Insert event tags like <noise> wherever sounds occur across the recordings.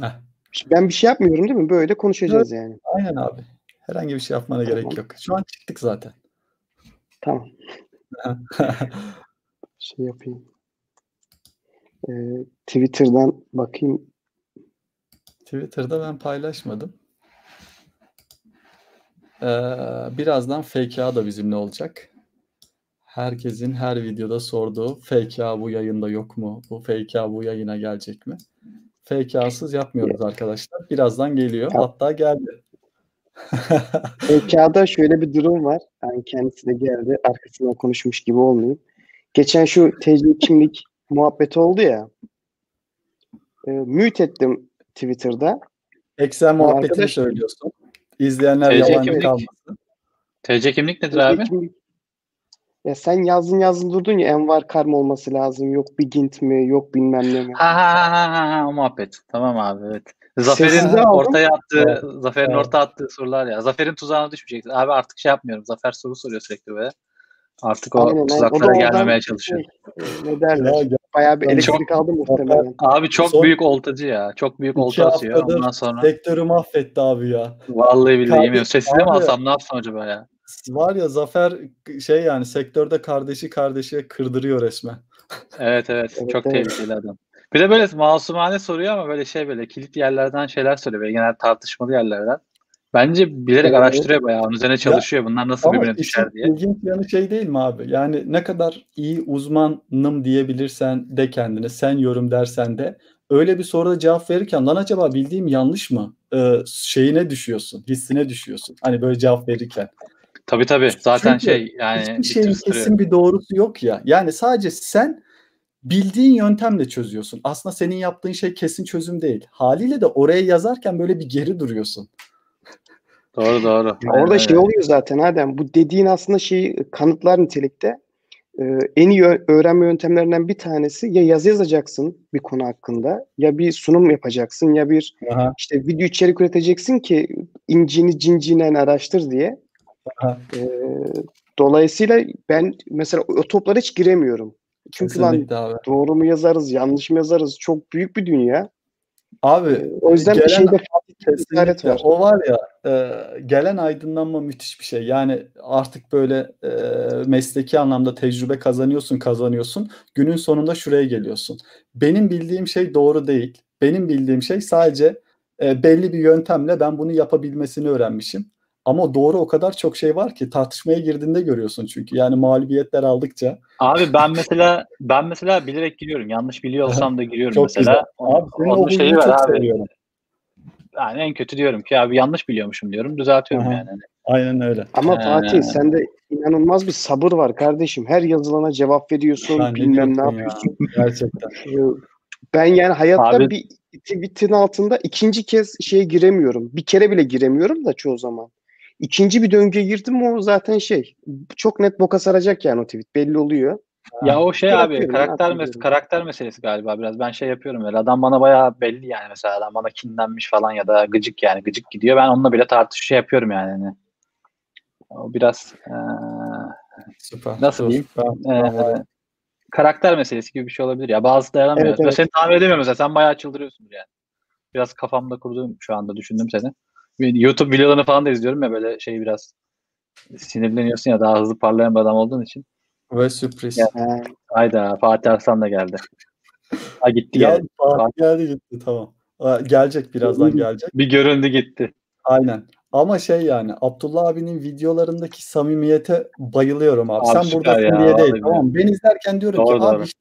Heh. Ben bir şey yapmıyorum değil mi? Böyle konuşacağız yani. Aynen abi. Herhangi bir şey yapmana Tamam. gerek yok. Şu an çıktık zaten. Tamam. <laughs> Şey yapayım. Ee, Twitter'dan bakayım. Twitter'da ben paylaşmadım. Ee, birazdan FKA da bizimle olacak. Herkesin her videoda sorduğu FKA bu yayında yok mu? Bu FKA bu yayına gelecek mi? FKA'sız yapmıyoruz arkadaşlar. Birazdan geliyor. Hatta geldi. <laughs> FK'da şöyle bir durum var. Yani kendisi de geldi. Arkasından konuşmuş gibi olmayayım. Geçen şu TC kimlik muhabbeti oldu ya. E, mute ettim Twitter'da. Eksen muhabbetini Arkadaş- söylüyorsun. İzleyenler TC yabancı kimlik. kalmasın. TC kimlik nedir abi? TC kimlik- Ya sen yazdın yazdın durdun ya Envar Karm olması lazım. Yok bir Gint mi? Yok bilmem ne mi? Ha ha ha ha ha, o muhabbet. Tamam abi evet. Zafer'in ortaya attığı, Evet. Zafer'in Evet. ortaya attığı sorular ya. Zafer'in tuzağına düşmeyeceksin. Abi artık şey yapmıyorum. Zafer soru soruyor sürekli böyle. Artık o Aynen. O tuzaklara oradan gelmemeye çalışıyor. şey, ne derler? Ya, ya, Bayağı bir elektrik aldım muhtemelen. Abi çok Son- büyük oltacı ya. Çok büyük olta atıyor. Ondan sonra sektörü mahvetti abi ya. vallahi billahi yemiyorum. Sesini mi alsam ne yapsam acaba ya? Var ya Zafer şey yani sektörde kardeşi kardeşe kırdırıyor resmen. Evet evet. <laughs> Evet, çok evet. tehlikeli adam. Bir de böyle masumane soruyor ama böyle şey böyle kilit yerlerden şeyler söylüyor. Böyle genel tartışmalı yerlerden. Bence bilerek Evet. araştırıyor bayağı. Onun üzerine çalışıyor. Bunlar nasıl birbirine düşer diye. ilginç yanı şey değil mi abi? Yani ne kadar iyi uzmanım diyebilirsen de kendine sen yorum dersen de öyle bir soruda cevap verirken lan acaba bildiğim yanlış mı? Ee, şeyine düşüyorsun, hissine düşüyorsun. Hani böyle cevap verirken. Tabii tabii. Zaten Çünkü şey yani Hiçbir şeyin kesin bir doğrusu yok ya. Yani sadece sen bildiğin yöntemle çözüyorsun. Aslında senin yaptığın şey kesin çözüm değil. Haliyle de oraya yazarken böyle bir geri duruyorsun. <laughs> Doğru doğru. Ya Aynen Orada şey oluyor zaten Adem. Bu dediğin aslında şeyi kanıtlar nitelikte. Ee, en iyi öğrenme yöntemlerinden bir tanesi ya yazı yazacaksın bir konu hakkında ya bir sunum yapacaksın ya bir Aha, işte video içerik üreteceksin ki incini cincinen araştır diye. Ee, dolayısıyla ben mesela o toplara hiç giremiyorum. Çünkü lan abi. doğru mu yazarız, yanlış mı yazarız? Çok büyük bir dünya. Abi Ee, o yüzden gelen- şeyde bir işaret Kesinlikle. var. O var ya e, gelen aydınlanma müthiş bir şey. Yani artık böyle e, mesleki anlamda tecrübe kazanıyorsun kazanıyorsun. Günün sonunda şuraya geliyorsun. Benim bildiğim şey doğru değil. Benim bildiğim şey sadece e, belli bir yöntemle ben bunu yapabilmesini öğrenmişim. Ama doğru o kadar çok şey var ki tartışmaya girdiğinde görüyorsun çünkü. Yani mağlubiyetler aldıkça. Abi ben mesela ben mesela bilerek giriyorum. Yanlış biliyor olsam da giriyorum Çok mesela. güzel. Abi senin onun o şeyi çok abi. seviyorum. Yani en kötü diyorum ki abi yanlış biliyormuşum diyorum. Düzeltiyorum Aha. yani. Aynen öyle. Ama Ee, Fatih sende inanılmaz bir sabır var kardeşim. Her yazılana cevap veriyorsun, ne bilmem ne diyorsun ya? yapıyorsun. Gerçekten. <laughs> Ee, Ben yani hayatta Abi- bir tweet'in altında ikinci kez şeye giremiyorum. Bir kere bile giremiyorum da çoğu zaman. İkinci bir döngüye girdim mi o zaten şey çok net boka saracak yani o tweet belli oluyor. Ya o şey Bırakıyorum, abi karakter mes diyorum. karakter meselesi galiba biraz. Ben şey yapıyorum böyle adam bana bayağı belli yani mesela adam bana kinlenmiş falan ya da gıcık yani gıcık gidiyor. Ben onunla bile tartış şey yapıyorum yani. Hani. O biraz eee, Süper. Nasıl diyeyim? karakter meselesi gibi bir şey olabilir ya. Bazı dayanamıyor. Evet, Ben evet. seni tahmin edemiyorum mesela. Sen bayağı çıldırıyorsun yani. Biraz kafamda kurduğum şu anda düşündüm seni. YouTube videolarını falan da izliyorum ya böyle şey biraz sinirleniyorsun ya daha hızlı parlayan bir adam olduğun için. Ve sürpriz. Ya, Ha, Hayda Fatih Arslan da geldi. Ha gitti Gel, geldi. Fatih geldi gitti tamam. Aa, Gelecek birazdan gelecek. Bir göründü gitti. Aynen. Ama şey yani Abdullah abinin videolarındaki samimiyete bayılıyorum abi. Abi Sen buradasın ya, diye değil tamam? Ben izlerken diyorum Doğru, ki abi doğru. işte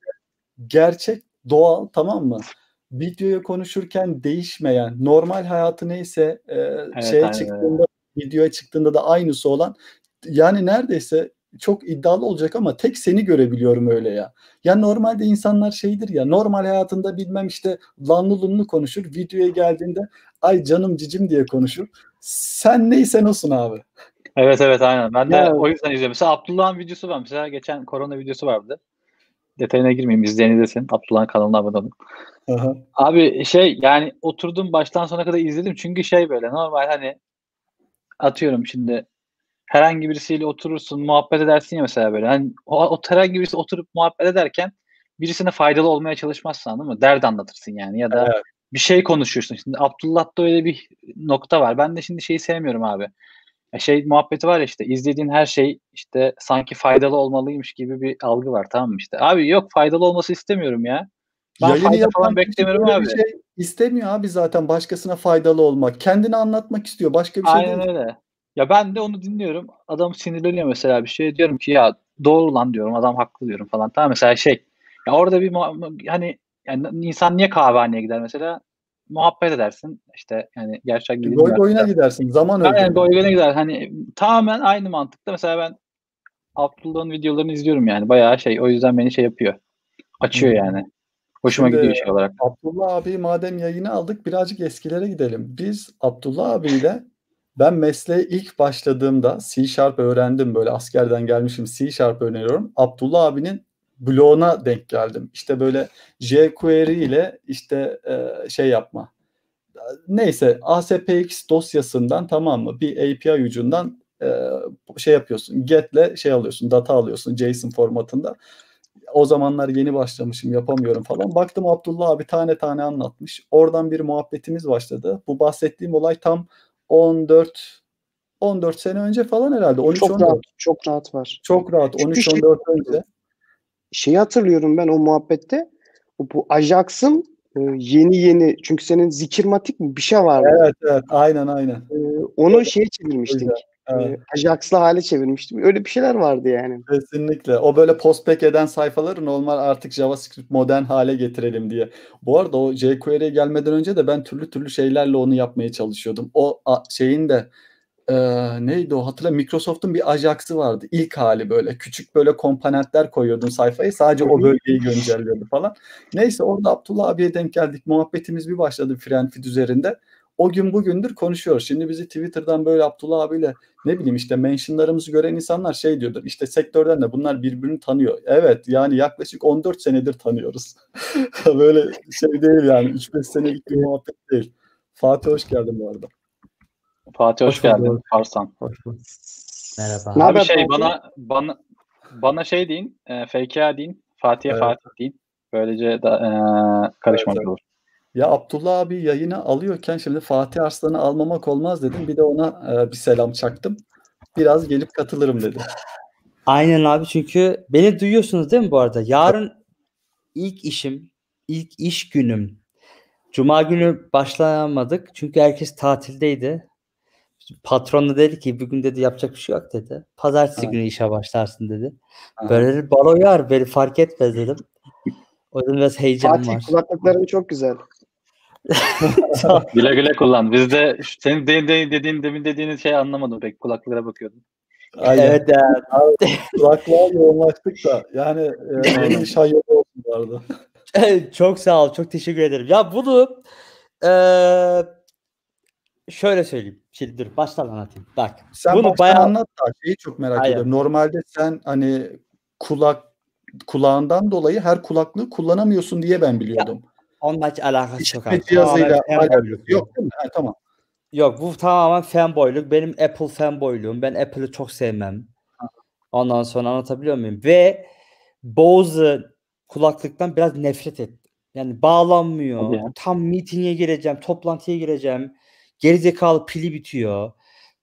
gerçek doğal tamam mı? Videoya konuşurken değişmeyen normal hayatı neyse e, şeye aynen çıktığında videoya çıktığında da aynısı olan yani neredeyse çok iddialı olacak ama tek seni görebiliyorum öyle ya. Ya normalde insanlar şeydir ya normal hayatında bilmem işte lanlı lunlu konuşur. Videoya geldiğinde ay canım cicim diye konuşur. Sen neysen olsun abi. Evet evet aynen. Ben de Ya- o yüzden izliyorum. Mesela Abdullah'ın videosu var. Mesela geçen korona videosu vardı. Detayına girmeyeyim. İzleyen izlesin. Abdullah'ın kanalına abone olun. Aha. Abi şey yani oturdum baştan sona kadar izledim. Çünkü şey böyle normal hani atıyorum şimdi herhangi birisiyle oturursun muhabbet edersin ya mesela böyle. Hani o, o herhangi birisi oturup muhabbet ederken birisine faydalı olmaya çalışmazsın anladın mı? Dert anlatırsın yani ya da Evet. bir şey konuşuyorsun. Şimdi Abdullah'ta öyle bir nokta var. Ben de şimdi şeyi sevmiyorum abi. Ya şey muhabbeti var ya işte izlediğin her şey işte sanki faydalı olmalıymış gibi bir algı var tamam mı işte. Abi yok faydalı olması istemiyorum ya. Ben Yayını fayda falan beklemiyorum abi. bir şey istemiyor abi zaten başkasına faydalı olmak. Kendini anlatmak istiyor. Başka bir şey Aynen değil. öyle. Ya ben de onu dinliyorum. Adam sinirleniyor mesela bir şey. Diyorum ki ya doğru lan diyorum. Adam haklı diyorum falan. Tamam mesela şey. Ya orada bir hani yani insan niye kahvehaneye gider mesela? Muhabbet edersin. İşte yani gerçek gidilmiyor. Goy goyuna gidersin. Zaman öldürür. goygana gider. Hani tamamen aynı mantıkta. Mesela ben Abdullah'ın videolarını izliyorum yani. Bayağı şey. O yüzden beni şey yapıyor. Açıyor Hı. yani. Hoşuma Şimdi- gidiyor şey olarak. Abdullah abi madem yayını aldık birazcık eskilere gidelim. Biz Abdullah abiyle ben mesleğe ilk başladığımda C Sharp öğrendim böyle askerden gelmişim C Sharp öğreniyorum. Abdullah abinin bloguna denk geldim. İşte böyle jQuery ile işte e, şey yapma. Neyse ASPX dosyasından tamam mı bir API ucundan e, şey yapıyorsun. Get'le şey alıyorsun data alıyorsun JSON formatında. O zamanlar yeni başlamışım yapamıyorum falan. Baktım Abdullah abi tane tane anlatmış. Oradan bir muhabbetimiz başladı. Bu bahsettiğim olay tam 14 14 sene önce falan herhalde. 13 Çok 14. rahat, çok rahat var. Çok rahat. Çünkü 13 şey- 14 önce. Şeyi hatırlıyorum ben o muhabbette. O- Bu Ajax'ın e, yeni yeni çünkü senin zikirmatik mi bir şey vardı. Evet evet aynen aynen. E, onu şeye çevirmiştik. Evet. E, Ajax'la hale çevirmiştim. Öyle bir şeyler vardı yani. Kesinlikle. O böyle postback eden sayfaları normal artık JavaScript modern hale getirelim diye. Bu arada o jQuery'e gelmeden önce de ben türlü türlü şeylerle onu yapmaya çalışıyordum. O şeyin de e, neydi o hatırla Microsoft'un bir Ajax'ı vardı. İlk hali böyle küçük böyle komponentler koyuyordun sayfaya sadece o bölgeyi güncelliyordu falan. Neyse orada Abdullah abiye denk geldik. Muhabbetimiz bir başladı Friendfeed üzerinde. O gün bugündür konuşuyoruz. Şimdi bizi Twitter'dan böyle Abdullah abiyle ne bileyim işte mentionlarımızı gören insanlar şey diyordur. İşte sektörden de bunlar birbirini tanıyor. Evet yani yaklaşık 14 senedir tanıyoruz. <laughs> Böyle şey değil yani 3-5 senelik bir muhabbet değil. Fatih hoş geldin bu arada. Fatih hoş, Hoş geldin. bulduk. Farsan. Hoş bulduk. Merhaba. Ne Abi haber şey Fatih? bana bana bana şey deyin. E, FKA deyin. Fatih'e Evet. Fatih deyin. Böylece da e, karışmamış Evet, olur. Ya Abdullah abi yayını alıyorken şimdi Fatih Arslan'ı almamak olmaz dedim. Bir de ona e, bir selam çaktım. Biraz gelip katılırım dedi. <laughs> Aynen abi çünkü beni duyuyorsunuz değil mi bu arada? Yarın ilk işim, ilk iş günüm. Cuma günü başlayamadık çünkü herkes tatildeydi. Patron da dedi ki bugün dedi yapacak bir şey yok dedi. Pazartesi Ha. günü işe başlarsın dedi. Aha. Böyle dedi, balo yar beni fark etmez dedim. O yüzden biraz heyecanım Fatih var. kulaklıkların çok güzel. <laughs> Güle güle kullan. Biz de senin de, de- dediğin demin dediğiniz şey anlamadım pek. Kulaklıklara bakıyordum. Aynen. Evet ya. <laughs> Kulaklığa yoğunlaştık da yani e, iş hayırlı olsun bu arada. <laughs> çok sağ ol. Çok teşekkür ederim. Ya bunu eee, şöyle söyleyeyim. Şimdi dur baştan anlatayım. Bak. Sen bunu bayağı anlat da şeyi çok merak Aynen. ediyorum. Normalde sen hani kulak kulağından dolayı her kulaklığı kullanamıyorsun diye ben biliyordum. onunla hiç alakası yok. İşitme abi. cihazıyla alakası fanboyluk. yok değil mi? Ha, tamam. Yok bu tamamen fanboyluk. Benim Apple fanboyluğum. Ben Apple'ı çok sevmem. Ondan sonra anlatabiliyor muyum? Ve Bose kulaklıktan biraz nefret ettim. Yani bağlanmıyor. Ya. Tam meeting'e gireceğim, toplantıya gireceğim. Gerizekalı pili bitiyor.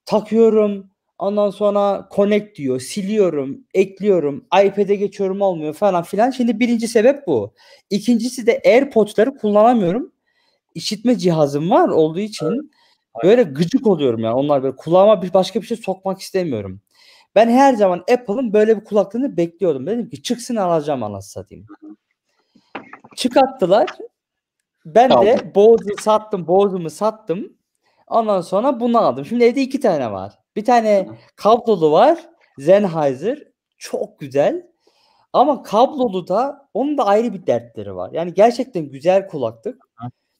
Takıyorum. Ondan sonra connect diyor. Siliyorum, ekliyorum. iPad'e geçiyorum olmuyor falan filan. Şimdi birinci sebep bu. İkincisi de AirPods'ları kullanamıyorum. İşitme cihazım var olduğu için böyle gıcık oluyorum yani. Onlar böyle kulağıma bir başka bir şey sokmak istemiyorum. Ben her zaman Apple'ın böyle bir kulaklığını bekliyordum. Dedim ki çıksın alacağım anasını satayım. Çıkarttılar. Ben de Aldın. Bose'u sattım. Bose'umu sattım. Ondan sonra bunu aldım. Şimdi evde iki tane var. Bir tane kablolu var. Sennheiser. Çok güzel. Ama kablolu da onun da ayrı bir dertleri var. Yani gerçekten güzel kulaklık.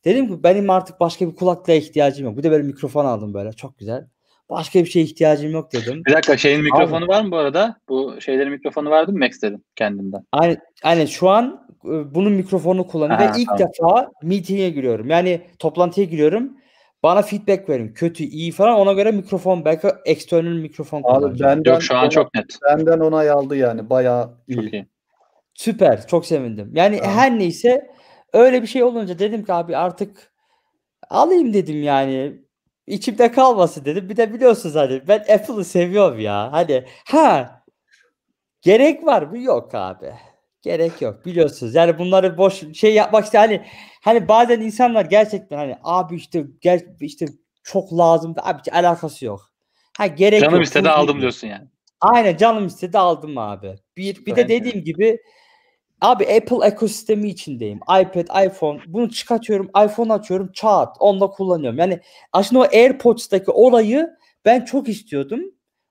Dedim ki benim artık başka bir kulaklığa ihtiyacım yok. Bir de böyle mikrofon aldım böyle. Çok güzel. Başka bir şeye ihtiyacım yok dedim. Bir dakika şeyin mikrofonu var mı bu arada? Bu şeylerin mikrofonu vardı mı Max'lerin kendinden? Aynen, aynen şu an e, bunun mikrofonu kullanıyorum Ha, ve ilk tamam. defa meeting'e giriyorum. Yani toplantıya giriyorum. Bana feedback verin. Kötü, iyi falan. Ona göre mikrofon belki external mikrofon Abi kullanacağım. benden Yok şu an ona- çok net. benden onay aldı yani bayağı iyi. Çok iyi. Süper. Çok sevindim. Yani Tamam. her neyse öyle bir şey olunca dedim ki abi artık alayım dedim yani. İçimde kalmasın dedim. Bir de biliyorsunuz hani ben Apple'ı seviyorum ya. Hani ha gerek var mı? Yok abi. Gerek yok. Biliyorsunuz. Yani bunları boş şey yapmak işte hani hani bazen insanlar gerçekten hani abi işte gel işte çok lazım da abi hiç alakası yok. Ha gerek Canım yok. istedi aldım diyorsun yani. Aynen canım istedi aldım abi. Bir, bir de dediğim gibi abi Apple ekosistemi içindeyim. iPad, iPhone bunu çıkartıyorum. iPhone açıyorum çat onunla kullanıyorum. Yani aslında o AirPods'taki olayı ben çok istiyordum.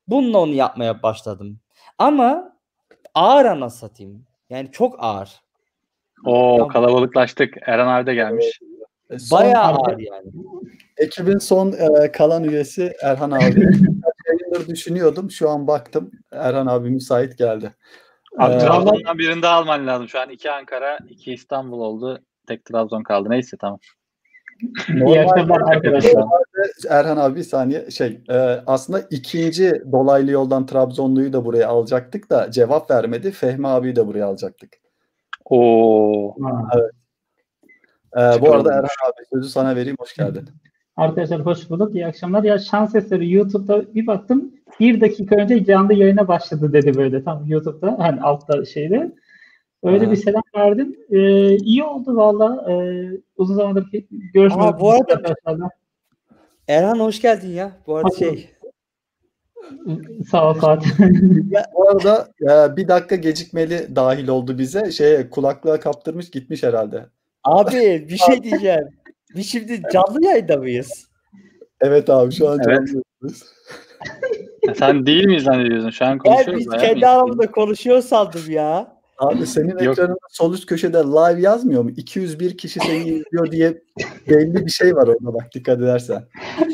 Bununla onu yapmaya başladım. Ama ağır ana satayım. Yani çok ağır. Oo Tamam. kalabalıklaştık. Erhan abi de gelmiş. E, son Bayağı arka- ağır yani. Ekibin son e, kalan üyesi Erhan abi. <laughs> Yayındır düşünüyordum. Şu an baktım. Erhan abi müsait geldi. Abi Ee, Trabzon'dan birini daha alman lazım. Şu an iki Ankara, iki İstanbul oldu. Tek Trabzon kaldı. Neyse tamam. İyi akşamlar arkadaşlar. Erhan abi bir saniye şey e, aslında ikinci dolaylı yoldan Trabzonluyu da buraya alacaktık da cevap vermedi. Fehmi abiyi de buraya alacaktık. Oo. Ha. E, bu arada. Erhan abi sözü sana vereyim. Hoş geldin. Arkadaşlar hoş bulduk. İyi akşamlar. Ya şans eseri YouTube'da bir baktım. Bir dakika önce canlı yayına başladı dedi böyle tam YouTube'da. Hani altta şeyde. Öyle Aha. bir selam verdim. Ee, iyi oldu valla. Ee, uzun zamandır görüşmüyoruz. Aa, bu arada- arkadaşlarla. Erhan hoş geldin ya. Bu arada şey Sağ ol Fatih. Bu arada e, bir dakika gecikmeli dahil oldu bize. Şeye kulaklığa kaptırmış gitmiş herhalde. abi bir şey diyeceğim. Biz şimdi canlı yayında mıyız? Evet abi şu an Evet. canlıyız. Sen değil miyiz zannediyorsun? Şu an Ben konuşuyoruz. biz bayağı kendi mı? aramızda konuşuyor sandım ya. Abi senin Yok. ekranında sol üst köşede live yazmıyor mu? 201 kişi seni izliyor diye belli bir şey var orada bak dikkat edersen.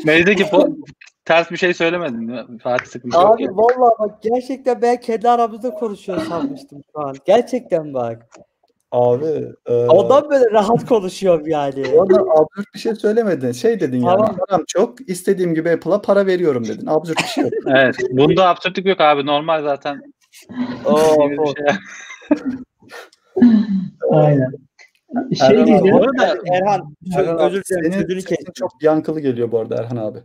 Neyse ki po- ters bir şey söylemedin. Fatih sıkıntı yok. Abi vallahi bak gerçekten ben kendi aramızda konuşuyor sanmıştım şu an. Gerçekten bak. Abi e, Ondan böyle rahat konuşuyorum yani. bu arada absürt bir şey söylemedin. Şey dedin yani Tamam. param çok istediğim gibi Apple'a para veriyorum dedin. Absürt bir şey yok. Evet. Bunda absürtlük yok abi. Normal zaten. Oo, Bir şey. Aynen. Şey Erhan abi, diyeceğim. Bu arada Erhan Erhan özür dilerim senin kestim. çok yankılı geliyor bu arada Erhan abi.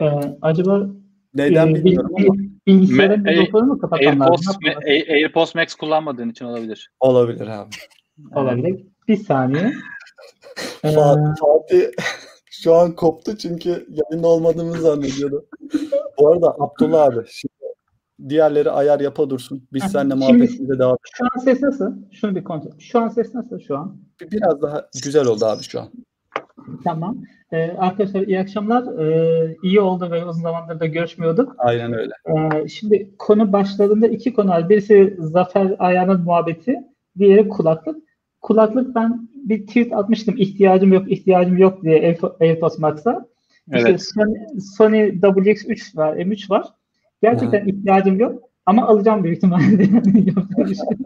e, acaba Neden e, bilmiyorum ama bilgisayarın mikrofonunu mu kapatmam AirPods, Max kullanmadığın için olabilir. olabilir abi. Olabilir. Bir saniye. <laughs> Ee, Fa- Fatih şu an koptu çünkü yayında olmadığımızı zannediyordu. Bu arada Abdullah abi diğerleri ayar yapa dursun. Biz Hı, seninle muhabbetimize devam Şu an ses nasıl? Şunu bir kontrol. Şu an ses nasıl şu an? Biraz daha güzel oldu abi şu an. Tamam. Ee, arkadaşlar iyi akşamlar. Ee, iyi oldu ve uzun zamandır da görüşmüyorduk. Aynen öyle. Ee, şimdi konu başladığında iki konu var. Birisi Zafer Ayağı'nın muhabbeti. Diğeri kulaklık. Kulaklık ben bir tweet atmıştım. İhtiyacım yok, ihtiyacım yok diye Air- AirPods Max'a. İşte Evet. Sony, Sony WX3 var, M3 var. Gerçekten ihtiyacım yok ama alacağım büyük ihtimalle. <laughs> Şey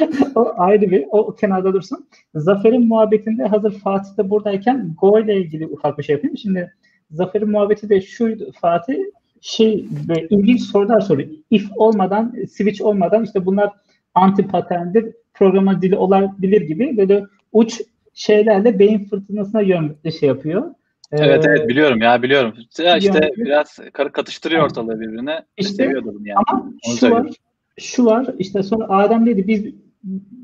<laughs> o ayrı bir, o kenarda dursun. Zafer'in muhabbetinde hazır Fatih de buradayken Go ile ilgili ufak bir şey yapayım. Şimdi Zafer'in muhabbeti de şuydu Fatih, şey böyle ilginç sorular soruyor. If olmadan, switch olmadan işte bunlar anti paterndir, programa dili olabilir gibi böyle uç şeylerle beyin fırtınasına yön şey yapıyor. Evet Ee, evet biliyorum ya biliyorum. Ya işte Yani- biraz katıştırıyor ortalığı birbirine. İşte- Seviyordu bunu yani. Ama Onu şu var, şu var işte sonra Adem dedi biz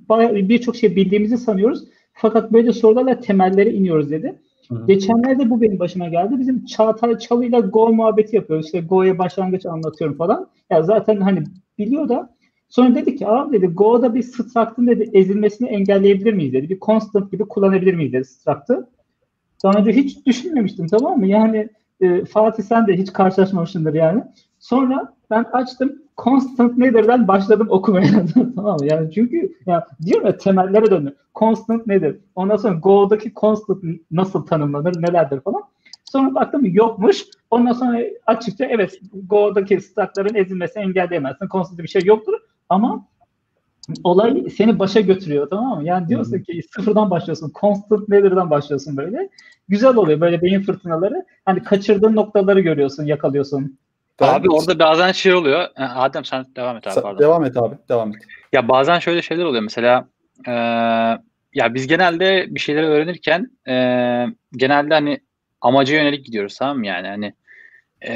bayağı birçok şey bildiğimizi sanıyoruz. Fakat böyle sorularla temellere iniyoruz dedi. Hı. Geçenlerde bu benim başıma geldi. Bizim Çağatay Çalı'yla Go muhabbeti yapıyoruz. İşte Go'ya başlangıç anlatıyorum falan. Ya zaten hani biliyor da sonra dedi ki abi dedi Go'da bir struct'ın dedi ezilmesini engelleyebilir miyiz dedi. Bir constant gibi kullanabilir miyiz dedi struct'ı. Daha önce hiç düşünmemiştim tamam mı? Yani e, Fatih sen de hiç karşılaşmamışsındır yani. Sonra ben açtım Constant nedir'den başladım okumaya. <laughs> tamam mı? Yani çünkü ya diyorum ya temellere döndüm. Constant nedir? Ondan sonra Go'daki constant nasıl tanımlanır, nelerdir falan. Sonra baktım yokmuş. Ondan sonra açıkça evet Go'daki statların ezilmesini engelleyemezsin. Constant bir şey yoktur. Ama olay seni başa götürüyor tamam mı? Yani diyorsun ki sıfırdan başlıyorsun. Constant nedir'den başlıyorsun böyle. Güzel oluyor böyle beyin fırtınaları. Hani kaçırdığın noktaları görüyorsun, yakalıyorsun. Abi orada bazen şey oluyor. Adem sen devam et abi Sa- pardon. devam et abi. Devam et. Ya bazen şöyle şeyler oluyor. Mesela eee, ya biz genelde bir şeyleri öğrenirken e, genelde hani amaca yönelik gidiyoruz tamam mı yani hani e,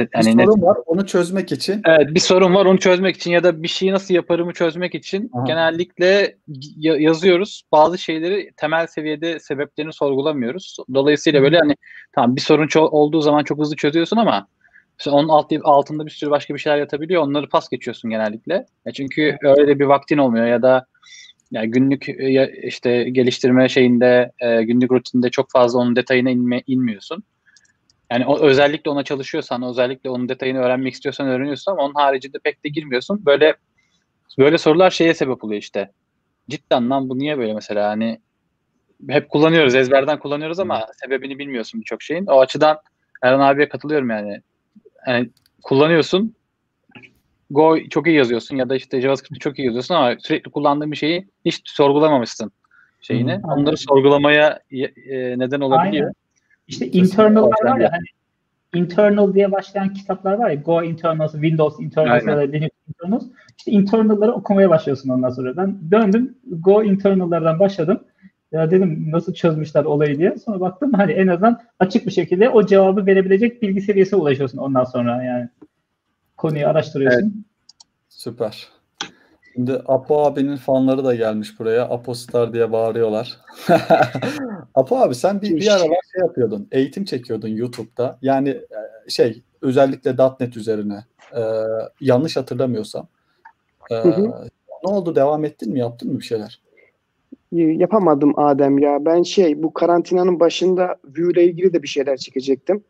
Bir hani ne- sorun var onu çözmek için Evet bir sorun var onu çözmek için ya da bir şeyi nasıl yaparımı çözmek için Aha. genellikle ya- yazıyoruz. Bazı şeyleri temel seviyede sebeplerini sorgulamıyoruz. Dolayısıyla böyle hani tamam bir sorun ço- olduğu zaman çok hızlı çözüyorsun ama işte onun alt, altında bir sürü başka bir şeyler yatabiliyor. Onları pas geçiyorsun genellikle. Ya çünkü öyle de bir vaktin olmuyor ya da yani günlük ya işte geliştirme şeyinde e, günlük rutinde çok fazla onun detayına inme, inmiyorsun. Yani o, özellikle ona çalışıyorsan, özellikle onun detayını öğrenmek istiyorsan öğreniyorsun ama onun haricinde pek de girmiyorsun. Böyle böyle sorular şeye sebep oluyor işte. Cidden lan bu niye böyle mesela hani hep kullanıyoruz, ezberden kullanıyoruz ama sebebini bilmiyorsun birçok şeyin. O açıdan Erhan abiye katılıyorum yani. Yani kullanıyorsun, Go çok iyi yazıyorsun ya da işte JavaScript'i çok iyi yazıyorsun ama sürekli kullandığın bir şeyi hiç sorgulamamışsın şeyini. Hı. Onları sorgulamaya e, neden olabiliyor. Aynen. İşte internal'lar var ya hani internal diye başlayan kitaplar var ya Go internals, Windows internals ya da Linux internals. İşte internal'ları okumaya başlıyorsun ondan sonra. Ben döndüm Go internal'lardan başladım. Ya dedim nasıl çözmüşler olayı diye. Sonra baktım hani en azından açık bir şekilde o cevabı verebilecek bilgi seviyesine ulaşıyorsun ondan sonra yani. Konuyu araştırıyorsun. Süper. Şimdi Apo abinin fanları da gelmiş buraya. Apo Star diye bağırıyorlar. <laughs> Apo abi sen bir, bir aralar şey yapıyordun. Eğitim çekiyordun YouTube'da. Yani e, şey özellikle .NET üzerine. E, yanlış hatırlamıyorsam. E, Hı hı. ne oldu? Devam ettin mi? Yaptın mı bir şeyler? Y- Yapamadım Adem ya. Ben şey bu karantinanın başında Vue ile ilgili de bir şeyler çekecektim.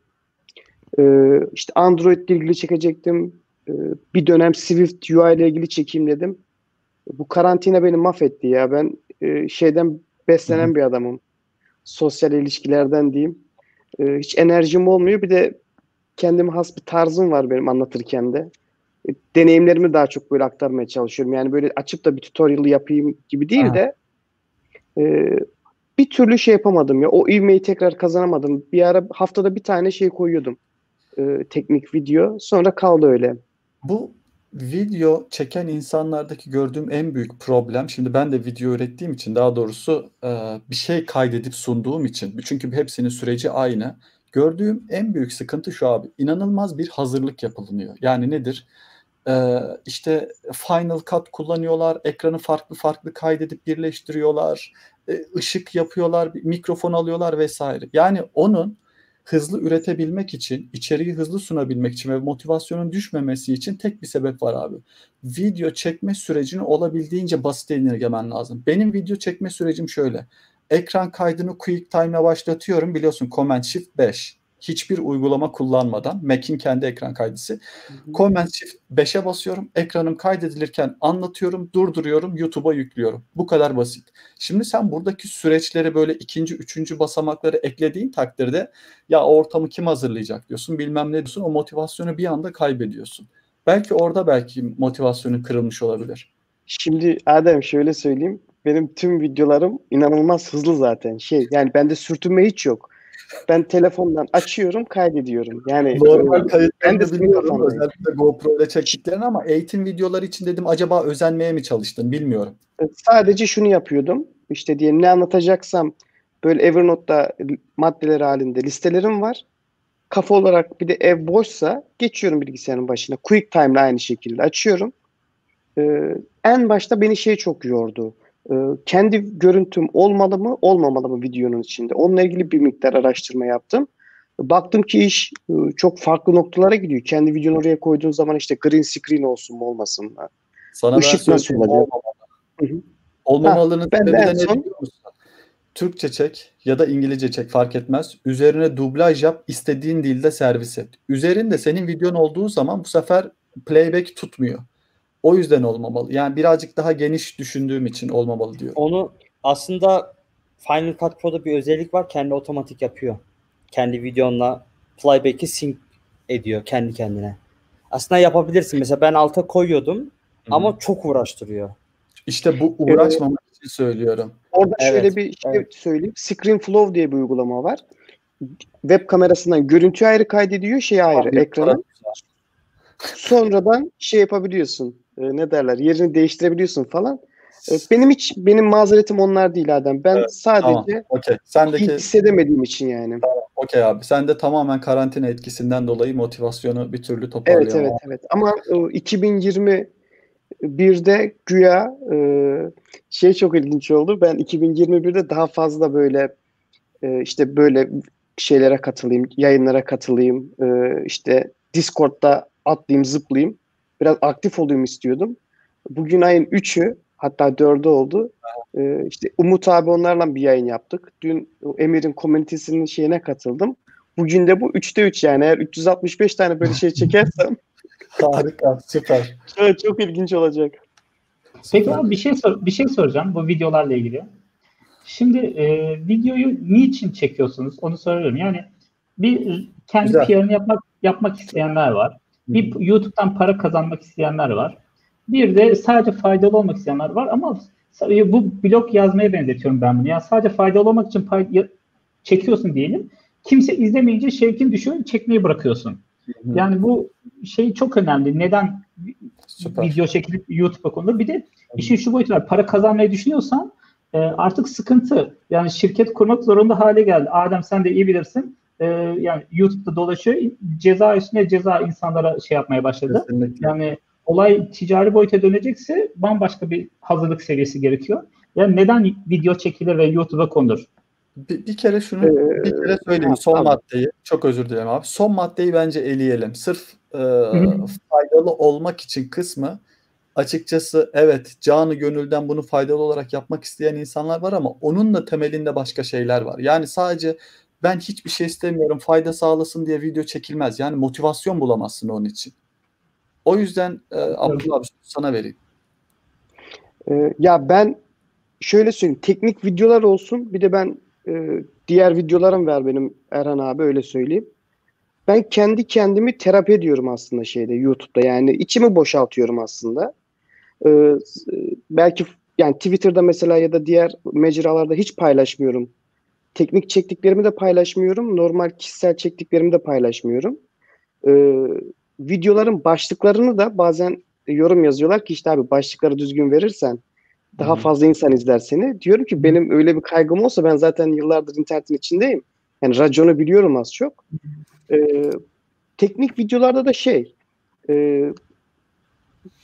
Ee, işte Android ile ilgili çekecektim. Ee, bir dönem Swift UI ile ilgili çekeyim dedim. Bu karantina beni mahvetti ya. Ben e, şeyden beslenen bir adamım. Sosyal ilişkilerden diyeyim. Ee, hiç enerjim olmuyor. Bir de kendime has bir tarzım var benim anlatırken de. E, deneyimlerimi daha çok böyle aktarmaya çalışıyorum. Yani böyle açıp da bir tutorial yapayım gibi değil Aha. de e, bir türlü şey yapamadım ya. O ivmeyi tekrar kazanamadım. Bir ara haftada bir tane şey koyuyordum. E, teknik video. Sonra kaldı öyle. Bu video çeken insanlardaki gördüğüm en büyük problem, şimdi ben de video ürettiğim için daha doğrusu e, bir şey kaydedip sunduğum için, çünkü hepsinin süreci aynı. Gördüğüm en büyük sıkıntı şu abi, inanılmaz bir hazırlık yapılıyor. Yani nedir? E, işte Final Cut kullanıyorlar, ekranı farklı farklı kaydedip birleştiriyorlar, e, ışık yapıyorlar, mikrofon alıyorlar vesaire. Yani onun hızlı üretebilmek için, içeriği hızlı sunabilmek için ve motivasyonun düşmemesi için tek bir sebep var abi. Video çekme sürecini olabildiğince basite indirgemen lazım. Benim video çekme sürecim şöyle. Ekran kaydını QuickTime'la başlatıyorum. Biliyorsun Command Shift 5. Hiçbir uygulama kullanmadan Mac'in kendi ekran kaydısı. Command Shift 5'e basıyorum. Ekranım kaydedilirken anlatıyorum, durduruyorum, YouTube'a yüklüyorum. Bu kadar basit. Şimdi sen buradaki süreçleri böyle ikinci, üçüncü basamakları eklediğin takdirde ya ortamı kim hazırlayacak diyorsun, bilmem ne diyorsun. O motivasyonu bir anda kaybediyorsun. Belki orada belki motivasyonun kırılmış olabilir. Şimdi Adem şöyle söyleyeyim. Benim tüm videolarım inanılmaz hızlı zaten. Şey yani bende sürtünme hiç yok. Ben telefondan açıyorum, kaydediyorum. Yani Normal e, ben de kafandayım. özellikle GoPro ile çektiklerini ama eğitim videoları için dedim acaba özenmeye mi çalıştın bilmiyorum. Sadece şunu yapıyordum. İşte diyelim ne anlatacaksam böyle Evernote'da maddeler halinde listelerim var. Kafa olarak bir de ev boşsa geçiyorum bilgisayarın başına. QuickTime'la aynı şekilde açıyorum. Ee, en başta beni şey çok yordu. Ee, kendi görüntüm olmalı mı olmamalı mı videonun içinde? Onunla ilgili bir miktar araştırma yaptım. Baktım ki iş e, çok farklı noktalara gidiyor. Kendi videonu oraya koyduğun zaman işte green screen olsun mu olmasın mı? Sana Işık ben nasıl olacak? Olmamalının sebebi de en ne son- biliyor musun? Türkçe çek ya da İngilizce çek fark etmez. Üzerine dublaj yap, istediğin dilde servis et. Üzerinde senin videon olduğu zaman bu sefer playback tutmuyor. O yüzden olmamalı. Yani birazcık daha geniş düşündüğüm için olmamalı diyorum. Onu aslında Final Cut Pro'da bir özellik var. Kendi otomatik yapıyor. Kendi videonla playback'i sync ediyor kendi kendine. Aslında yapabilirsin. Mesela ben alta koyuyordum ama çok uğraştırıyor. İşte bu uğraşmamak için söylüyorum. Orada Evet, şöyle bir şey evet. söyleyeyim. ScreenFlow diye bir uygulama var. Web kamerasından görüntü ayrı kaydediyor, şey ayrı, Abi, ekranı. Sonradan şey yapabiliyorsun. E, ne derler? Yerini değiştirebiliyorsun falan. E, Benim hiç benim mazeretim onlar değil Adem. Ben Evet, sadece Tamam. İyi Sendeki hissedemediğim için yani. okey abi. Sen de tamamen karantina etkisinden dolayı motivasyonu bir türlü Evet toparlayamam. evet evet. Ama e, 2021'de güya e, şey çok ilginç oldu. Ben 2021'de daha fazla böyle e, işte böyle şeylere katılayım, yayınlara katılayım, e, işte Discord'da atlayayım, zıplayayım. Biraz aktif olayım istiyordum. Bugün ayın 3'ü hatta 4'ü oldu. E, işte Umut abi onlarla bir yayın yaptık. Dün Emir'in komünitesinin şeyine katıldım. Bugün de bu 3'te 3 yani. Eğer 365 tane böyle şey çekersem <laughs> Harika. Süper. Evet, çok ilginç olacak. Peki abi bir şey sor, bir şey soracağım bu videolarla ilgili. Şimdi e, videoyu niçin çekiyorsunuz? Onu soruyorum. Yani bir kendi Güzel. PR'ını yapmak yapmak isteyenler var. Bir YouTube'dan para kazanmak isteyenler var. Bir de sadece faydalı olmak isteyenler var ama bu blog yazmaya benzetiyorum ben bunu. Yani sadece faydalı olmak için pay- çekiyorsun diyelim. Kimse izlemeyince şevkin düşüyor, çekmeyi bırakıyorsun. Yani bu şey çok önemli. Neden Süper. video çekilip YouTube'a konulur? Bir de işin şu boyutu var. Para kazanmayı düşünüyorsan e, artık sıkıntı. Yani şirket kurmak zorunda hale geldi. Adem sen de iyi bilirsin. E, yani YouTube'da dolaşıyor. Ceza üstüne ceza insanlara şey yapmaya başladı. Kesinlikle. Yani olay ticari boyuta dönecekse bambaşka bir hazırlık seviyesi gerekiyor. Yani neden video çekilir ve YouTube'a konur? Bir, bir kere şunu Ee, bir kere söyleyeyim ha, son tamam. maddeyi. Çok özür dilerim abi. Son maddeyi bence eleyelim. Sırf e, faydalı olmak için kısmı açıkçası evet canı gönülden bunu faydalı olarak yapmak isteyen insanlar var ama onun da temelinde başka şeyler var. Yani sadece ben hiçbir şey istemiyorum fayda sağlasın diye video çekilmez. Yani motivasyon bulamazsın onun için. O yüzden e, Abdullah abi sana vereyim. Ee, ya ben şöyle söyleyeyim. Teknik videolar olsun. Bir de ben e, diğer videolarım var benim Erhan abi öyle söyleyeyim. Ben kendi kendimi terapi ediyorum aslında şeyde YouTube'da. Yani içimi boşaltıyorum aslında. Ee, s- belki yani Twitter'da mesela ya da diğer mecralarda hiç paylaşmıyorum. Teknik çektiklerimi de paylaşmıyorum. Normal kişisel çektiklerimi de paylaşmıyorum. Ee, videoların başlıklarını da bazen yorum yazıyorlar ki işte abi başlıkları düzgün verirsen daha hı. fazla insan izler seni. Diyorum ki benim öyle bir kaygım olsa ben zaten yıllardır internetin içindeyim. Yani raconu biliyorum az çok. Ee, teknik videolarda da şey e,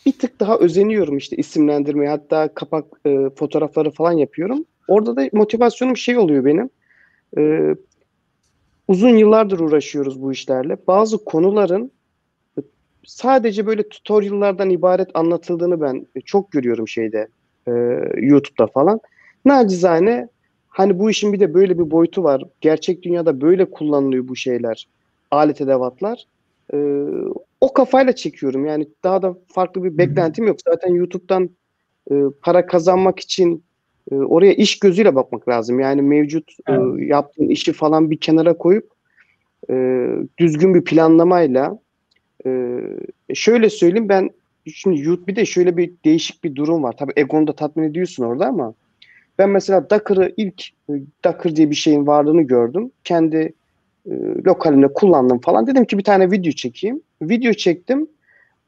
bir tık daha özeniyorum işte isimlendirmeye hatta kapak e, fotoğrafları falan yapıyorum. Orada da motivasyonum şey oluyor benim. Ee, uzun yıllardır uğraşıyoruz bu işlerle. Bazı konuların sadece böyle tutorial'lardan ibaret anlatıldığını ben çok görüyorum şeyde e, YouTube'da falan. Nacizane hani bu işin bir de böyle bir boyutu var. Gerçek dünyada böyle kullanılıyor bu şeyler. Alet edevatlar. E, o kafayla çekiyorum. Yani daha da farklı bir beklentim yok. Zaten YouTube'dan e, para kazanmak için e, oraya iş gözüyle bakmak lazım. Yani mevcut e, yaptığın işi falan bir kenara koyup e, düzgün bir planlamayla e, şöyle söyleyeyim ben şimdi YouTube bir de şöyle bir değişik bir durum var. Tabii egonu da tatmin ediyorsun orada ama ben mesela Docker'ı ilk e, Docker diye bir şeyin varlığını gördüm. Kendi e, lokalimde kullandım falan. Dedim ki bir tane video çekeyim. Video çektim.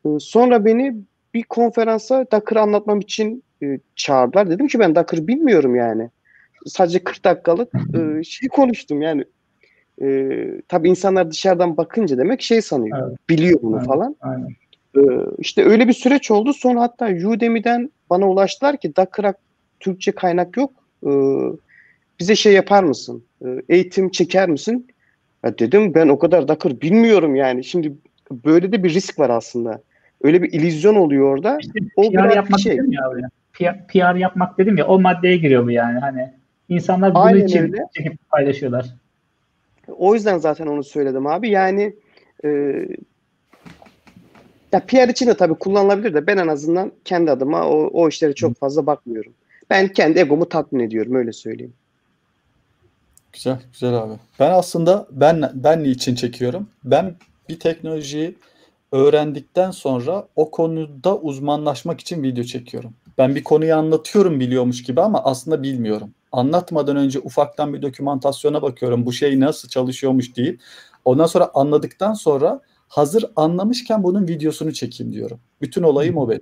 E, sonra beni bir konferansa Docker'ı anlatmam için e, çağırdılar. Dedim ki ben Docker bilmiyorum yani. Sadece 40 dakikalık e, <laughs> şey konuştum yani. E, tabii insanlar dışarıdan bakınca demek şey sanıyor. Evet. Biliyor bunu Evet. falan. Aynen. Ee, işte öyle bir süreç oldu. Sonra hatta Udemy'den bana ulaştılar ki Docker'a Türkçe kaynak yok. Ee, bize şey yapar mısın? Ee, eğitim çeker misin? Ya dedim ben o kadar Docker bilmiyorum yani. Şimdi böyle de bir risk var aslında. Öyle bir illüzyon oluyor orada. İşte O PR biraz yapmak şey. ya. PR, yapmak dedim ya o maddeye giriyor bu yani. Hani insanlar bunun Aynen için öyle. çekip paylaşıyorlar. O yüzden zaten onu söyledim abi. Yani e, ya PR için de tabii kullanılabilir de ben en azından kendi adıma o, o işlere çok fazla bakmıyorum. Ben kendi egomu tatmin ediyorum öyle söyleyeyim. Güzel, güzel abi. Ben aslında ben ben niçin çekiyorum? Ben bir teknolojiyi öğrendikten sonra o konuda uzmanlaşmak için video çekiyorum. Ben bir konuyu anlatıyorum biliyormuş gibi ama aslında bilmiyorum. Anlatmadan önce ufaktan bir dokümantasyona bakıyorum. Bu şey nasıl çalışıyormuş deyip ondan sonra anladıktan sonra hazır anlamışken bunun videosunu çekeyim diyorum. Bütün olayım o benim.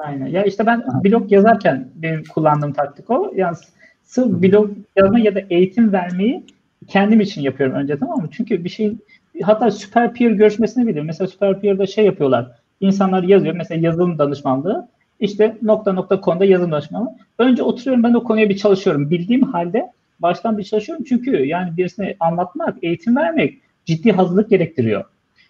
Aynen. Ya işte ben blog yazarken benim kullandığım taktik o. Yani sırf blog yazma ya da eğitim vermeyi kendim için yapıyorum önce tamam mı? Çünkü bir şeyin hatta süper peer görüşmesini bilirim. Mesela süper peer'da şey yapıyorlar. İnsanlar yazıyor. Mesela yazılım danışmanlığı. İşte nokta nokta konuda yazılım danışmanlığı. Önce oturuyorum ben o konuya bir çalışıyorum. Bildiğim halde baştan bir çalışıyorum. Çünkü yani birisine anlatmak, eğitim vermek ciddi hazırlık gerektiriyor.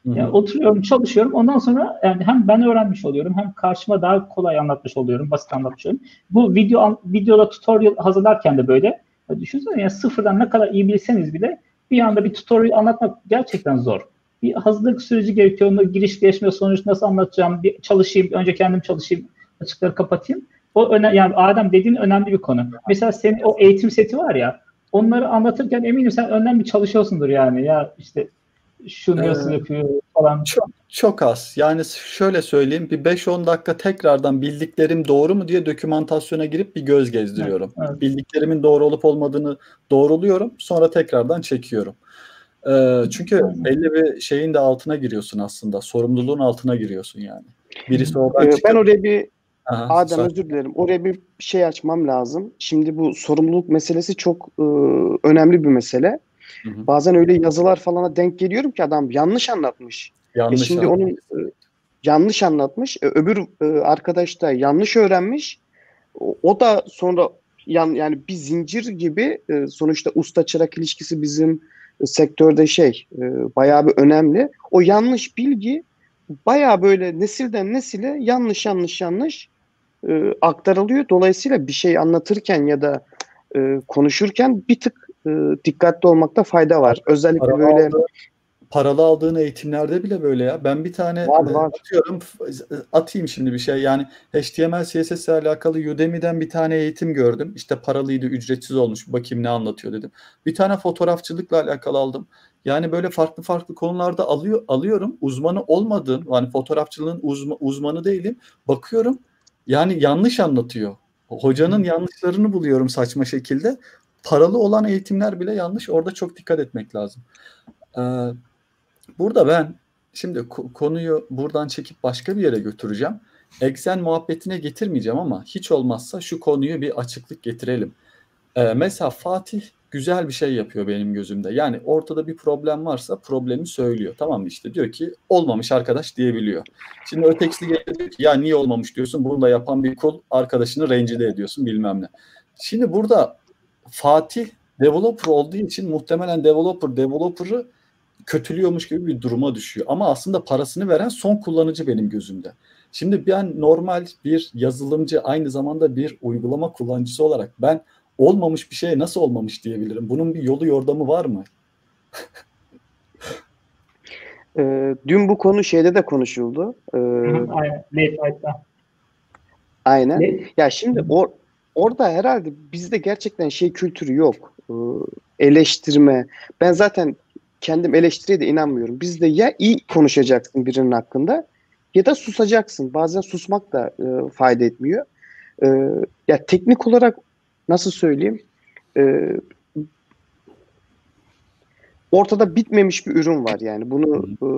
Yani oturuyorum, çalışıyorum. Ondan sonra yani hem ben öğrenmiş oluyorum hem karşıma daha kolay anlatmış oluyorum, basit anlatmış oluyorum. Bu video videoda tutorial hazırlarken de böyle. Ya düşünsene yani sıfırdan ne kadar iyi bilseniz bile bir anda bir tutorial anlatmak gerçekten zor. Bir hazırlık süreci gerekiyor. Onu giriş, gelişme, sonuç nasıl anlatacağım? Bir çalışayım, önce kendim çalışayım, açıkları kapatayım. O öne, yani Adem dediğin önemli bir konu. Mesela senin o eğitim seti var ya, onları anlatırken eminim sen önden bir çalışıyorsundur yani. Ya işte şunu nasıl Ee, yapıyor falan. Çok, çok az. Yani şöyle söyleyeyim bir 5-10 dakika tekrardan bildiklerim doğru mu diye dokümantasyona girip bir göz gezdiriyorum. Evet, evet. Bildiklerimin doğru olup olmadığını doğruluyorum. Sonra tekrardan çekiyorum. Ee, çünkü belli bir şeyin de altına giriyorsun aslında. Sorumluluğun altına giriyorsun yani. Birisi oradan Ee, ben çıkıp oraya bir Aha, Adem söyle. özür dilerim. Oraya bir şey açmam lazım. Şimdi bu sorumluluk meselesi çok e, önemli bir mesele. Hı hı. Bazen öyle yazılar falana denk geliyorum ki adam yanlış anlatmış. E Yanlış şimdi anladım. onun e, yanlış anlatmış. E, öbür e, arkadaş da yanlış öğrenmiş. O, o da sonra yan, yani bir zincir gibi e, sonuçta usta çırak ilişkisi bizim e, sektörde şey e, bayağı bir önemli. O yanlış bilgi bayağı böyle nesilden nesile yanlış yanlış yanlış e, aktarılıyor. Dolayısıyla bir şey anlatırken ya da e, konuşurken bir tık e, dikkatli olmakta fayda var. Özellikle Paralı, böyle aldığı- paralı aldığın eğitimlerde bile böyle ya. Ben bir tane Var, e, var. atıyorum f- atayım şimdi bir şey. Yani HTML CSS ile alakalı Udemy'den bir tane eğitim gördüm. İşte paralıydı, ücretsiz olmuş. Bakayım ne anlatıyor dedim. Bir tane fotoğrafçılıkla alakalı aldım. Yani böyle farklı farklı konularda alıyor alıyorum. Uzmanı olmadığım, yani fotoğrafçılığın uzma- uzmanı değilim. Bakıyorum yani yanlış anlatıyor. Hocanın yanlışlarını buluyorum saçma şekilde. Paralı olan eğitimler bile yanlış. Orada çok dikkat etmek lazım. Ee, burada ben şimdi ko- konuyu buradan çekip başka bir yere götüreceğim. Exen muhabbetine getirmeyeceğim ama hiç olmazsa şu konuyu bir açıklık getirelim. Ee, mesela Fatih güzel bir şey yapıyor benim gözümde. Yani ortada bir problem varsa problemi söylüyor. Tamam mı işte diyor ki olmamış arkadaş diyebiliyor. Şimdi ötekisi geliyor ki ya niye olmamış diyorsun bunu da yapan bir kul arkadaşını rencide ediyorsun bilmem ne. Şimdi burada Fatih developer olduğu için muhtemelen developer developer'ı kötülüyormuş gibi bir duruma düşüyor. Ama aslında parasını veren son kullanıcı benim gözümde. Şimdi ben normal bir yazılımcı aynı zamanda bir uygulama kullanıcısı olarak ben olmamış bir şeye nasıl olmamış diyebilirim. Bunun bir yolu yordamı var mı? <laughs> e, dün bu konu şeyde de konuşuldu. E, Aynen. Late night'ta. aynen. Late- Ya şimdi or, orada herhalde bizde gerçekten şey kültürü yok. Ee, eleştirme. Ben zaten kendim eleştiriye de inanmıyorum. Bizde ya iyi konuşacaksın birinin hakkında ya da susacaksın. Bazen susmak da e, fayda etmiyor. Ee, ya teknik olarak nasıl söyleyeyim? Ee, ortada bitmemiş bir ürün var yani. Bunu e,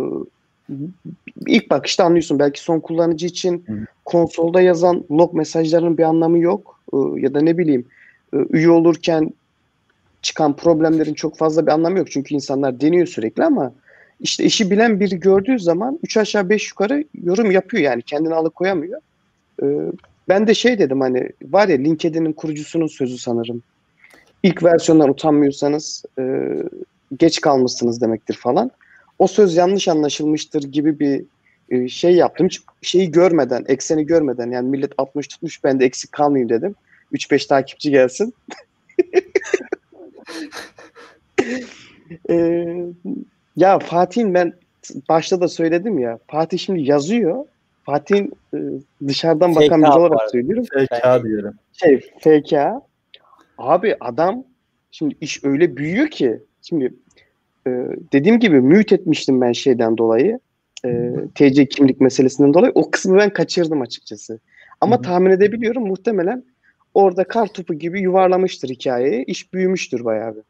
ilk bakışta anlıyorsun. Belki son kullanıcı için konsolda yazan log mesajlarının bir anlamı yok. Ee, ya da ne bileyim e, üye olurken çıkan problemlerin çok fazla bir anlamı yok. Çünkü insanlar deniyor sürekli ama işte işi bilen biri gördüğü zaman 3 aşağı 5 yukarı yorum yapıyor yani kendini alıkoyamıyor. Ee, ben de şey dedim hani var ya LinkedIn'in kurucusunun sözü sanırım. İlk versiyondan utanmıyorsanız e, geç kalmışsınız demektir falan. O söz yanlış anlaşılmıştır gibi bir e, şey yaptım. Hiç şeyi görmeden, ekseni görmeden yani millet 60 tutmuş ben de eksik kalmayayım dedim. 3-5 takipçi gelsin. <laughs> <laughs> Ee, ya Fatih'in ben başta da söyledim ya. Fatih şimdi yazıyor. Fatih'in e, dışarıdan Fake bakan biri olarak var. söylüyorum. FK diyelim. Şey FK. Abi adam şimdi iş öyle büyüyor ki şimdi e, dediğim gibi mute etmiştim ben şeyden dolayı. E, TC kimlik meselesinden dolayı. O kısmı ben kaçırdım açıkçası. Ama Hı hı. tahmin edebiliyorum muhtemelen orada kar topu gibi yuvarlamıştır hikayeyi. İş büyümüştür bayağı bir.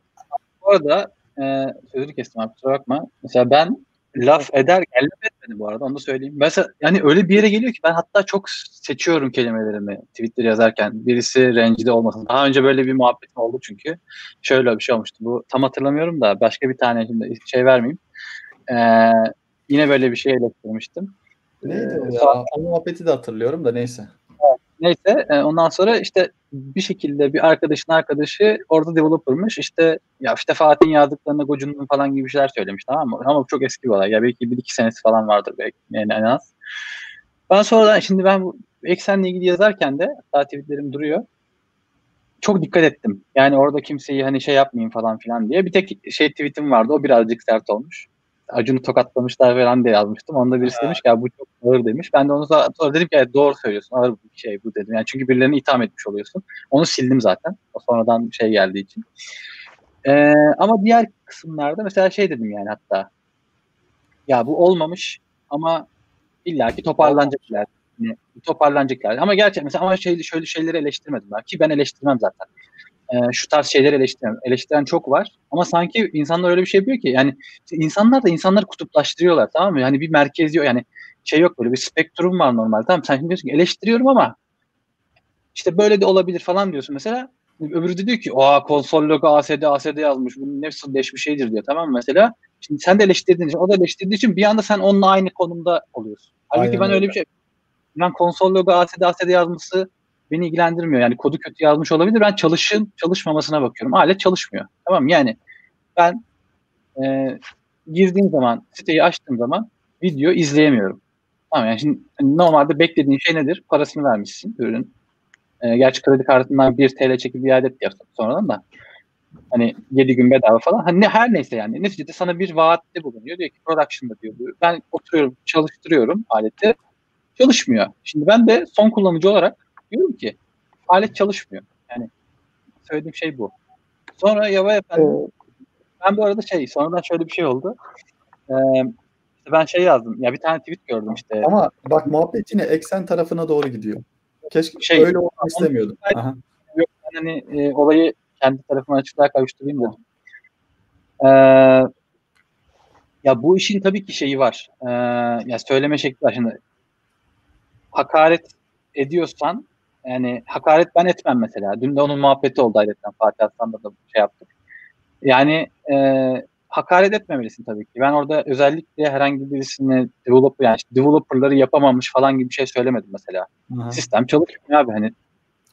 Bu arada e, sözünü kestim abi kusura bakma. Mesela ben laf eder, ellem etmedi bu arada onu da söyleyeyim. Mesela yani öyle bir yere geliyor ki ben hatta çok seçiyorum kelimelerimi Twitter yazarken. Birisi rencide olmasın. Daha önce böyle bir muhabbetim oldu çünkü. Şöyle bir şey olmuştu. Bu tam hatırlamıyorum da başka bir tane şimdi şey vermeyeyim. Ee, yine böyle bir şey eleştirmiştim. Neydi o Ee, ya? O muhabbeti de hatırlıyorum da neyse. Neyse e, ondan sonra işte bir şekilde bir arkadaşın arkadaşı orada developer'mış. İşte ya işte Fatih'in yazdıklarına gocundum falan gibi şeyler söylemiş tamam mı? Ama bu çok eski bir olay. Ya belki bir iki senesi falan vardır belki yani en az. Ben sonradan şimdi ben bu eksenle ilgili yazarken de hatta tweetlerim duruyor. Çok dikkat ettim. Yani orada kimseyi hani şey yapmayayım falan filan diye. Bir tek şey tweetim vardı. O birazcık sert olmuş. Acun'u tokatlamışlar falan diye yazmıştım. Onda birisi demiş ki ya bu çok ağır demiş. Ben de onu sonra, dedim ki evet, doğru söylüyorsun. Ağır bir şey bu dedim. Yani çünkü birilerini itham etmiş oluyorsun. Onu sildim zaten. O sonradan şey geldiği için. Ee, ama diğer kısımlarda mesela şey dedim yani hatta ya bu olmamış ama illaki toparlanacaklar. Yani toparlanacaklar. Ama gerçekten mesela ama şey, şöyle şeyleri eleştirmedim ben. Ki ben eleştirmem zaten. Ee, şu tarz şeyleri eleştirmem. Eleştiren çok var. Ama sanki insanlar öyle bir şey yapıyor ki yani insanlar da insanları kutuplaştırıyorlar tamam mı? Yani bir merkez yok yani şey yok böyle bir spektrum var normal. Tamam sen şimdi diyorsun ki eleştiriyorum ama işte böyle de olabilir falan diyorsun mesela. Öbürü de diyor ki o konsol logo ASD ASD yazmış. Bunun nefsi leş bir şeydir diyor. Tamam mı mesela? Şimdi sen de eleştirdiğin için, o da eleştirdiği için bir anda sen onunla aynı konumda oluyorsun. Halbuki Aynen ben öyle öyle. bir şey ben konsol logo ASD ASD yazması beni ilgilendirmiyor. Yani kodu kötü yazmış olabilir. Ben çalışın çalışmamasına bakıyorum. Alet çalışmıyor. Tamam? Yani ben e, girdiğim zaman siteyi açtığım zaman video izleyemiyorum. Tamam yani şimdi hani normalde beklediğin şey nedir? Parasını vermişsin ürünün. E, gerçi kredi kartından 1 TL çekip iade et yaptım sonradan da. Hani 7 gün bedava falan. Hani her neyse yani. Neticede sana bir vaatte bulunuyor. Diyor ki production'da diyor. Ben oturuyorum, çalıştırıyorum aleti. Çalışmıyor. Şimdi ben de son kullanıcı olarak diyorum ki alet çalışmıyor. Yani söylediğim şey bu. Sonra Yava efendim Ee, ben bu arada şey sonradan şöyle bir şey oldu. Ee, işte ben şey yazdım. Ya bir tane tweet gördüm işte. Ama bak muhabbet yine eksen tarafına doğru gidiyor. Keşke Şey- öyle olmak istemiyordum. Aha. Yok, ben hani e, olayı kendi tarafıma açıklığa kavuşturayım dedim. Ee, ya bu işin tabii ki şeyi var. Ee, ya söyleme şekli var. Şimdi hakaret ediyorsan yani hakaret ben etmem mesela. Dün de onun muhabbeti oldu ayrıca Fatih Aslan'da da şey yaptık. Yani e, hakaret etmemelisin tabii ki. Ben orada özellikle herhangi birisine developer yani işte developerları yapamamış falan gibi bir şey söylemedim mesela. Aha. Sistem çalışmıyor abi hani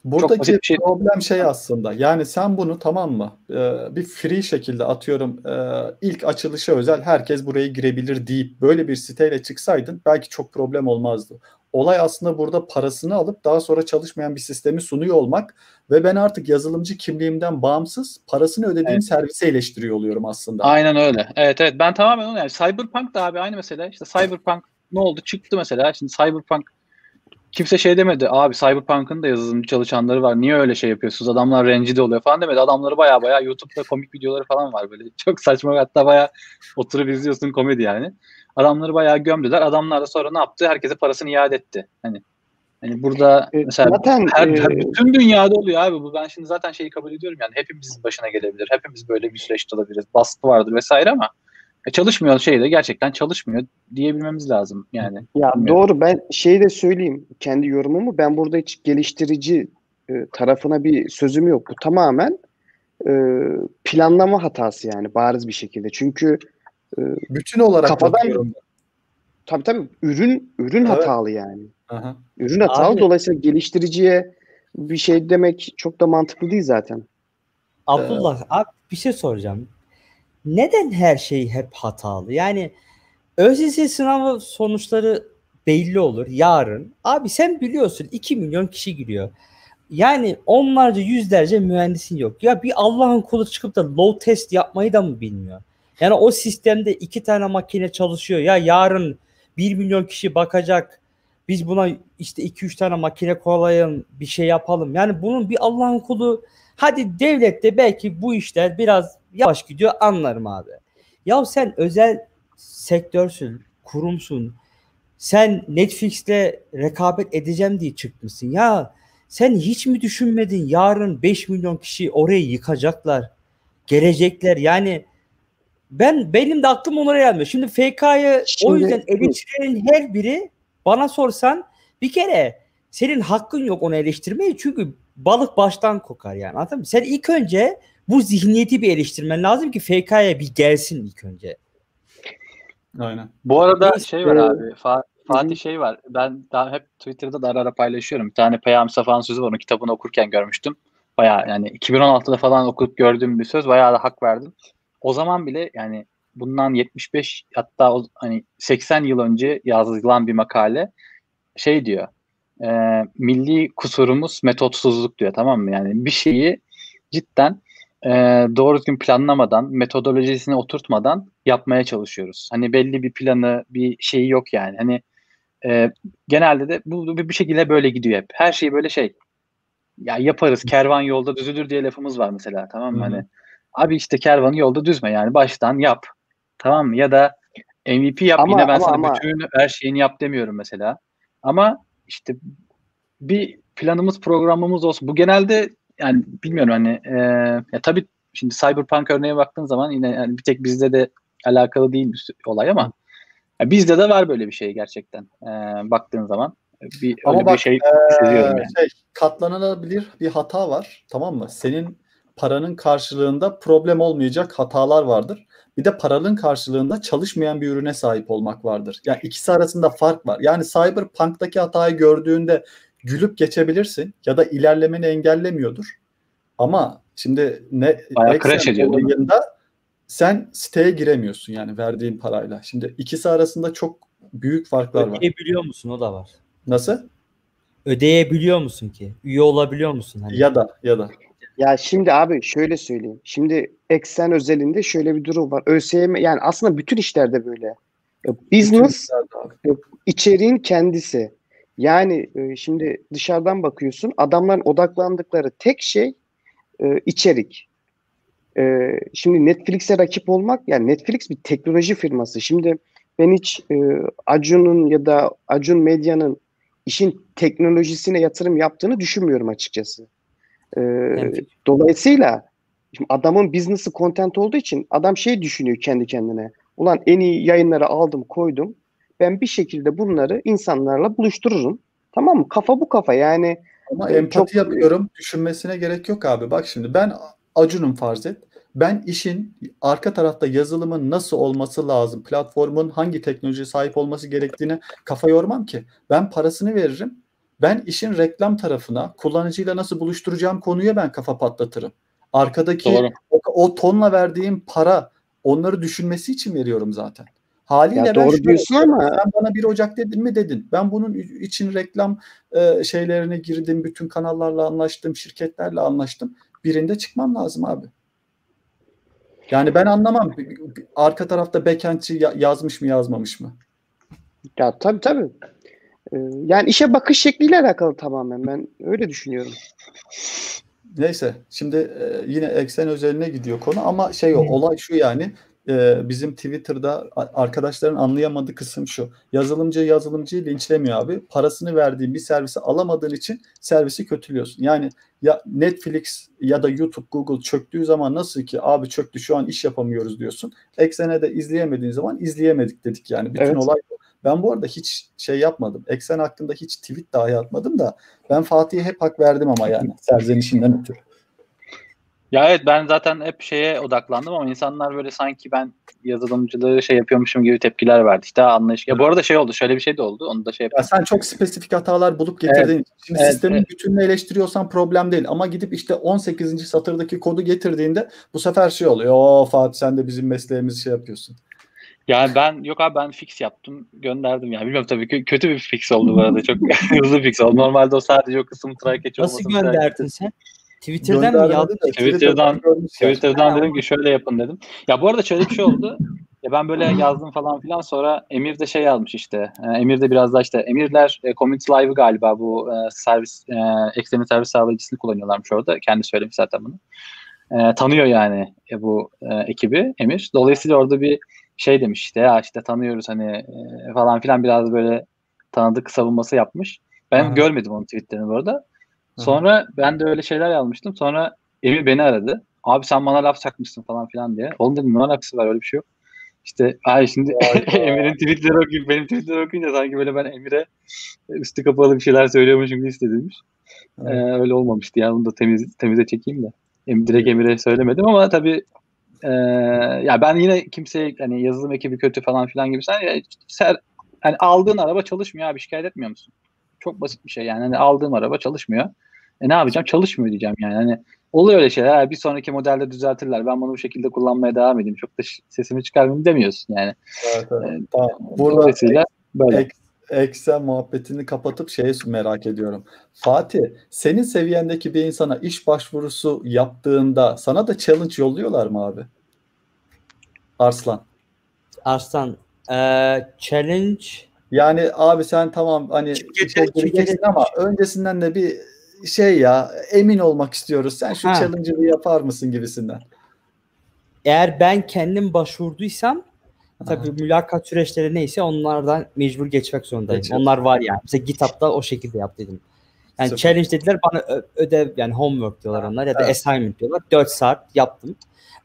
Buradaki şey. problem şey aslında. Yani sen bunu tamam mı? Ee, bir free şekilde atıyorum e, ilk açılışa özel herkes buraya girebilir deyip böyle bir siteyle çıksaydın belki çok problem olmazdı. Olay aslında burada parasını alıp daha sonra çalışmayan bir sistemi sunuyor olmak ve ben artık yazılımcı kimliğimden bağımsız parasını ödediğim Evet. servisi eleştiriyor oluyorum aslında. Aynen öyle. Evet evet ben tamamen onu yani Cyberpunk da abi aynı mesele. İşte Cyberpunk ne oldu? Çıktı mesela. Şimdi Cyberpunk kimse şey demedi. Abi Cyberpunk'ın da yazılımcı çalışanları var. Niye öyle şey yapıyorsunuz? Adamlar rencide oluyor falan demedi. Adamları baya baya YouTube'da komik videoları falan var böyle. <laughs> Çok saçma hatta baya oturup izliyorsun komedi yani. Adamları bayağı gömdüler. Adamlar da sonra ne yaptı? Herkese parasını iade etti. Hani hani burada E, mesela zaten, her, e, her- bütün dünyada oluyor abi bu. Ben şimdi zaten şeyi kabul ediyorum yani hepimizin başına gelebilir. Hepimiz böyle bir süreçte olabiliriz. Baskı vardır vesaire ama e, çalışmıyor şey de gerçekten çalışmıyor diyebilmemiz lazım yani. Ya Bilmiyorum. doğru ben şeyi de söyleyeyim kendi yorumumu ben burada hiç geliştirici e, tarafına bir sözüm yok. Bu tamamen e, planlama hatası yani bariz bir şekilde. Çünkü Bütün olarak Kafadan- bakıyorum. tabii tabii ürün ürün Evet. hatalı yani. Aha. Ürün hatalı Abi- dolayısıyla geliştiriciye bir şey demek çok da mantıklı değil zaten. Abdullah abi bir şey soracağım. Neden her şey hep hatalı? Yani ÖSS sınavı sonuçları belli olur yarın. Abi sen biliyorsun 2 milyon kişi giriyor. Yani onlarca yüzlerce mühendisin yok. Ya bir Allah'ın kulu çıkıp da low test yapmayı da mı bilmiyor? Yani o sistemde iki tane makine çalışıyor. Ya yarın 1 milyon kişi bakacak. Biz buna işte 2-3 tane makine koyalım, bir şey yapalım. Yani bunun bir Allah'ın kulu Hadi devlette belki bu işler biraz yavaş gidiyor anlarım abi. Ya sen özel sektörsün, kurumsun. Sen Netflix'le rekabet edeceğim diye çıkmışsın. Ya sen hiç mi düşünmedin yarın 5 milyon kişi orayı yıkacaklar. Gelecekler yani Ben benim de aklım onlara gelmiyor. Şimdi FK'yı o yüzden eleştirenin her biri bana sorsan bir kere senin hakkın yok onu eleştirmeye çünkü balık baştan kokar yani anladın mı? Sen ilk önce bu zihniyeti bir eleştirmen lazım ki FK'ya bir gelsin ilk önce. Aynen. Bu arada Neyse, şey var e, abi. Fa- Fatih şey var. Ben daha hep Twitter'da da ara ara paylaşıyorum. Bir tane Peyami Safa'nın sözü var. Onun kitabını okurken görmüştüm. Bayağı yani 2016'da falan okup gördüğüm bir söz. Bayağı da hak verdim. O zaman bile yani bundan 75 hatta o, hani 80 yıl önce yazılan bir makale şey diyor. E, milli kusurumuz metotsuzluk diyor tamam mı? Yani bir şeyi cidden e, doğru düzgün planlamadan, metodolojisini oturtmadan yapmaya çalışıyoruz. Hani belli bir planı, bir şeyi yok yani. Hani e, genelde de bu bir şekilde böyle gidiyor hep. Her şey böyle şey. Ya yaparız, kervan yolda düzülür diye lafımız var mesela tamam mı? Hani abi işte kervanı yolda düzme yani baştan yap. Tamam mı? Ya da MVP yap Ama- yine ben ama- sana ama- bütün her şeyini yap demiyorum mesela. Ama işte bir planımız programımız olsun. Bu genelde yani bilmiyorum hani e, ya tabii şimdi Cyberpunk örneğe baktığın zaman yine yani bir tek bizde de alakalı değil bir olay ama ya bizde de var böyle bir şey gerçekten. E, baktığın zaman bir öyle Ama bir bak, şey Ee, yani. şey, katlanılabilir bir hata var. Tamam mı? Senin paranın karşılığında problem olmayacak hatalar vardır. Bir de paranın karşılığında çalışmayan bir ürüne sahip olmak vardır. Yani ikisi arasında fark var. Yani Cyberpunk'taki hatayı gördüğünde gülüp geçebilirsin ya da ilerlemeni engellemiyordur. Ama şimdi ne Bayağı crash ediyor, olayında sen siteye giremiyorsun yani verdiğin parayla. Şimdi ikisi arasında çok büyük farklar var. Ödeyebiliyor musun o da var. Nasıl? Ödeyebiliyor musun ki? Üye olabiliyor musun? Hani? Ya da ya da. Ya şimdi abi şöyle söyleyeyim. Şimdi eksen özelinde şöyle bir durum var. ÖSYM yani aslında bütün işlerde böyle. Ya Business içeriğin kendisi. Yani e, şimdi dışarıdan bakıyorsun adamların odaklandıkları tek şey e, içerik. E, şimdi Netflix'e rakip olmak yani Netflix bir teknoloji firması. Şimdi ben hiç e, Acun'un ya da Acun Medya'nın işin teknolojisine yatırım yaptığını düşünmüyorum açıkçası. E, Yani- dolayısıyla şimdi adamın business'ı content olduğu için adam şey düşünüyor kendi kendine. Ulan en iyi yayınları aldım koydum. Ben bir şekilde bunları insanlarla buluştururum. Tamam mı? Kafa bu kafa yani. Ama Çok- empati yapıyorum. Düşünmesine gerek yok abi. Bak şimdi ben Acun'um farz et. Ben işin arka tarafta yazılımın nasıl olması lazım, platformun hangi teknolojiye sahip olması gerektiğine kafa yormam ki. Ben parasını veririm. Ben işin reklam tarafına, kullanıcıyla nasıl buluşturacağım konuya ben kafa patlatırım. Arkadaki Doğru. o, o tonla verdiğim para onları düşünmesi için veriyorum zaten. Haliyle Ya ben doğru şöyle diyorsun ama- Sen bana 1 Ocak dedin mi dedin. Ben bunun için reklam e, şeylerine girdim. Bütün kanallarla anlaştım. Şirketlerle anlaştım. Birinde çıkmam lazım abi. Yani ben anlamam. Arka tarafta backendçi ya- yazmış mı yazmamış mı? Ya tabii tabii. Ee, yani işe bakış şekliyle alakalı tamamen. Ben öyle düşünüyorum. Neyse şimdi e, yine eksen özeline gidiyor konu ama şey o olay şu yani e, bizim Twitter'da arkadaşların anlayamadığı kısım şu. Yazılımcı yazılımcıyı linçlemiyor abi. Parasını verdiğin bir servisi alamadığın için servisi kötülüyorsun. Yani ya Netflix ya da YouTube, Google çöktüğü zaman nasıl ki abi çöktü şu an iş yapamıyoruz diyorsun. Eksene de izleyemediğin zaman izleyemedik dedik yani. Bütün Evet. olay bu. Ben bu arada hiç şey yapmadım. Eksen hakkında hiç tweet dahi atmadım da ben Fatih'e hep hak verdim ama yani <laughs> serzenişinden ötürü. Ya evet ben zaten hep şeye odaklandım ama insanlar böyle sanki ben yazılımcılığı şey yapıyormuşum gibi tepkiler verdi. İşte anlayış. Ya bu arada şey oldu. Şöyle bir şey de oldu. Onu da şey Ya yapayım. sen çok spesifik hatalar bulup getirdiğin için. Şimdi Evet, sistemin evet. bütününü eleştiriyorsan problem değil. Ama gidip işte 18. satırdaki kodu getirdiğinde bu sefer şey oluyor. O Fatih sen de bizim mesleğimizi şey yapıyorsun. Yani ben yok abi ben fix yaptım gönderdim yani. Bilmiyorum tabii kö- kötü bir fix oldu bu arada. Çok <laughs> hızlı fix oldu. Normalde o sadece o kısmı try catch Nasıl gönderdin sen? Twitter'dan mı yazdın? Twitter'dan-. Twitter'dan dedim ki şöyle yapın dedim. Ya bu arada şöyle bir şey oldu. Ya ben böyle yazdım falan filan sonra Emir de şey yazmış işte. Ee, Emir de biraz daha işte Emirler e, Community Live'ı galiba bu e, servis e, ekstrem servis sağlayıcısını kullanıyorlarmış orada. Kendi söylemiş zaten bunu. E, tanıyor yani e, bu e, ekibi Emir. Dolayısıyla orada bir şey demiş işte ya işte tanıyoruz hani e, falan filan biraz böyle tanıdık savunması yapmış. Ben Aha. görmedim onun tweetlerini bu arada. Sonra ben de öyle şeyler yazmıştım. Sonra Emir beni aradı. Abi sen bana laf çakmışsın falan filan diye. Oğlum dedim ne alakası var öyle bir şey yok. İşte ay şimdi <laughs> Emir'in tweetleri okuyup benim tweetleri okuyunca sanki böyle ben Emir'e üstü kapalı bir şeyler söylüyormuşum gibi hissedilmiş. Ee, öyle olmamıştı yani bunu da temiz, temize çekeyim de. Em, direkt Emir'e söylemedim ama tabii e, ya ben yine kimseye hani yazılım ekibi kötü falan filan gibi sen ya, ser, hani aldığın araba çalışmıyor abi şikayet etmiyor musun? Çok basit bir şey yani hani aldığım araba çalışmıyor. E ne yapacağım? Çalışmıyor diyeceğim yani. Hani oluyor öyle şeyler. Bir sonraki modelde düzeltirler. Ben bunu bu şekilde kullanmaya devam edeyim. Çok da sesimi çıkarmayayım demiyorsun yani. Evet, evet. Ee, tamam. Burada böyle. Ek, Excel muhabbetini kapatıp şeyi merak ediyorum. Fatih, senin seviyendeki bir insana iş başvurusu yaptığında sana da challenge yolluyorlar mı abi? Arslan. Arslan, e, challenge yani abi sen tamam hani gireceksin ama öncesinden de bir şey ya emin olmak istiyoruz. Sen şu ha. challenge'ı yapar mısın gibisinden. Eğer ben kendim başvurduysam tabii mülakat süreçleri neyse onlardan mecbur geçmek zorundayım. Geçer. Onlar var yani. Mesela GitHub'da o şekilde yap dedim. Yani Süper. challenge dediler bana ödev yani homework diyorlar onlar ya da evet. assignment diyorlar. 4 saat yaptım.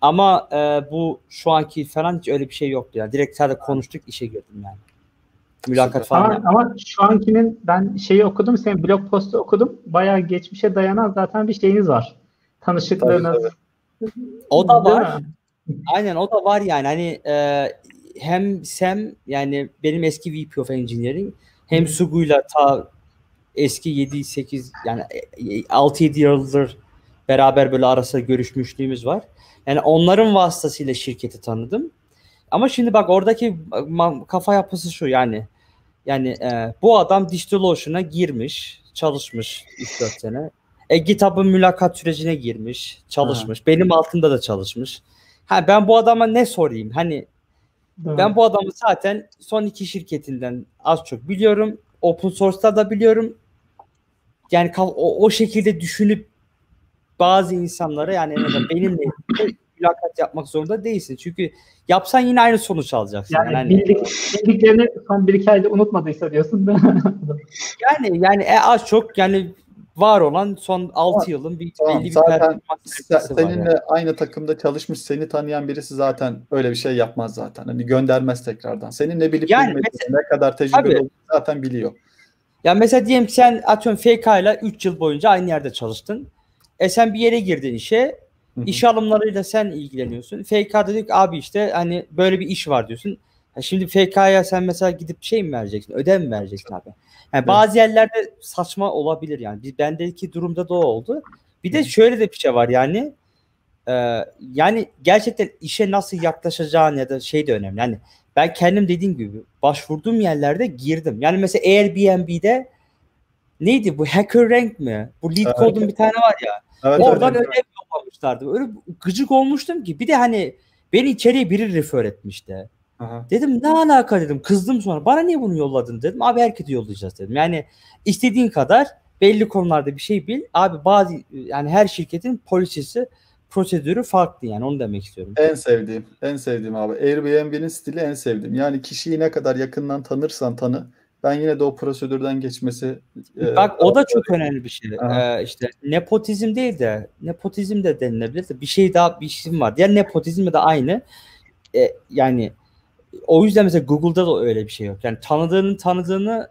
Ama e, bu şu anki falan hiç öyle bir şey yoktu yani. Direkt sadece konuştuk işe girdim yani mülakat falan. Ama, ama şu ankinin ben şeyi okudum, senin blog postu okudum. Bayağı geçmişe dayanan zaten bir şeyiniz var. Tanışıklığınız. O da var. Aynen o da var yani. Hani e, hem Sam yani benim eski VP of Engineering hem Sugu'yla ta eski 7-8 yani 6-7 yıldır beraber böyle arası görüşmüşlüğümüz var. Yani onların vasıtasıyla şirketi tanıdım. Ama şimdi bak oradaki kafa yapısı şu yani. Yani e, bu adam DigitalOcean'a girmiş, çalışmış 3-4 sene. E, GitHub'ın mülakat sürecine girmiş, çalışmış. Ha. Benim altında da çalışmış. Ha ben bu adama ne sorayım? Hani Ben bu adamı zaten son iki şirketinden az çok biliyorum. Open source'ta da biliyorum. Yani o, o şekilde düşünüp bazı insanlara yani benimle <clears throat> mülakat yapmak zorunda değilsin. Çünkü yapsan yine aynı sonuç alacaksın. Yani, yani bildik, bildiklerini son bir iki ayda unutmadıysa diyorsun yani yani e, az çok yani var olan son 6 yılın bir tamam, belli bir zaten sen, seninle yani. aynı takımda çalışmış seni tanıyan birisi zaten öyle bir şey yapmaz zaten. Hani göndermez tekrardan. Senin ne bilip yani mesela, ne kadar tecrübeli olduğunu zaten biliyor. Ya mesela diyelim ki sen atıyorum FK ile 3 yıl boyunca aynı yerde çalıştın. E sen bir yere girdin işe. Hı-hı. İş alımlarıyla sen ilgileniyorsun. FK dedik abi işte hani böyle bir iş var diyorsun. Ha şimdi FK'ya sen mesela gidip şey mi vereceksin? Ödev mi vereceksin abi? Yani bazı yerlerde saçma olabilir yani. Biz bendeki durumda da o oldu. Bir de şöyle de bir şey var yani. E, yani gerçekten işe nasıl yaklaşacağın ya da şey de önemli. Yani ben kendim dediğim gibi başvurduğum yerlerde girdim. Yani mesela Airbnb'de neydi bu Hacker Rank mi? Bu lead code'un bir tane var ya. Evet, Oradan evet. ödev yollamışlardı. Öyle gıcık olmuştum ki. Bir de hani beni içeriye biri refer etmişti. Aha. Dedim ne alaka dedim. Kızdım sonra. Bana niye bunu yolladın dedim. Abi herkese yollayacağız dedim. Yani istediğin kadar belli konularda bir şey bil. Abi bazı yani her şirketin polisisi prosedürü farklı yani onu demek istiyorum. En sevdiğim, en sevdiğim abi. Airbnb'nin stili en sevdiğim. Yani kişiyi ne kadar yakından tanırsan tanı ben yine de o prosedürden geçmesi e, Bak o da çok önemli bir şey. Ee, işte nepotizm değil de nepotizm de denilebilir de bir şey daha bir isim var. Diğer nepotizm de aynı. Ee, yani o yüzden mesela Google'da da öyle bir şey yok. Yani tanıdığının tanıdığını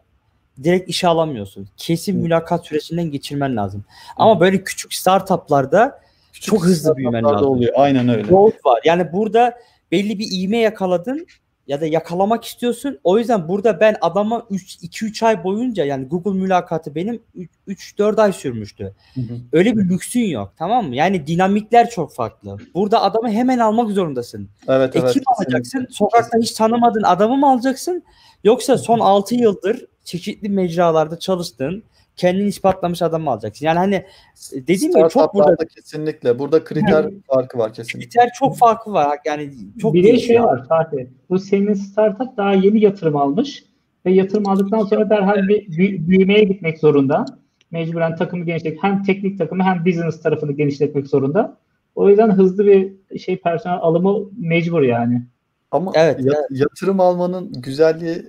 direkt işe alamıyorsun. Kesin Hı. mülakat sürecinden geçirmen lazım. Ama böyle küçük startuplarda küçük çok hızlı büyümen lazım. oluyor. Aynen öyle. Growth var. Yani burada belli bir iğme yakaladın ya da yakalamak istiyorsun. O yüzden burada ben adama 2-3 ay boyunca yani Google mülakatı benim 3-4 ay sürmüştü. Hı hı. Öyle bir lüksün yok tamam mı? Yani dinamikler çok farklı. Burada adamı hemen almak zorundasın. Evet, e, evet, alacaksın? Sokakta hiç tanımadığın adamı mı alacaksın? Yoksa son 6 yıldır çeşitli mecralarda çalıştığın kendini ispatlamış adamı alacaksın. Yani hani dediğim gibi çok burada kesinlikle burada kriter yani, farkı var kesinlikle. Kriter çok farkı var. Yani çok bir de şey var Fatih. Bu senin startup daha yeni yatırım almış ve yatırım aldıktan sonra derhal bir büyümeye gitmek zorunda. Mecburen takımı genişletmek hem teknik takımı hem business tarafını genişletmek zorunda. O yüzden hızlı bir şey personel alımı mecbur yani. Ama evet, yat, evet. yatırım almanın güzelliği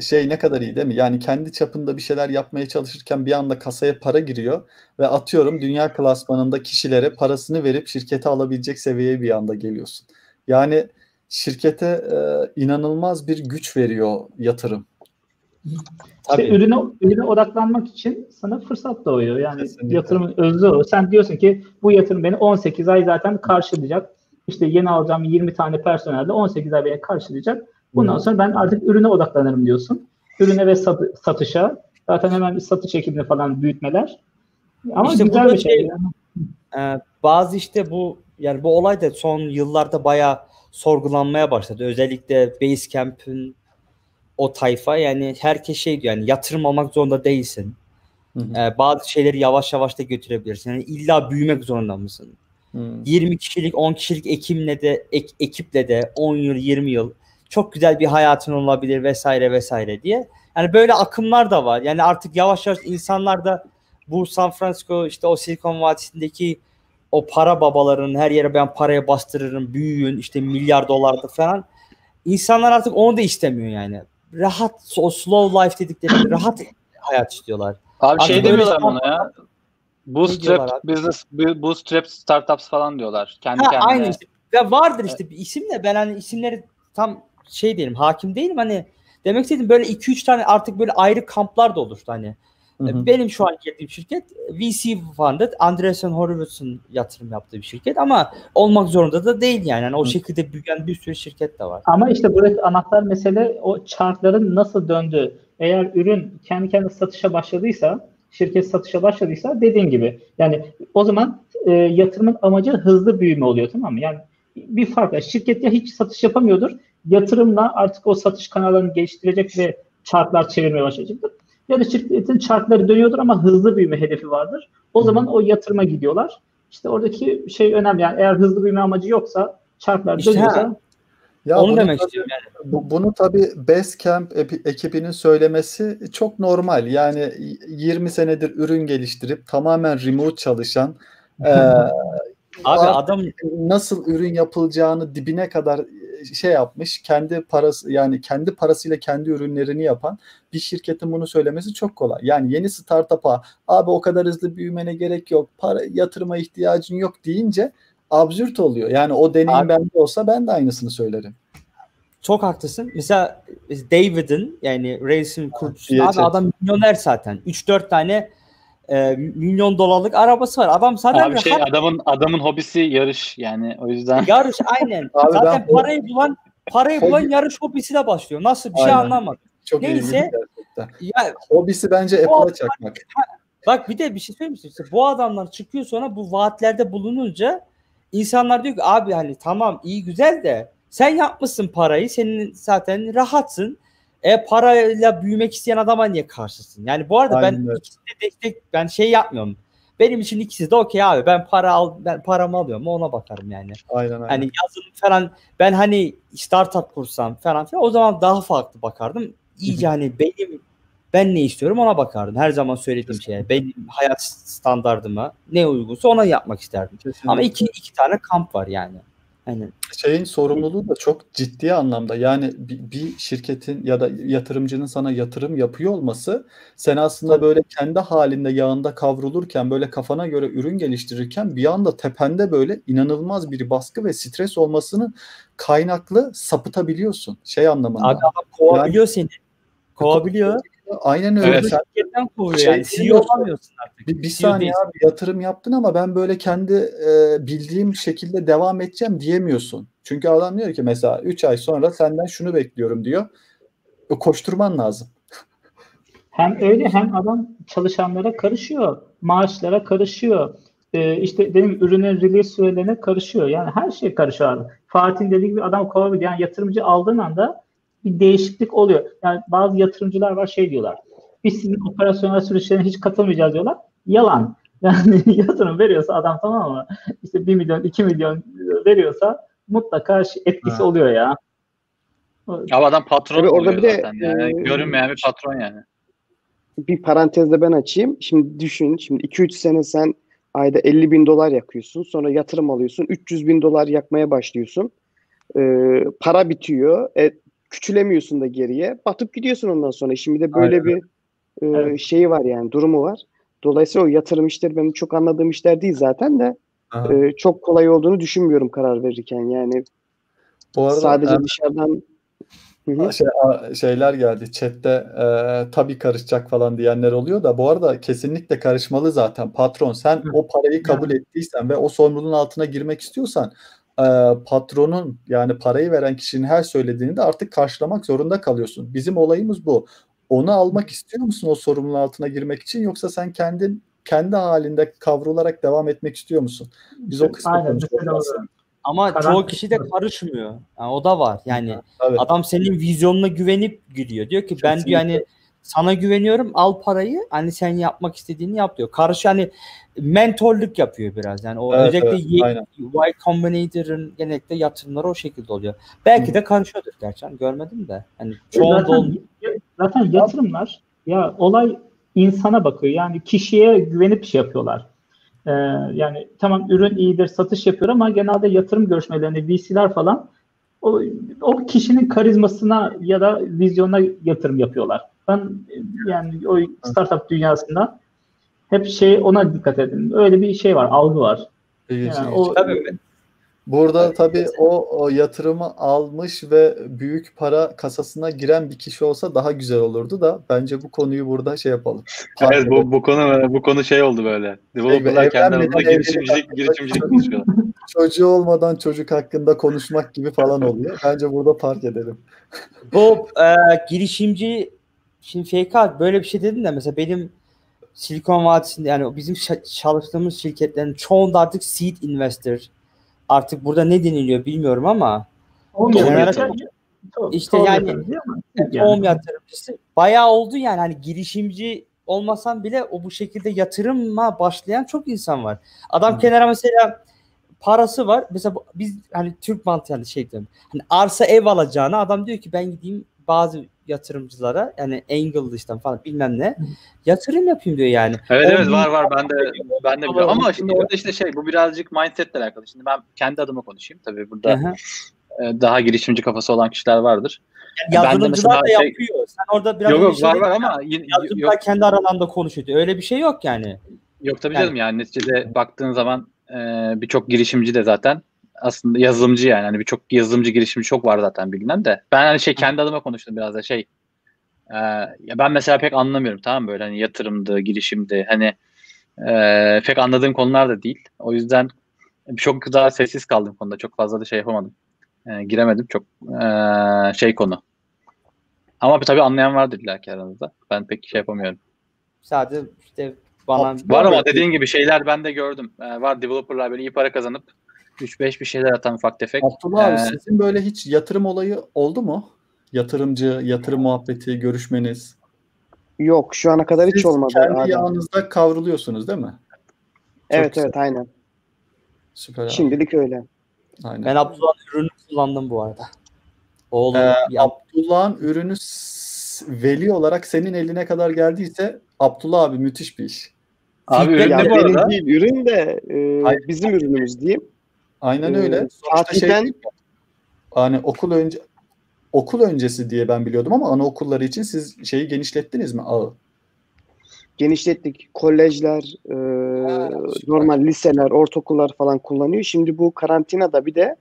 şey ne kadar iyi değil mi? Yani kendi çapında bir şeyler yapmaya çalışırken bir anda kasaya para giriyor ve atıyorum dünya klasmanında kişilere parasını verip şirkete alabilecek seviyeye bir anda geliyorsun. Yani şirkete e, inanılmaz bir güç veriyor yatırım. İşte ürüne, ürüne odaklanmak için sana fırsat doğuyor. Yani Kesinlikle. yatırımın özü o. Sen diyorsun ki bu yatırım beni 18 ay zaten karşılayacak. İşte yeni alacağım 20 tane personelde 18 ay beni karşılayacak. Bundan sonra ben artık ürüne odaklanırım diyorsun. Ürüne ve sat- satışa. Zaten hemen bir satış ekibini falan büyütmeler. Ama İşte güzel bir şey. şey- Ee, bazı işte bu yani bu olay da son yıllarda bayağı sorgulanmaya başladı. Özellikle Basecamp'in o tayfa yani herkes şey diyor yani yatırım almak zorunda değilsin. Hı hı. Ee, bazı şeyleri yavaş yavaş da götürebilirsin. Yani illa büyümek zorunda mısın? Hı. 20 kişilik 10 kişilik ekimle de ek- ekiple de 10 yıl 20 yıl çok güzel bir hayatın olabilir vesaire vesaire diye. Yani böyle akımlar da var. Yani artık yavaş yavaş insanlar da bu San Francisco işte o Silikon Vadisi'ndeki o para babalarının her yere ben paraya bastırırım büyüyün işte milyar dolardır falan. İnsanlar artık onu da istemiyor yani. Rahat o slow life dedikleri rahat hayat istiyorlar. Abi Abi şey demiyorlar buna ya. Bootstrap business, bu- bootstrap startups falan diyorlar. Kendi Ha, kendine. aynı işte. Ya vardır işte bir isim de ben hani isimleri tam şey değilim hakim değilim hani demek istediğim böyle 2-3 tane artık böyle ayrı kamplar da oluştu hani. Hı hı. Benim şu an girdiğim şirket VC funded Andreessen Horowitz'in yatırım yaptığı bir şirket ama olmak zorunda da değil yani. yani o Hı. şekilde büyüyen bir sürü şirket de var. Ama işte buradaki anahtar mesele o chartların nasıl döndüğü. Eğer ürün kendi kendine satışa başladıysa, şirket satışa başladıysa dediğin gibi. Yani o zaman e, yatırımın amacı hızlı büyüme oluyor tamam mı? Yani bir fark var. Şirket ya hiç satış yapamıyordur. Yatırımla artık o satış kanallarını geliştirecek ve chartlar çevirmeye başlayacaktır. Ya da şirketin chartları dönüyordur ama hızlı büyüme hedefi vardır. O zaman o yatırıma gidiyorlar. İşte oradaki şey önemli. Yani eğer hızlı büyüme amacı yoksa chartlar İşte dönüyorsa ha. Ya Onu bunu demek tabii- istiyorum yani. Bu, bunu tabii Basecamp ekibinin söylemesi çok normal. Yani 20 senedir ürün geliştirip tamamen remote çalışan <laughs> e, Abi adam nasıl ürün yapılacağını dibine kadar şey yapmış. Kendi parası yani kendi parasıyla kendi ürünlerini yapan bir şirketin bunu söylemesi çok kolay. Yani yeni startup'a abi o kadar hızlı büyümene gerek yok. Para yatırıma ihtiyacın yok deyince absürt oluyor. Yani o deneyim Abi- bende olsa ben de aynısını söylerim. çok haklısın. Mesela David'in yani Race'in kurucusu abi adam milyoner zaten. 3-4 tane e, milyon dolarlık arabası var. Adam zaten Abi şey rahat adamın adamın hobisi yarış yani o yüzden. yarış aynen. <laughs> Abi zaten ben- parayı bulan parayı bulan yarış hobisiyle başlıyor. Nasıl bir şey Aynen. anlamadım. Çok Neyse. Ya Hobisi bence Apple'a çakmak. Bak bir de bir şey söyleyeyim mi? İşte bu adamlar çıkıyor sonra bu vaatlerde bulununca insanlar diyor ki abi hani tamam iyi güzel de sen yapmışsın parayı senin zaten rahatsın. E parayla büyümek isteyen adama niye karşısın? Yani bu arada Aynen ben öyle. ikisini de destek ben şey yapmıyorum. Benim için ikisi de okey abi. Ben para al ben paramı alıyorum ona bakarım yani. Aynen aynen. Hani yazılım falan ben hani startup kursam falan filan o zaman daha farklı bakardım. İyice hani benim ben ne istiyorum ona bakardım. Her zaman söylediğim şey. Benim hayat standardıma ne uygunsa ona yapmak isterdim. Kesinlikle. Ama iki, iki tane kamp var yani. Hani şeyin sorumluluğu da çok ciddi anlamda. Yani bir, bir şirketin ya da yatırımcının sana yatırım yapıyor olması sen aslında böyle kendi halinde yağında kavrulurken böyle kafana göre ürün geliştirirken bir anda tepende böyle inanılmaz bir baskı ve stres olmasını kaynaklı sapıtabiliyorsun. Şey anlamında. abi adam kovabiliyor seni. Kovabiliyor. Aynen öyle. Evet. Sen Şirketten kovuyor Şey yani. CEO demiyorsun. olamıyorsun artık. bir, bir CEO saniye değilsin. abi yatırım yaptın ama ben böyle kendi e, bildiğim şekilde devam edeceğim diyemiyorsun. Çünkü adam diyor ki mesela 3 ay sonra senden şunu bekliyorum diyor. E, Koşturman lazım. <laughs> Hem öyle hem adam çalışanlara karışıyor. Maaşlara karışıyor. Ee, işte benim ürünün release sürelerine karışıyor. Yani her şey karışıyor abi. Fatih'in dediği gibi adam kovabilir. Yani yatırımcı aldığın anda bir değişiklik oluyor. Yani bazı yatırımcılar var şey diyorlar. Biz sizin operasyonel süreçlerine hiç katılmayacağız diyorlar. Yalan. <laughs> Yani yatırım veriyorsa adam tamam mı? İşte 1 milyon 2 milyon veriyorsa mutlaka şey- etkisi Ha. oluyor ya. Abi adam patron Tabii orada bir de, zaten yani. e, Görünmeyen bir patron yani. bir parantezde ben açayım. Şimdi düşün, şimdi 2-3 sene sen ayda 50 bin dolar yakıyorsun. Sonra yatırım alıyorsun. 300 bin dolar yakmaya başlıyorsun. Ee, para bitiyor. E, küçülemiyorsun da geriye. Batıp gidiyorsun ondan sonra. Şimdi de böyle Aynen. bir e, Evet. şeyi var yani durumu var. Dolayısıyla o yatırım işleri benim çok anladığım işler değil zaten de Aha. e, çok kolay olduğunu düşünmüyorum karar verirken. Yani Bu arada sadece em- dışarıdan Hı hı. şey, şeyler geldi. Chat'te e, tabii karışacak falan diyenler oluyor da bu arada kesinlikle karışmalı zaten. Patron sen o parayı kabul ettiysen ve o sorumluluğun altına girmek istiyorsan e, patronun yani parayı veren kişinin her söylediğini de artık karşılamak zorunda kalıyorsun. Bizim olayımız bu. Onu almak istiyor musun o sorumluluğun altına girmek için yoksa sen kendin kendi halinde kavrularak devam etmek istiyor musun? Biz o kısmı Aynen, konuşuyoruz. Ama Karanlık çoğu kişi de karışmıyor. Yani o da var. Yani Tabii. adam senin vizyonuna güvenip giriyor. Diyor ki ben diyor hani sana güveniyorum al parayı hani sen yapmak istediğini yap diyor. Karşı hani mentorluk yapıyor biraz. Yani o Evet, özellikle evet, Y, aynen. Y Combinator'ın genellikle yatırımları o şekilde oluyor. Belki de karışıyordur gerçi. Hani görmedim de. Hani çoğunda zaten, olmuyor. zaten yatırımlar ya olay insana bakıyor. Yani kişiye güvenip şey yapıyorlar. Ee, yani tamam ürün iyidir, satış yapıyor ama genelde yatırım görüşmelerinde VC'ler falan o, o kişinin karizmasına ya da vizyonuna yatırım yapıyorlar. Ben yani o startup dünyasında hep şey ona dikkat edin. Öyle bir şey var, algı var. Yani o Tabii Burada tabii o, o yatırımı almış ve büyük para kasasına giren bir kişi olsa daha güzel olurdu da bence bu konuyu burada şey yapalım. Evet bu, bu konu bu konu şey oldu böyle. Developerlar kendi aralarında girişimcilik, <laughs> girişimcilik konuşuyorlar. Çocuğu olmadan çocuk hakkında konuşmak gibi falan oluyor. Bence burada park edelim. Bu e, girişimci şimdi FK böyle bir şey dedin de mesela benim Silikon Vadisi'nde yani bizim çalıştığımız şirketlerin çoğunda artık seed investor artık burada ne deniliyor bilmiyorum ama yatırımı. Tohum- İşte yani- yani tohum yatırımcısı bayağı oldu yani hani girişimci olmasan bile o bu şekilde yatırıma başlayan çok insan var. Adam Hı. kenara mesela parası var. Mesela biz hani Türk mantığı yani şey diyorum. Hani arsa ev alacağına adam diyor ki ben gideyim bazı yatırımcılara yani Angle'dan falan bilmem ne yatırım yapayım diyor yani. Evet evet var var ben de ben de biliyorum. Ama şimdi orada işte şey bu birazcık mindsetle alakalı. Şimdi ben kendi adıma konuşayım. Tabii burada Aha. e, daha girişimci kafası olan kişiler vardır. Yani yazılımcılar da şey- yapıyor. Sen orada biraz yok yok şey var var ama yazılımcılar kendi aralarında konuşuyor. Öyle bir şey yok yani. Yok tabii Yani- canım yani neticede baktığın zaman e, birçok girişimci de zaten aslında yazılımcı yani hani birçok yazılımcı girişimci çok var zaten bilinen de. Ben hani şey kendi adıma konuştum biraz da şey. e, ya ben mesela pek anlamıyorum tamam böyle hani yatırımdı, girişimdi hani e, pek anladığım konular da değil. O yüzden çok daha sessiz kaldım konuda. Çok fazla da şey yapamadım. E, giremedim çok e, şey konu. Ama tabii anlayan vardır illa ki aranızda. Ben pek şey yapamıyorum. Sadece işte bana Var ama dediğin gibi şeyler ben de gördüm. Ee, var developerlar böyle iyi para kazanıp 3-5 bir şeyler atan ufak tefek. Abdullah abi Ee, sizin böyle hiç yatırım olayı oldu mu? Yatırımcı, yatırım muhabbeti, görüşmeniz. Yok şu ana kadar hiç Siz olmadı. kendi Adem. yağınızda kavruluyorsunuz değil mi? Evet güzel. evet aynen. Süper abi. Şimdilik öyle. Aynen. Ben Abdullah'ın ürünü kullandım bu arada. Oğlum Ee, Abdullah'ın ürünü veli olarak senin eline kadar geldiyse Abdullah abi müthiş bir iş. Abi ürün Ya ne bu benim arada? değil ürün de e, Hayır. bizim ürünümüz diyeyim. Aynen Ee, öyle. Sonuçta şey Fatih'ten- hani okul önce okul öncesi diye ben biliyordum ama anaokulları için siz şeyi genişlettiniz mi ağı? genişlettik. Kolejler, e, normal liseler, ortaokullar falan kullanıyor. Şimdi bu karantinada bir de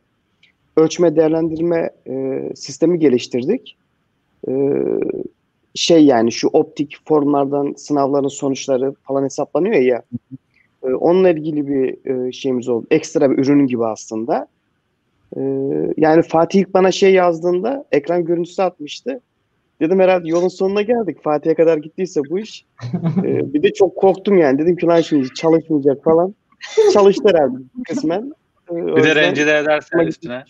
ölçme değerlendirme e, sistemi geliştirdik. E, şey yani şu optik formlardan sınavların sonuçları falan hesaplanıyor ya. E, onunla ilgili bir e, şeyimiz oldu. Ekstra bir ürünün gibi aslında. E, yani Fatih ilk bana şey yazdığında ekran görüntüsü atmıştı. Dedim herhalde yolun sonuna geldik. Fatih'e kadar gittiyse bu iş. Ee, bir de çok korktum yani. Dedim ki lan şimdi çalışmayacak falan. Çalıştı herhalde kısmen. Ee, o Bir de rencide edersen üstüne.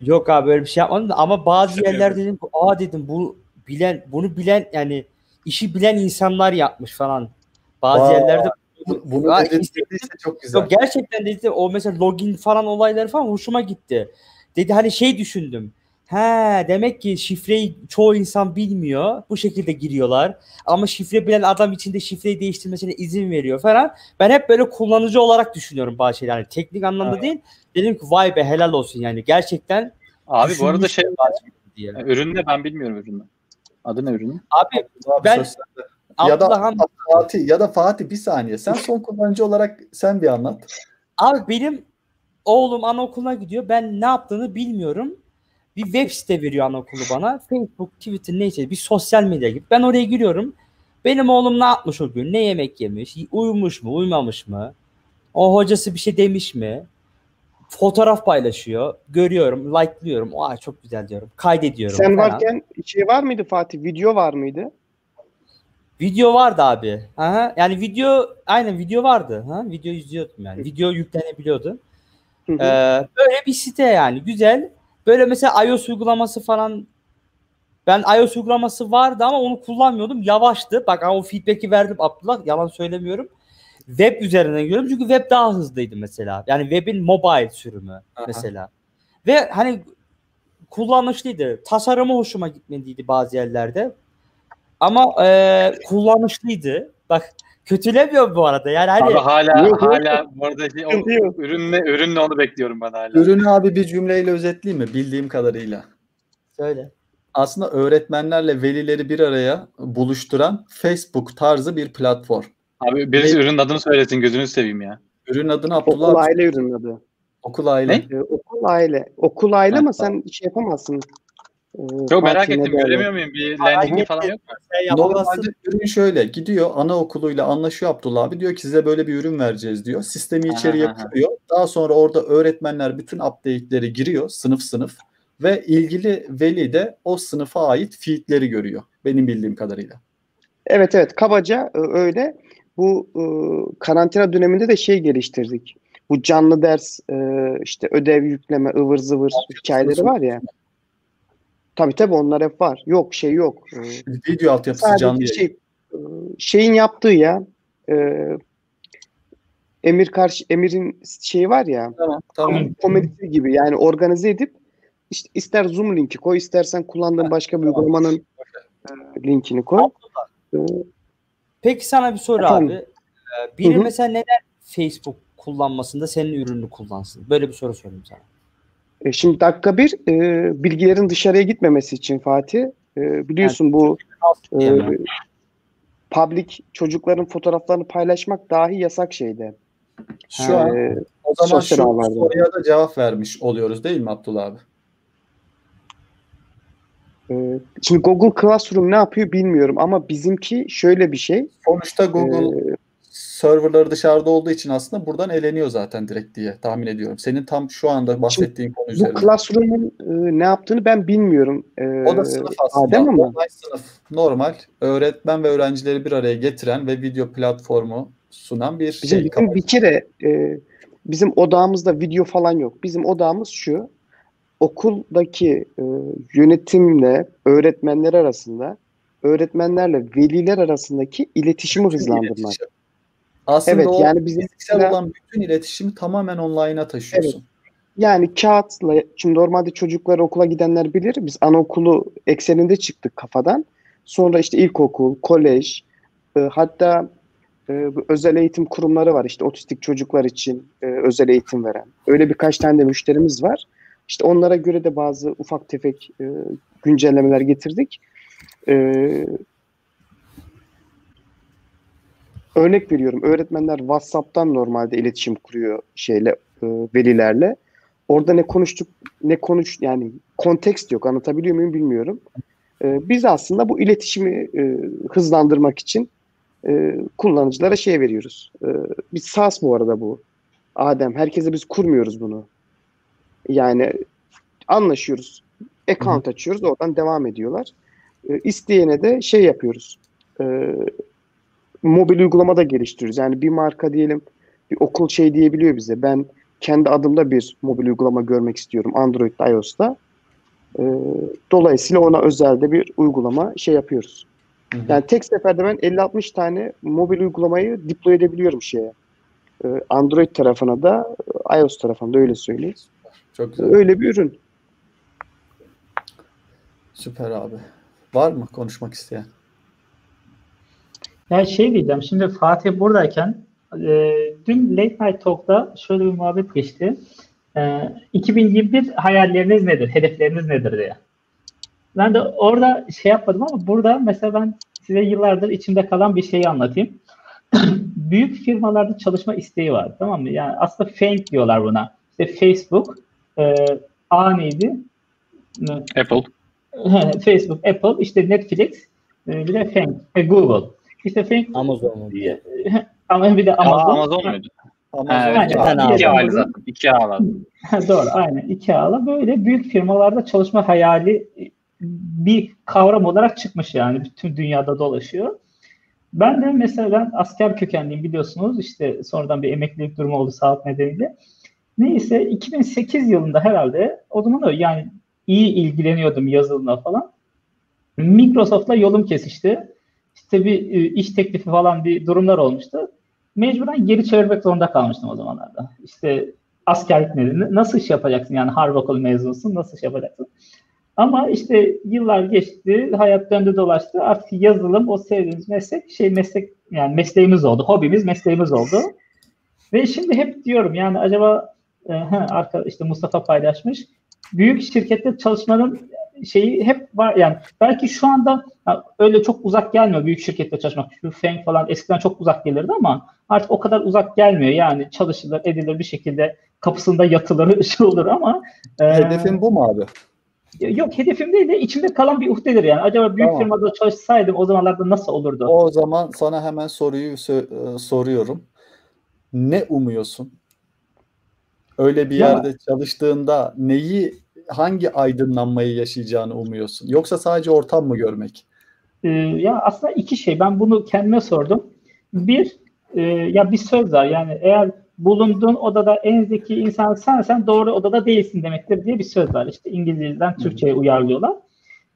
Yok abi böyle bir şey yapmadım da ama bazı yerler dedim ki, aa dedim bu bilen bunu bilen yani işi bilen insanlar yapmış falan. Bazı Vay. yerlerde Bunu Aa, dedirdiyse çok güzel. Yok gerçekten dedi o mesela login falan olayları falan hoşuma gitti. Dedi hani şey düşündüm. He demek ki şifreyi çoğu insan bilmiyor. Bu şekilde giriyorlar. Ama şifre bilen adam için de şifreyi değiştirmesine izin veriyor falan. Ben hep böyle kullanıcı olarak düşünüyorum bazı şeyler. Yani teknik anlamda Evet. değil. Dedim ki vay be helal olsun yani. Gerçekten Abi bu arada şey düşünmüşler bazı şeyleri diye. Yani ürün ne ben bilmiyorum ürünü. Adı ne ürünü? Abi Abi Ben-. Ya da Fatih ya da Fatih bir saniye. Sen son <laughs> kullanıcı olarak sen bir anlat. Abi benim oğlum anaokuluna gidiyor. Ben ne yaptığını bilmiyorum. Bir web site veriyor anaokulu bana. Facebook, Twitter neyse bir sosyal medya gibi. Ben oraya giriyorum. Benim oğlum ne yapmış o gün? Ne yemek yemiş? Uyumuş mu? Uyumamış mı? O hocası bir şey demiş mi? Fotoğraf paylaşıyor. Görüyorum, like'lıyorum. Aa çok güzel diyorum. Kaydediyorum. Sen falan. varken şey var mıydı Fatih? Video var mıydı? Video vardı abi. Aha. Yani video aynen video vardı. Ha? Video izliyordum yani. Video yüklenebiliyordu. Ee, böyle bir site yani güzel. Böyle mesela iOS uygulaması falan ben iOS uygulaması vardı ama onu kullanmıyordum. Yavaştı. Bak o feedback'i verdim Abdullah. Yalan söylemiyorum. Web üzerinden görüyorum çünkü web daha hızlıydı mesela. Yani web'in mobile sürümü Aha. mesela. Ve hani kullanışlıydı. Tasarımı hoşuma gitmediydi bazı yerlerde. Ama e, kullanışlıydı. Bak kötülemiyorum bu arada. Yani hani Abi hala Yok, yok. hala bu arada şey, o, Sıkıntı yok. ürün ne ürün ne onu bekliyorum ben hala. Ürünü abi bir cümleyle özetleyeyim mi? Bildiğim kadarıyla. söyle. Aslında öğretmenlerle velileri bir araya buluşturan Facebook tarzı bir platform. Abi birisi ürünün adını söylesin gözünü seveyim ya. Ürün adını Okul Abdullah aile ürünün adı. okul aile. Ne? Ee, okul aile. Okul aile Ha, ama sen şey yapamazsın. Ee, Çok merak Fatih, ne ettim göremiyor muyum? Bir landingi falan yok mu? Sen yapamazsın. Normalde ürün şöyle gidiyor anaokuluyla anlaşıyor Abdullah abi diyor ki size böyle bir ürün vereceğiz diyor. Sistemi içeriye aha. kuruyor. Daha sonra orada öğretmenler bütün update'leri giriyor sınıf sınıf ve ilgili veli de o sınıfa ait feedleri görüyor. Benim bildiğim kadarıyla. Evet evet kabaca e, öyle. Bu e, karantina döneminde de şey geliştirdik. Bu canlı ders e, işte ödev yükleme ıvır zıvır hikayeleri var ya. Tabii tabii onlar hep var. Yok şey yok. E, Video altyapısı canlı sadece yayın. şey e, şeyin yaptığı ya e, Emir karşı Emir'in şeyi var ya Tamam tamam. komedisi gibi yani organize edip işte ister Zoom linki koy istersen kullandığın başka bir uygulamanın e, linkini koy. E, Peki sana bir soru Efendim? abi. Ee, Biri Hı hı. mesela neden Facebook kullanmasında senin ürününü kullansın? Böyle bir soru sorayım sana. E, Şimdi dakika bir e, bilgilerin dışarıya gitmemesi için Fatih e, biliyorsun bu e, public çocukların fotoğraflarını paylaşmak dahi yasak şeyde. Şu an E, o zaman şu ağlarda. soruya da cevap vermiş oluyoruz değil mi Abdullah abi? e, şimdi Google Classroom ne yapıyor bilmiyorum ama bizimki şöyle bir şey. Sonuçta Google e, serverları dışarıda olduğu için aslında buradan eleniyor zaten direkt diye tahmin ediyorum. Senin tam şu anda bahsettiğin konu bu üzerine. Classroom'un e, ne yaptığını ben bilmiyorum. E, O da sınıf aslında. Adem ama Online sınıf. Normal öğretmen ve öğrencileri bir araya getiren ve video platformu sunan bir bizim, şey. bizim bir kere e, bizim odağımızda video falan yok. Bizim odağımız şu. Okuldaki e, yönetimle öğretmenler arasında öğretmenlerle veliler arasındaki iletişimi hızlandırmak. İletişim. Aslında Evet yani bizim fiziksel olan bütün iletişimi tamamen online'a taşıyorsun. Yani kağıtla, şimdi normalde çocuklar okula gidenler bilir. Biz anaokulu ekseninde çıktık kafadan. Sonra işte ilkokul, kolej, e, hatta e, özel eğitim kurumları var. İşte otistik çocuklar için e, özel eğitim veren. Öyle birkaç tane de müşterimiz var. İşte onlara göre de bazı ufak tefek e, güncellemeler getirdik. E, örnek veriyorum. Öğretmenler WhatsApp'tan normalde iletişim kuruyor şeyle e, velilerle. Orada ne konuştuk, ne konuş yani kontekst yok. Anlatabiliyor muyum bilmiyorum. E, biz aslında bu iletişimi e, hızlandırmak için e, kullanıcılara şey veriyoruz. E, biz SaaS bu arada bu. Adem, herkese biz kurmuyoruz bunu. Yani anlaşıyoruz. Account açıyoruz, oradan devam ediyorlar. E, isteyene de şey yapıyoruz. E, mobil uygulama da geliştiriyoruz. Yani bir marka diyelim bir okul şey diyebiliyor bize. Ben kendi adımda bir mobil uygulama görmek istiyorum Android'de, iOS'ta. E, dolayısıyla ona özel de bir uygulama şey yapıyoruz. Hı hı. Yani tek seferde ben 50-60 tane mobil uygulamayı deploy edebiliyorum şeye. E, Android tarafına da iOS tarafına da öyle söyleyeyim. Çok güzel. Öyle bir ürün. Süper abi. Var mı konuşmak isteyen? Ya şey diyeceğim, şimdi Fatih buradayken e, dün Late Night Talk'ta şöyle bir muhabbet geçti. E, 2021 hayalleriniz nedir, hedefleriniz nedir diye. Ben de orada şey yapmadım ama burada mesela ben size yıllardır içimde kalan bir şeyi anlatayım. <clears throat> Büyük firmalarda çalışma isteği var tamam mı? Yani aslında fake diyorlar buna. İşte Facebook, e, A neydi? Apple. <laughs> Facebook, Apple, işte Netflix, e, bir de Feng, e, Google. İşte Feng, Amazon mu? <laughs> ama bir de Amazon, Amazon. Amazon muydu? Ama Ha, Aynen. evet, iki Amazon. aile zaten. İki aile. <laughs> Doğru, aynen. İki ağla böyle büyük firmalarda çalışma hayali bir kavram olarak çıkmış yani bütün dünyada dolaşıyor. Ben de mesela ben asker kökenliyim biliyorsunuz işte sonradan bir emeklilik durumu oldu sağlık nedeniyle. Neyse 2008 yılında herhalde o zaman da yani iyi ilgileniyordum yazılımla falan. Microsoft'la yolum kesişti. İşte bir e, iş teklifi falan bir durumlar olmuştu. Mecburen geri çevirmek zorunda kalmıştım o zamanlarda. İşte askerlik nedeni nasıl iş yapacaksın yani harp okulu mezunusun nasıl iş yapacaksın? Ama işte yıllar geçti, hayat döndü dolaştı. Artık yazılım o sevdiğimiz meslek şey meslek yani mesleğimiz oldu. Hobimiz mesleğimiz oldu. Ve şimdi hep diyorum yani acaba e, arka işte Mustafa paylaşmış. Büyük şirkette çalışmanın şeyi hep var yani belki şu anda ha, öyle çok uzak gelmiyor büyük şirkette çalışmak. Şu Feng falan eskiden çok uzak gelirdi ama artık o kadar uzak gelmiyor. Yani çalışılır, edilir bir şekilde kapısında yatılır, <laughs> şey olur ama e, hedefin bu mu abi? Yok hedefim değil de içimde kalan bir uhdedir yani. Acaba büyük Tamam. firmada çalışsaydım o zamanlarda nasıl olurdu? O zaman sana hemen soruyu e, soruyorum. Ne umuyorsun? Öyle bir Ya- yerde çalıştığında neyi, hangi aydınlanmayı yaşayacağını umuyorsun? Yoksa sadece ortam mı görmek? Ee, ya aslında iki şey. Ben bunu kendime sordum. Bir, e, ya bir söz var yani eğer bulunduğun odada en zeki insan sen sen doğru odada değilsin demektir diye bir söz var. İşte İngilizceden Türkçe'ye uyarlıyorlar.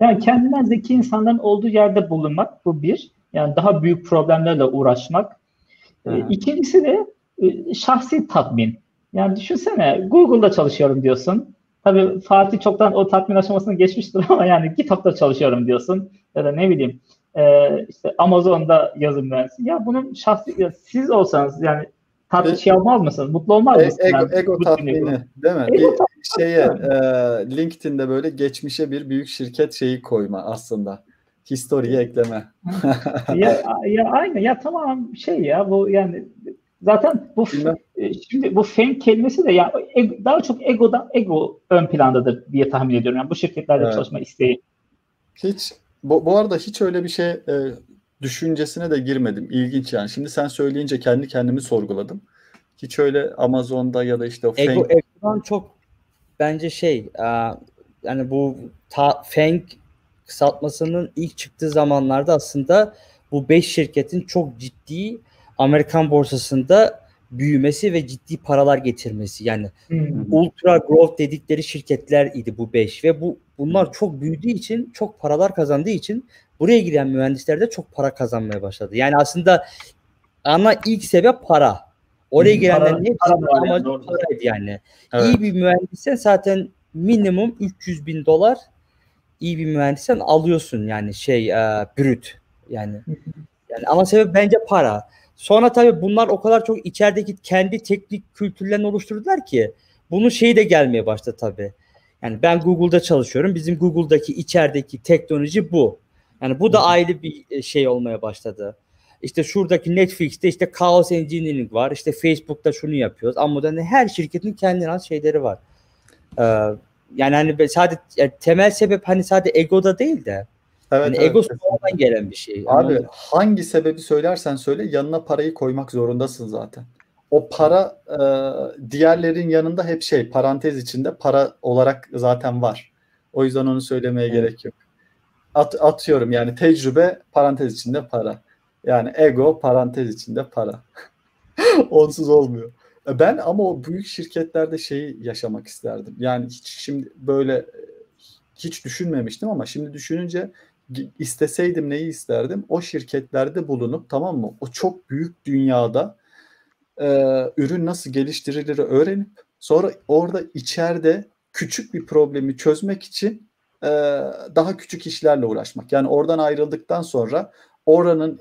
Yani kendinden zeki insanların olduğu yerde bulunmak bu bir. Yani daha büyük problemlerle uğraşmak. Ee. İkincisi de e, şahsi tatmin. Yani düşünsene Google'da çalışıyorum diyorsun. Tabii Fatih çoktan o tatmin aşamasını geçmiştir <laughs> ama yani GitHub'da çalışıyorum diyorsun. Ya da ne bileyim e, işte Amazon'da yazım mühendisi. Ya bunun şahsi ya siz olsanız yani tat E- şey olmaz mısınız? Mutlu olmaz E- mısınız? ego, Yani ego tatmini dinliyorum. değil mi? Ego Bir şeye e, LinkedIn'de böyle geçmişe bir büyük şirket şeyi koyma aslında. History'ye ekleme. ya, <laughs> ya aynı ya tamam şey ya bu yani zaten bu Bilmem. e, şimdi bu fame kelimesi de ya ego- daha çok egodan ego ön plandadır diye tahmin ediyorum. Yani bu şirketlerde Evet. çalışma isteği. Hiç bu, bu arada hiç öyle bir şey e, düşüncesine de girmedim. İlginç yani. Şimdi sen söyleyince kendi kendimi sorguladım. Hiç öyle Amazon'da ya da işte o Ego, Feng- egodan çok bence şey e, yani bu ta, Feng kısaltmasının ilk çıktığı zamanlarda aslında bu 5 şirketin çok ciddi Amerikan borsasında büyümesi ve ciddi paralar getirmesi. Yani Hmm. ultra growth dedikleri şirketler idi bu 5 ve bu bunlar çok büyüdüğü için çok paralar kazandığı için buraya giren mühendisler de çok para kazanmaya başladı. Yani aslında ana ilk sebep para. Oraya Hı, girenlerin para- hepsi para da var yani, amacı doğru. paraydı yani. Evet. İyi bir mühendissen zaten minimum 300 bin dolar iyi bir mühendissen alıyorsun yani şey e, brüt yani. Yani ama sebep bence para. Sonra tabii bunlar o kadar çok içerideki kendi teknik kültürlerini oluşturdular ki bunun şeyi de gelmeye başladı tabii. Yani ben Google'da çalışıyorum. Bizim Google'daki içerideki teknoloji bu. Yani bu da ayrı bir e, şey olmaya başladı. İşte şuradaki Netflix'te işte Chaos Engineering var. İşte Facebook'ta şunu yapıyoruz. Ama da her şirketin kendine has şeyleri var. Ee, yani hani sadece yani temel sebep hani sadece egoda değil de Evet, hani evet. ego sonradan gelen bir şey. Abi Anladın hangi sebebi söylersen söyle yanına parayı koymak zorundasın zaten. O para e, diğerlerin yanında hep şey parantez içinde para olarak zaten var. O yüzden onu söylemeye Evet. gerek yok. At, atıyorum yani tecrübe parantez içinde para. Yani ego parantez içinde para. <laughs> Onsuz olmuyor. E, Ben ama o büyük şirketlerde şeyi yaşamak isterdim. Yani hiç şimdi böyle e, hiç düşünmemiştim ama şimdi düşününce isteseydim neyi isterdim? O şirketlerde bulunup tamam mı? O çok büyük dünyada e, ürün nasıl geliştirilir öğrenip sonra orada içeride küçük bir problemi çözmek için e, daha küçük işlerle uğraşmak. Yani oradan ayrıldıktan sonra oranın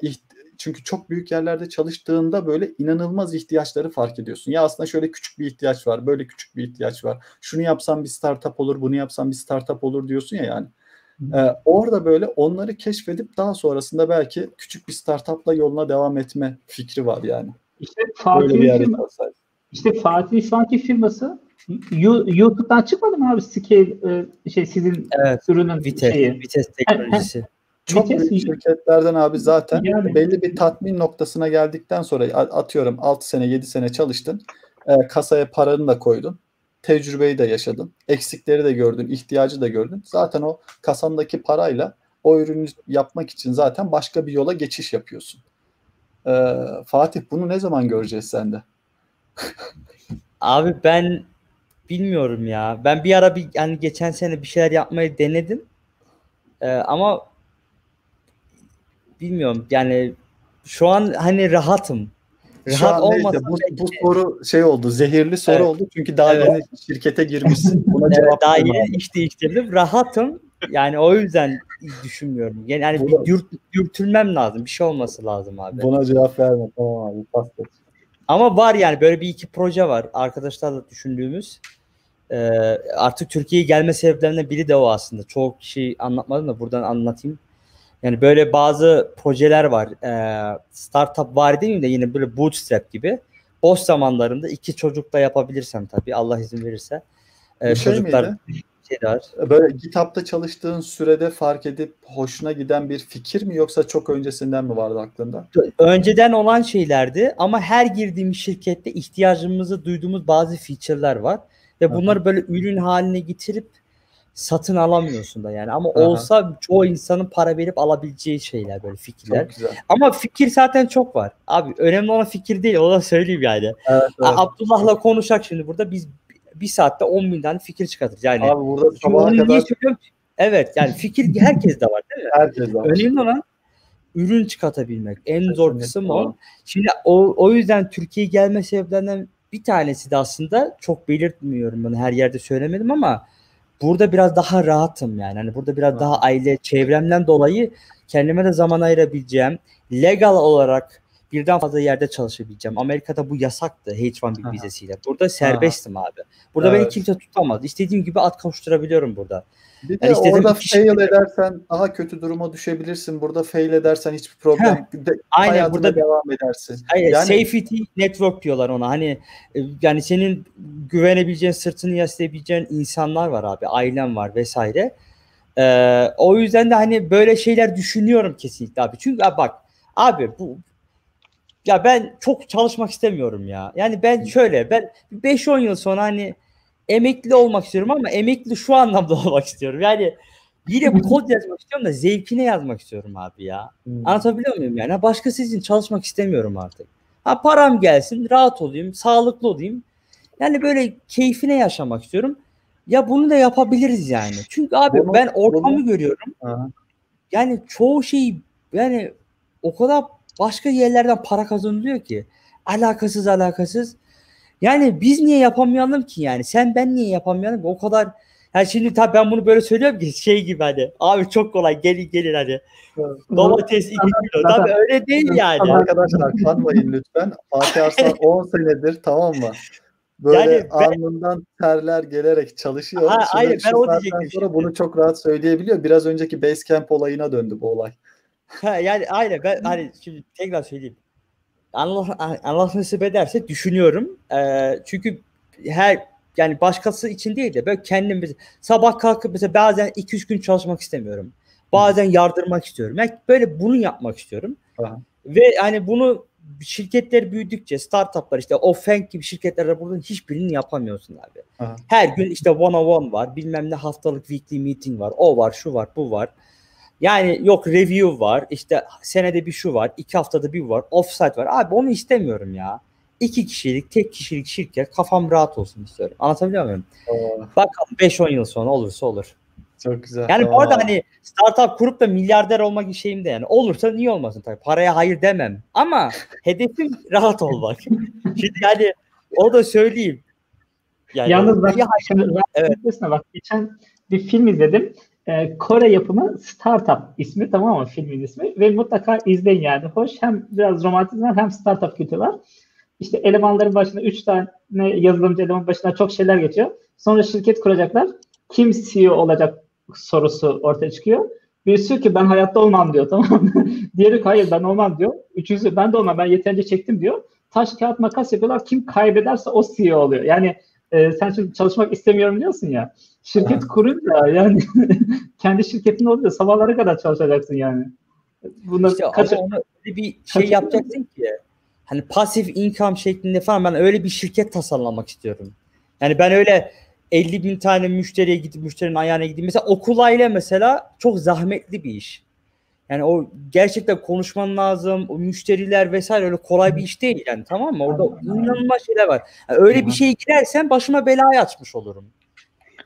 çünkü çok büyük yerlerde çalıştığında böyle inanılmaz ihtiyaçları fark ediyorsun. Ya aslında şöyle küçük bir ihtiyaç var, böyle küçük bir ihtiyaç var. Şunu yapsam bir startup olur, bunu yapsam bir startup olur diyorsun ya yani. Ee, orada böyle onları keşfedip daha sonrasında belki küçük bir startupla yoluna devam etme fikri var yani. İşte Fatih'in işte Fatih şu anki firması YouTube'dan çıkmadı mı abi scale e, şey sizin Evet. ürünün Vites, şeyi? vites teknolojisi. Çok Vites- büyük şirketlerden abi zaten Yani. belli bir tatmin noktasına geldikten sonra atıyorum 6 sene 7 sene çalıştın. e, kasaya paranı da koydun. Tecrübeyi de yaşadın. Eksikleri de gördün. ihtiyacı da gördün. Zaten o kasandaki parayla o ürünü yapmak için zaten başka bir yola geçiş yapıyorsun. Ee, Fatih bunu ne zaman göreceğiz sende? <laughs> Abi ben bilmiyorum ya. Ben bir ara bir yani geçen sene bir şeyler yapmayı denedim. Ee, ama bilmiyorum yani şu an hani rahatım. Rahat neyse, olmasa bu, bu soru şey oldu. Zehirli soru Evet. oldu. Çünkü daha Evet. yeni şirkete girmişsin. <laughs> Buna Evet, cevap daha yeni iş değiştirdim. Rahatım. Yani o yüzden düşünmüyorum. Yani, yani bir dürt, dürtülmem lazım. Bir şey olması lazım abi. Buna cevap verme. Tamam abi. Pas. Ama var yani böyle bir iki proje var arkadaşlarla düşündüğümüz. Ee, artık Türkiye'ye gelme sebeplerinden biri de o aslında. Çoğu kişi anlatmadım da buradan anlatayım. Yani böyle bazı projeler var. Ee, startup var değil mi de yine böyle bootstrap gibi. Boş zamanlarında iki çocukla yapabilirsem tabii Allah izin verirse. Ee, Bir şey çocuklar miydi? şey de var. Böyle GitHub'da çalıştığın sürede fark edip hoşuna giden bir fikir mi yoksa çok öncesinden mi vardı aklında? önceden olan şeylerdi ama her girdiğimiz şirkette ihtiyacımızı duyduğumuz bazı feature'lar var ve bunları böyle ürün haline getirip satın alamıyorsun da yani ama Aha. olsa çoğu insanın para verip alabileceği şeyler böyle fikirler. Ama fikir zaten çok var. Abi önemli olan fikir değil. O da söyleyeyim yani. Evet, evet. Abdullah'la konuşacak şimdi burada biz bir saatte 10 bin tane fikir çıkartırız. Yani Abi burada sabaha onu niye kadar söylüyorum? Evet yani fikir <laughs> herkes de var değil mi? herkes var. Önemli olan ürün çıkartabilmek. En zor kısım o. Şimdi o, o yüzden Türkiye'ye gelme sebeplerinden bir tanesi de aslında çok belirtmiyorum bunu her yerde söylemedim ama burada biraz daha rahatım yani. Hani burada biraz Ha. daha aile çevremden dolayı kendime de zaman ayırabileceğim. Legal olarak birden fazla yerde çalışabileceğim. Amerika'da bu yasaktı H1B Aha. vizesiyle. Burada serbestim abi. Burada Evet. beni kimse tutamaz. İstediğim gibi at koşturabiliyorum burada. Bir de Yani istediğim orada kişi- fail edersen daha kötü duruma düşebilirsin. Burada fail edersen hiçbir problem. De, Aynen, burada- devam edersin. Hayır, Yani- safety network diyorlar ona. Hani e, yani senin güvenebileceğin, sırtını yaslayabileceğin insanlar var abi. Ailen var vesaire. Ee, o yüzden de hani böyle şeyler düşünüyorum kesinlikle abi. Çünkü abi bak abi bu ya ben çok çalışmak istemiyorum ya. Yani ben şöyle ben 5-10 yıl sonra hani emekli olmak istiyorum ama emekli şu anlamda <laughs> olmak istiyorum. Yani yine kod yazmak istiyorum da zevkine yazmak istiyorum abi ya. Hmm. Anlatabiliyor muyum yani? Başkası için çalışmak istemiyorum artık. Ha param gelsin, rahat olayım, sağlıklı olayım. Yani böyle keyfine yaşamak istiyorum. Ya bunu da yapabiliriz yani. Çünkü abi Bunu- ben ortamı bunu- görüyorum. Aha. Yani çoğu şey yani o kadar başka yerlerden para kazanılıyor ki. Alakasız alakasız. Yani biz niye yapamayalım ki yani? Sen ben niye yapamayalım ki? O kadar yani şimdi tabii ben bunu böyle söylüyorum ki şey gibi hani abi çok kolay gelin gelin hani domates 2 kilo. Tabii öyle değil yani. Arkadaşlar kanmayın lütfen. Fatih Arslan 10 senedir tamam mı? Böyle Yani ben- alnından terler gelerek çalışıyor. Ha, aynen, ben o diyecektim sonra şimdi. bunu çok rahat söyleyebiliyor. Biraz önceki Basecamp olayına döndü bu olay. Ha, yani aynen ben hani şimdi tekrar söyleyeyim. Allah Allah nasip ederse düşünüyorum. Ee, çünkü her yani başkası için değil de böyle kendim mesela sabah kalkıp mesela bazen 2-3 gün çalışmak istemiyorum. Bazen yardırmak istiyorum. Yani böyle bunu yapmak istiyorum. Aha. Ve hani bunu şirketler büyüdükçe startuplar işte Ofenk gibi şirketlerde bunun hiçbirini yapamıyorsun abi. Aha. Her gün işte one on one var. Bilmem ne haftalık weekly meeting var. O var, şu var, bu var. Yani yok review var. işte senede bir şu var. iki haftada bir var. Offsite var. Abi onu istemiyorum ya. İki kişilik, tek kişilik şirket kafam rahat olsun istiyorum. Anlatabiliyor muyum? Oo, Bakalım 5-10 yıl sonra olursa olur. çok güzel. Yani Tamam bu arada hani startup kurup da milyarder olmak şeyim de yani. Olursa niye olmasın tabii. Paraya hayır demem. Ama <laughs> hedefim rahat olmak. Şimdi yani o da söyleyeyim. Yani Yalnız bak, şimdi evet. bak geçen bir film izledim. Ee, Kore yapımı Startup ismi tamam mı filmin ismi ve mutlaka izleyin yani. Hoş hem biraz romantizm var hem startup kültürü var. İşte elemanların başına 3 tane yazılımcı eleman başına çok şeyler geçiyor. Sonra şirket kuracaklar. Kim CEO olacak sorusu ortaya çıkıyor. Birisi ki ben hayatta olmam diyor tamam mı? <laughs> Diğeri hayır ben olmam diyor. Üçüncüsü ben de olmam ben yeterince çektim diyor. Taş kağıt makas yapıyorlar. Kim kaybederse o CEO oluyor. Yani e, sen şimdi çalışmak istemiyorum diyorsun ya. Şirket kurunca yani <laughs> kendi şirketin oluyor. Sabahlara kadar çalışacaksın yani. Buna işte kaç... onu öyle bir şey yapacaksın ki hani pasif income şeklinde falan ben öyle bir şirket tasarlamak istiyorum. Yani ben öyle 50 bin tane müşteriye gidip müşterinin ayağına gideyim. Mesela okul aile mesela çok zahmetli bir iş. Yani o gerçekten konuşman lazım. O müşteriler vesaire öyle kolay bir iş değil yani tamam mı? Orada inanılmaz şeyler var. Yani öyle bir şeye girersen başıma belayı açmış olurum.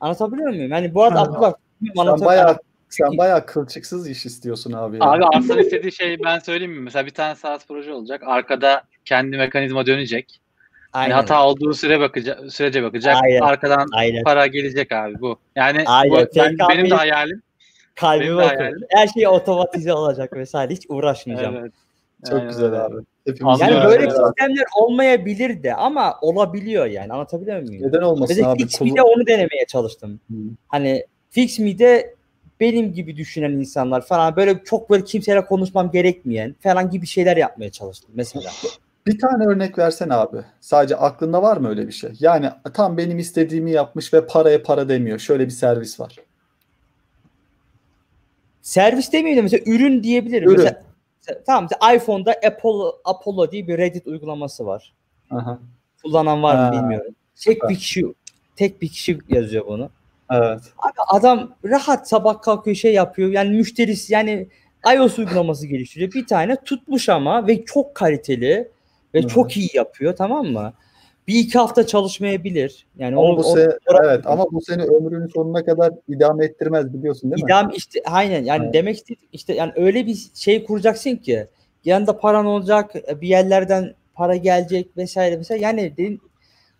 Anlatabiliyor muyum? Yani bu arada aklı bak. Sen bayağı sen bayağı kılçıksız iş istiyorsun abi. Yani. Abi aslında istediği şey ben söyleyeyim mi? Mesela bir tane SaaS proje olacak. Arkada kendi mekanizma dönecek. Aynen. Yani hata olduğu süre bakacak, sürece bakacak. Aynen. Arkadan Aynen. para gelecek abi bu. Yani bu, ben, benim de hayalim. Kalbime bakın. Her şey otomatize olacak vesaire. Hiç uğraşmayacağım. Evet. Çok Aynen. güzel abi. Hepimiz yani böyle ya. sistemler olmayabilir de ama olabiliyor yani. Anlatabiliyor muyum? Neden olmasın Mesela abi? Fix Me'de onu denemeye çalıştım. Hmm. Hani Fix Me'de benim gibi düşünen insanlar falan böyle çok böyle kimseyle konuşmam gerekmeyen falan gibi şeyler yapmaya çalıştım mesela. Bir tane örnek versen abi. Sadece aklında var mı öyle bir şey? Yani tam benim istediğimi yapmış ve paraya para demiyor. Şöyle bir servis var. Servis demeyeyim de mesela ürün diyebilirim. Ürün. Mesela, tamam mesela iPhone'da Apollo, Apollo diye bir Reddit uygulaması var. Aha. Kullanan var mı ha. bilmiyorum. Tek bir kişi tek bir kişi yazıyor bunu. Evet. Abi adam rahat sabah kalkıyor şey yapıyor. Yani müşterisi yani iOS uygulaması geliştiriyor. Bir tane tutmuş ama ve çok kaliteli ve Hı. çok iyi yapıyor tamam mı? Bir iki hafta çalışmayabilir. Yani ama bu se evet ama bu seni ömrünün sonuna kadar idame ettirmez biliyorsun değil mi? İdam işte aynen yani evet. demek istedim işte yani öyle bir şey kuracaksın ki yanında paran olacak bir yerlerden para gelecek vesaire vesaire yani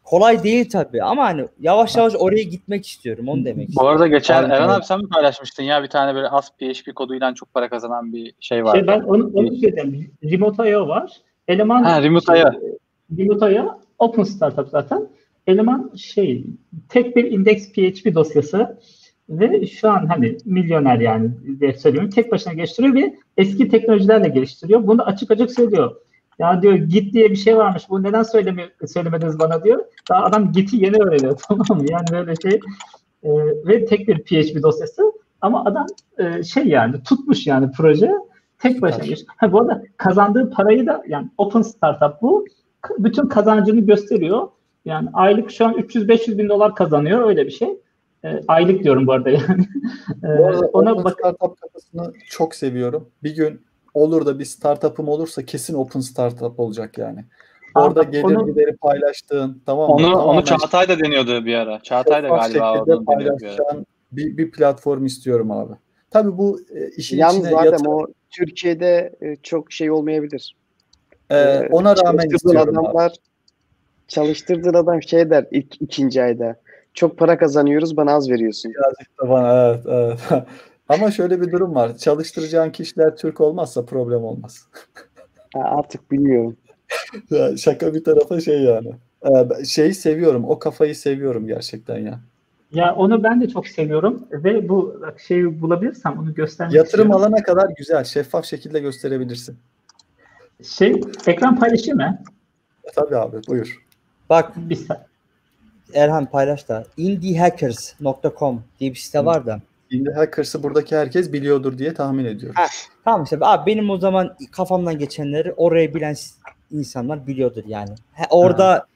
kolay değil tabii ama hani yavaş yavaş oraya gitmek istiyorum onu demek istiyorum. Bu arada geçen Aynen. Eren abi sen mi paylaşmıştın ya bir tane böyle az PHP koduyla çok para kazanan bir şey var. Şey ben onu, onu söyleyeyim. Remote.io var. Eleman ha, Remote.io. Remote.io open startup zaten. Eleman şey tek bir index PHP dosyası ve şu an hani milyoner yani diye söylüyorum. Tek başına geliştiriyor ve eski teknolojilerle geliştiriyor. Bunu açık açık söylüyor. Ya diyor git diye bir şey varmış. Bu neden söylemi söylemediniz bana diyor. Daha adam git'i yeni öğreniyor <laughs> tamam mı? Yani böyle şey e, ve tek bir PHP dosyası ama adam e, şey yani tutmuş yani proje tek başına. Evet. Ha, bu arada kazandığı parayı da yani open startup bu. Bütün kazancını gösteriyor. Yani aylık şu an 300-500 bin dolar kazanıyor öyle bir şey. E, aylık diyorum bu arada yani. <laughs> E, bu arada ona bak startup kafasını çok seviyorum. Bir gün olur da bir startup'ım olursa kesin open startup olacak yani. Orada gelir onu, gideri paylaştığın tamam mı? Onu, tamam, onu Çağatay da deniyordu bir ara. Çağatay da galiba onu deniyor bir. Bir, bir platform istiyorum abi. Tabii bu e, işin Yalnız içine zaten yatır... o Türkiye'de e, çok şey olmayabilir. Ee, ee, ona rağmen adamlar, abi. Çalıştırdığın adam şey der ilk ikinci ayda. Çok para kazanıyoruz bana az veriyorsun. Birazcık da bana evet evet. <laughs> Ama şöyle bir durum var. Çalıştıracağın kişiler Türk olmazsa problem olmaz. <laughs> artık bilmiyorum. ya şaka bir tarafa şey yani. Ee, şeyi seviyorum. O kafayı seviyorum gerçekten ya. Ya onu ben de çok seviyorum ve bu şeyi bulabilirsem onu göstermek Yatırım istiyorum. alana kadar güzel. Şeffaf şekilde gösterebilirsin. Şey, ekran paylaşayım mı? Tabii abi buyur. Bak bir Erhan paylaş da indiehackers.com diye bir site var da. Indie Hackers'ı buradaki herkes biliyordur diye tahmin ediyorum. Ha, tamam işte abi benim o zaman kafamdan geçenleri oraya bilen insanlar biliyordur yani. Ha, orada ha.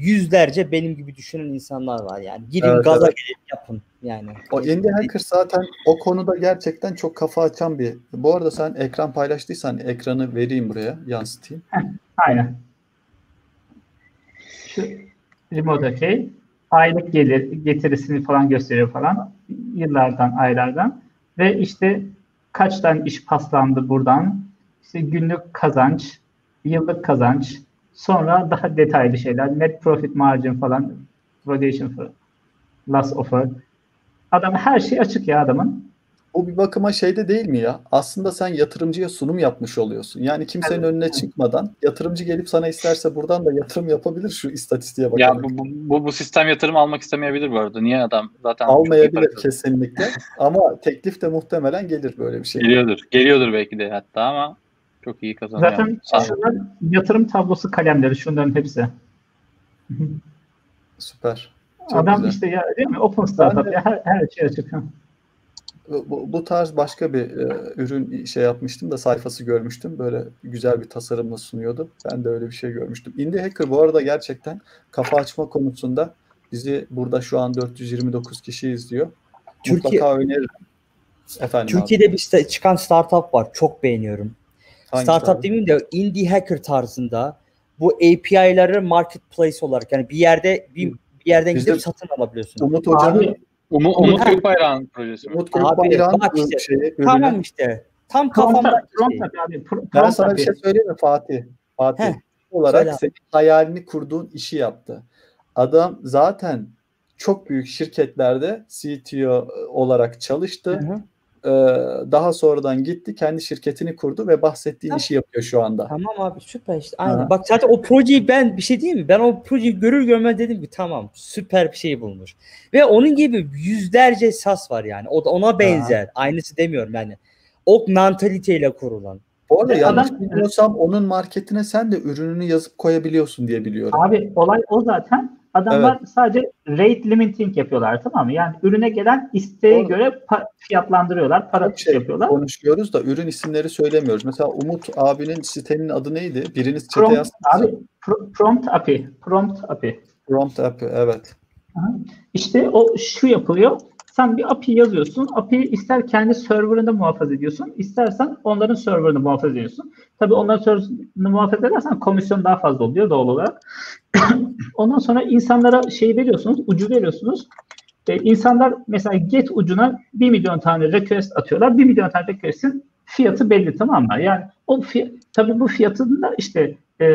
Yüzlerce benim gibi düşünen insanlar var yani. Gidin evet, gaza evet. gelip yapın yani. O Indie Hackers zaten o konuda gerçekten çok kafa açan bir. Bu arada sen ekran paylaştıysan ekranı vereyim buraya yansıtayım. Aynen. Şu remote okay. Aylık gelir getirisini falan gösteriyor falan yıllardan, aylardan ve işte kaç tane iş paslandı buradan, işte günlük kazanç, yıllık kazanç, sonra daha detaylı şeyler, net profit margin falan, valuation for loss offer. Adam her şey açık ya adamın. Bu bir bakıma şeyde değil mi ya? Aslında sen yatırımcıya sunum yapmış oluyorsun. Yani kimsenin önüne çıkmadan yatırımcı gelip sana isterse buradan da yatırım yapabilir şu istatistiğe bakarak. Ya bu, bu, bu, bu sistem yatırım almak istemeyebilir bu arada. Niye adam zaten Almayabilir kesinlikle. Ama teklif de muhtemelen gelir böyle bir şey. Geliyordur. Geliyordur belki de hatta ama çok iyi kazanıyor. Zaten şunlar yatırım tablosu kalemleri şunların hepsi. Süper. Çok Adam güzel. işte ya değil mi? Open startup de- ya her, her şey açık. Bu, bu- tarz başka bir e, ürün şey yapmıştım da sayfası görmüştüm. Böyle güzel bir tasarımla sunuyordu. Ben de öyle bir şey görmüştüm. Indie Hacker bu arada gerçekten kafa açma konusunda bizi burada şu an 429 kişi izliyor. Türkiye- Mutlaka öneririm. Efendim abi. Türkiye'de bir sta- çıkan startup var. Çok beğeniyorum. Hangisi startup abi? demeyeyim de indie hacker tarzında bu API'ları marketplace olarak yani bir yerde bir, bir yerden gidip satın alabiliyorsun. Umut Hoca'nın Umut, Umut. Gökbayrak'ın projesi? Umut Gökbayrak'ın işte, şeyi, ürünü. Tamam işte. Tam kafamda. Pro- Ben sana bir şey söyleyeyim mi Fatih? Fatih. Heh, olarak söyle senin hayalini kurduğun işi yaptı. Adam zaten çok büyük şirketlerde CTO olarak çalıştı. Hı hı. Daha sonradan gitti kendi şirketini kurdu ve bahsettiğin Ha. işi yapıyor şu anda. Tamam abi süper işte. Aynen. Bak zaten o projeyi ben bir şey diyeyim mi? Ben o projeyi görür görmez dedim ki tamam süper bir şey bulmuş. Ve onun gibi yüzlerce SAS var yani. O da ona benzer. Aynısı demiyorum yani. O mentaliteyle kurulan. Bu arada yanlış adam- bilmiyorsam onun marketine sen de ürününü yazıp koyabiliyorsun diye biliyorum. Abi olay o zaten. Adamlar sadece rate limiting yapıyorlar tamam mı? Yani ürüne gelen isteğe Doğru. göre pa- fiyatlandırıyorlar, para şey yapıyorlar. konuşuyoruz da ürün isimleri söylemiyoruz. Mesela Umut abinin sitenin adı neydi? Biriniz çete Prompt, yazsın. abi pro- prompt API, prompt API. Prompt app evet. İşte o şu yapılıyor. Sen bir API yazıyorsun. API'yi ister kendi serverında muhafaza ediyorsun, istersen onların serverını muhafaza ediyorsun. Tabii onların serverını muhafaza edersen komisyon daha fazla oluyor doğal olarak. <coughs> Ondan sonra insanlara şey veriyorsunuz, ucu veriyorsunuz. Ee, insanlar mesela get ucuna 1 milyon tane request atıyorlar. 1 milyon tane request'in fiyatı belli tamam mı? Yani o fiy- tabii bu fiyatın da işte e,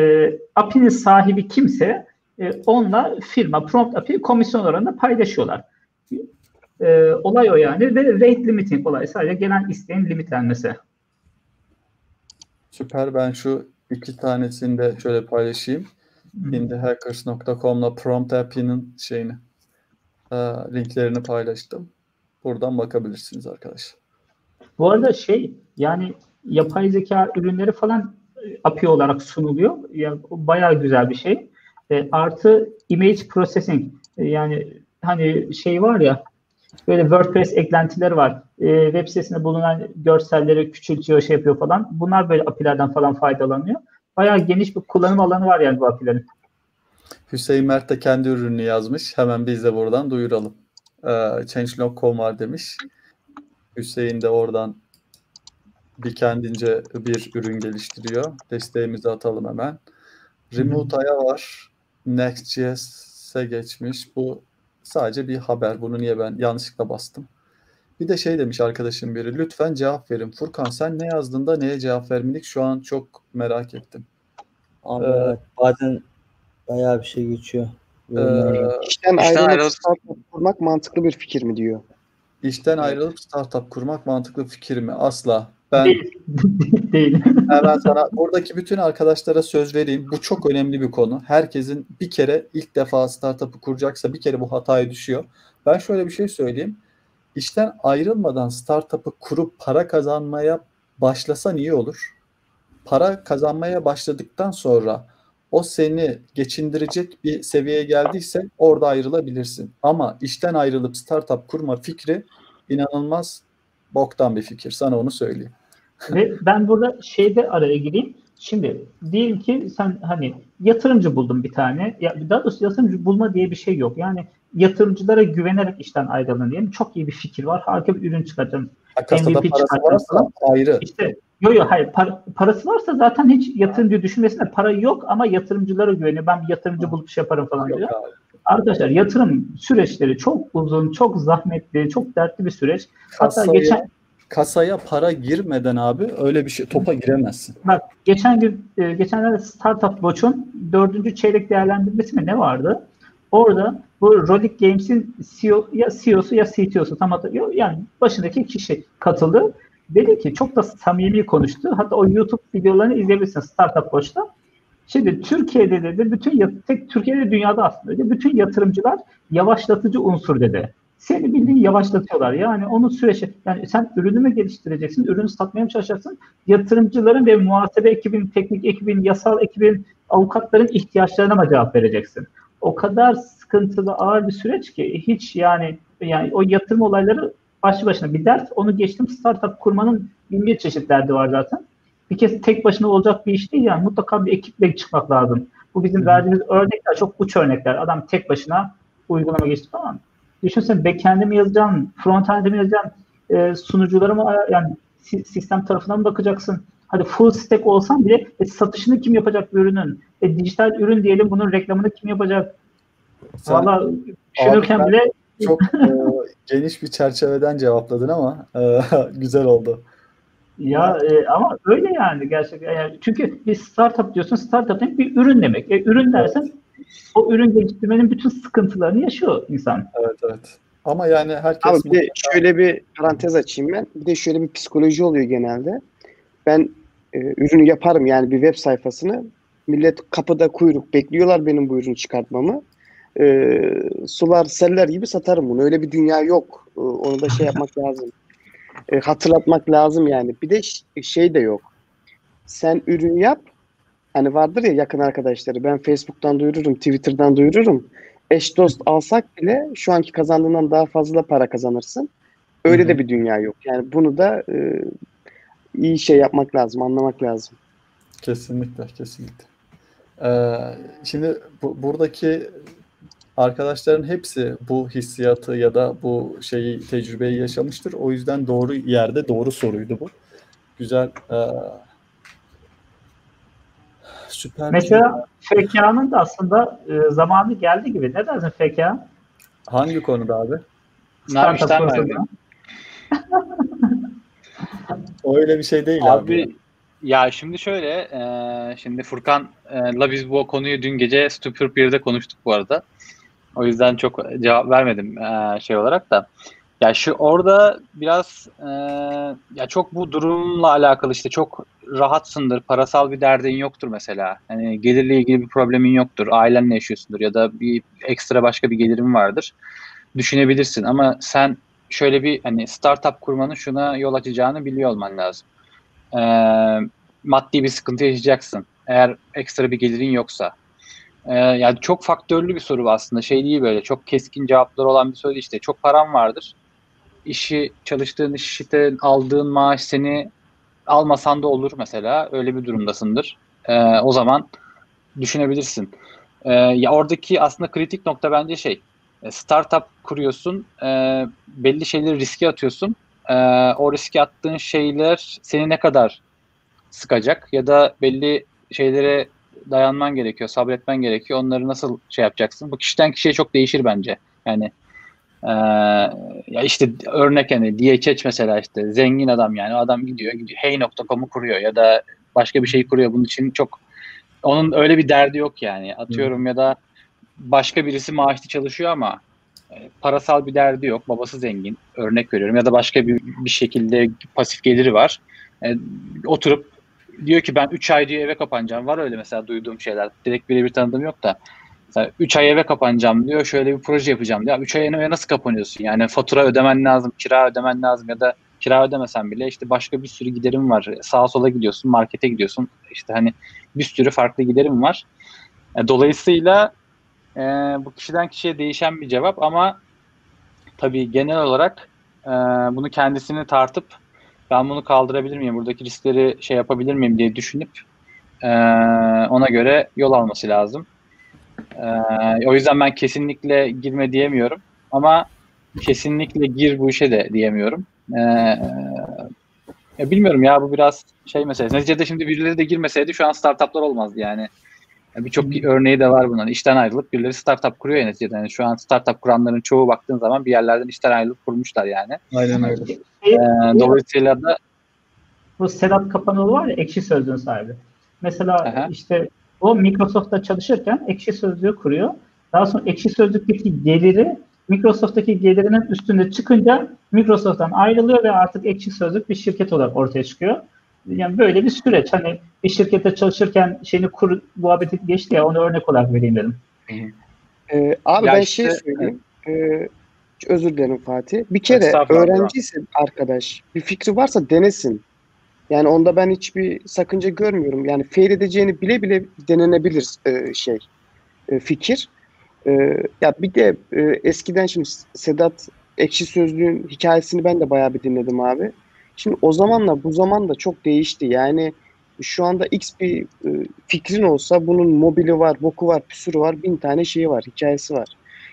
API'nin sahibi kimse e, onunla firma prompt API komisyon oranında paylaşıyorlar. E, olay o yani ve rate limiting olay sadece gelen isteğin limitlenmesi. Süper. Ben şu iki tanesini de şöyle paylaşayım. indiehackers.com'la prompt app'inin şeyini e, linklerini paylaştım. Buradan bakabilirsiniz arkadaşlar. Bu arada şey yani yapay zeka ürünleri falan e, API olarak sunuluyor. Yani bayağı güzel bir şey. E, artı image processing E, yani hani şey var ya böyle WordPress eklentileri var. E, web sitesinde bulunan görselleri küçültüyor, şey yapıyor falan. Bunlar böyle API'lerden falan faydalanıyor. Bayağı geniş bir kullanım alanı var yani bu API'lerin. Hüseyin Mert de kendi ürününü yazmış. Hemen biz de buradan duyuralım. Ee, Change.com var demiş. Hüseyin de oradan bir kendince bir ürün geliştiriyor. Desteğimizi atalım hemen. Remote Aya var. Next.js'e geçmiş. Bu sadece bir haber. Bunu niye ben yanlışlıkla bastım. Bir de şey demiş arkadaşım biri. Lütfen cevap verin. Furkan sen ne yazdığında neye cevap vermedik? Şu an çok merak ettim. Abi Ee, evet, bazen bayağı bir şey geçiyor. Ee, İşten İşten ayrılıp ayrılıp- startup kurmak mantıklı bir fikir mi diyor. İşten ayrılıp startup kurmak mantıklı fikir mi? Asla. Ben <laughs> Değil. Değil. Hemen sana buradaki bütün arkadaşlara söz vereyim. Bu çok önemli bir konu. Herkesin bir kere ilk defa startup'ı kuracaksa bir kere bu hataya düşüyor. Ben şöyle bir şey söyleyeyim. İşten ayrılmadan startup'ı kurup para kazanmaya başlasan iyi olur. Para kazanmaya başladıktan sonra o seni geçindirecek bir seviyeye geldiyse orada ayrılabilirsin. Ama işten ayrılıp startup kurma fikri inanılmaz boktan bir fikir. Sana onu söyleyeyim. Ve ben burada şeyde araya gireyim. Şimdi diyelim ki sen hani yatırımcı buldun bir tane. Ya daha doğrusu yatırımcı bulma diye bir şey yok. Yani yatırımcılara güvenerek işten ayrılın diyelim. Çok iyi bir fikir var. Harika bir ürün çıkartacağım. Kasada MVP parası varsa ayrı. İşte yo yo hayır par- parası varsa zaten hiç yatırımcı düşünmesin de para yok ama yatırımcılara güveniyor. Ben bir yatırımcı bulup şey yaparım falan Yok diyor. Arkadaşlar yatırım süreçleri çok uzun, çok zahmetli, çok dertli bir süreç. Hatta Kasaya, geçen kasaya para girmeden abi öyle bir şey topa giremezsin. Bak geçen gün e, geçenlerde Startup Watch'un dördüncü çeyrek değerlendirmesi mi ne vardı? Orada Bu Rolik Games'in CEO, ya CEO'su ya CTO'su tam hatırlıyor. Yani başındaki kişi katıldı. Dedi ki çok da samimi konuştu. Hatta o YouTube videolarını izleyebilirsin Startup Watch'ta. Şimdi Türkiye'de dedi bütün tek Türkiye'de dünyada aslında dedi, bütün yatırımcılar yavaşlatıcı unsur dedi. Seni bildiğin yavaşlatıyorlar. Yani onu süreçte yani sen ürünü mü geliştireceksin, ürünü satmaya mı çalışacaksın? Yatırımcıların ve muhasebe ekibin, teknik ekibin, yasal ekibin, avukatların ihtiyaçlarına mı cevap vereceksin? O kadar sıkıntılı, ağır bir süreç ki hiç yani yani o yatırım olayları başlı başına bir dert. Onu geçtim startup kurmanın bin bir çeşit derdi var zaten. Bir kez tek başına olacak bir iş değil yani mutlaka bir ekiple çıkmak lazım. Bu bizim verdiğimiz örnekler çok uç örnekler. Adam tek başına uygulama geçti falan. Düşünsene backend'e mi yazacaksın, frontend'e mi yazacaksın, e, sunuculara mı yani sistem tarafından mı bakacaksın? Hadi full stack olsan bile e, satışını kim yapacak bu ürünün? E, dijital ürün diyelim bunun reklamını kim yapacak? Valla düşünürken bile çok <laughs> e, geniş bir çerçeveden cevapladın ama e, <laughs> güzel oldu. Ya e, ama öyle yani gerçekten. Yani çünkü bir startup diyorsun, startup demek bir ürün demek. E, ürün dersen o ürün geliştirmenin bütün sıkıntılarını yaşıyor insan. Evet evet. Ama yani herkes... Abi bir de şöyle bir parantez açayım ben. Bir de şöyle bir psikoloji oluyor genelde. Ben e, ürünü yaparım yani bir web sayfasını. Millet kapıda kuyruk bekliyorlar benim bu ürünü çıkartmamı. E, sular seller gibi satarım bunu. Öyle bir dünya yok. E, onu da şey yapmak <laughs> lazım. E, hatırlatmak lazım yani. Bir de şey de yok. Sen ürün yap. Hani vardır ya yakın arkadaşları. Ben Facebook'tan duyururum, Twitter'dan duyururum. Eş dost alsak bile şu anki kazandığından daha fazla para kazanırsın. Öyle Hı-hı. de bir dünya yok. Yani bunu da e, iyi şey yapmak lazım, anlamak lazım. Kesinlikle, kesinlikle. Ee, şimdi bu, buradaki arkadaşların hepsi bu hissiyatı ya da bu şeyi tecrübeyi yaşamıştır. O yüzden doğru yerde doğru soruydu bu. Güzel. E, süper. Mesela FK'nın da aslında e, zamanı geldi gibi. Ne dersin FK? Hangi konuda abi? Startup <laughs> Öyle bir şey değil abi. Abi ya şimdi şöyle, e, şimdi Furkan'la biz bu konuyu dün gece Stupid 1'de konuştuk bu arada. O yüzden çok cevap vermedim e, şey olarak da. Ya şu orada biraz e, ya çok bu durumla alakalı işte çok rahatsındır, parasal bir derdin yoktur mesela. Hani gelirle ilgili bir problemin yoktur, ailenle yaşıyorsundur ya da bir ekstra başka bir gelirin vardır. Düşünebilirsin ama sen şöyle bir hani startup kurmanın şuna yol açacağını biliyor olman lazım. E, maddi bir sıkıntı yaşayacaksın. Eğer ekstra bir gelirin yoksa ee, yani çok faktörlü bir soru aslında. Şey değil böyle çok keskin cevaplar olan bir soru işte. Çok param vardır. İşi çalıştığın işte aldığın maaş seni almasan da olur mesela. Öyle bir durumdasındır. Ee, o zaman düşünebilirsin. Ee, ya oradaki aslında kritik nokta bence şey. E, startup kuruyorsun. E, belli şeyleri riske atıyorsun. E, o riske attığın şeyler seni ne kadar sıkacak ya da belli şeylere dayanman gerekiyor, sabretmen gerekiyor. Onları nasıl şey yapacaksın? Bu kişiden kişiye çok değişir bence. Yani ee, ya işte örnek hani DHH mesela işte zengin adam yani adam gidiyor, gidiyor hey.com'u kuruyor ya da başka bir şey kuruyor. Bunun için çok onun öyle bir derdi yok yani. Atıyorum hmm. ya da başka birisi maaşlı çalışıyor ama e, parasal bir derdi yok. Babası zengin. Örnek veriyorum. Ya da başka bir, bir şekilde pasif geliri var. E, oturup diyor ki ben 3 ay diye eve kapanacağım. Var öyle mesela duyduğum şeyler. Direkt birebir tanıdığım yok da. Mesela 3 ay eve kapanacağım diyor. Şöyle bir proje yapacağım diyor. 3 ay eve nasıl kapanıyorsun? Yani fatura ödemen lazım, kira ödemen lazım ya da kira ödemesen bile işte başka bir sürü giderim var. Sağa sola gidiyorsun, markete gidiyorsun. İşte hani bir sürü farklı giderim var. E, dolayısıyla e, bu kişiden kişiye değişen bir cevap ama tabii genel olarak e, bunu kendisini tartıp ben bunu kaldırabilir miyim, buradaki riskleri şey yapabilir miyim diye düşünüp e, ona göre yol alması lazım. E, o yüzden ben kesinlikle girme diyemiyorum ama kesinlikle gir bu işe de diyemiyorum. E, ya bilmiyorum ya bu biraz şey meselesi. Neticede şimdi birileri de girmeseydi şu an startuplar olmazdı yani. Birçok bir örneği de var bunun. İşten ayrılıp birileri startup kuruyor ya neticede. Yani şu an startup kuranların çoğu baktığın zaman bir yerlerden işten ayrılıp kurmuşlar yani. Aynen öyle. Ee, dolayısıyla da bu Sedat Kapanoğlu var ya ekşi sözlüğün sahibi. Mesela Aha. işte o Microsoft'ta çalışırken ekşi sözlüğü kuruyor. Daha sonra ekşi sözlükteki geliri Microsoft'taki gelirinin üstünde çıkınca Microsoft'tan ayrılıyor ve artık ekşi sözlük bir şirket olarak ortaya çıkıyor. Yani böyle bir süreç. Hani bir şirkette çalışırken şeyini kur muhabbeti geçti ya onu örnek olarak vereyim dedim. Ee, abi Ya ben işte- şey söyleyeyim. Ee, özür dilerim Fatih. Bir kere öğrenciyse arkadaş bir fikri varsa denesin. Yani onda ben hiçbir sakınca görmüyorum. Yani fail edeceğini bile bile denenebilir e, şey e, fikir. E, ya bir de e, eskiden şimdi Sedat Ekşi Sözlüğün hikayesini ben de bayağı bir dinledim abi. Şimdi o zamanla bu zaman da çok değişti. Yani şu anda X bir e, fikrin olsa bunun mobili var, boku var, püsürü var, bin tane şeyi var, hikayesi var.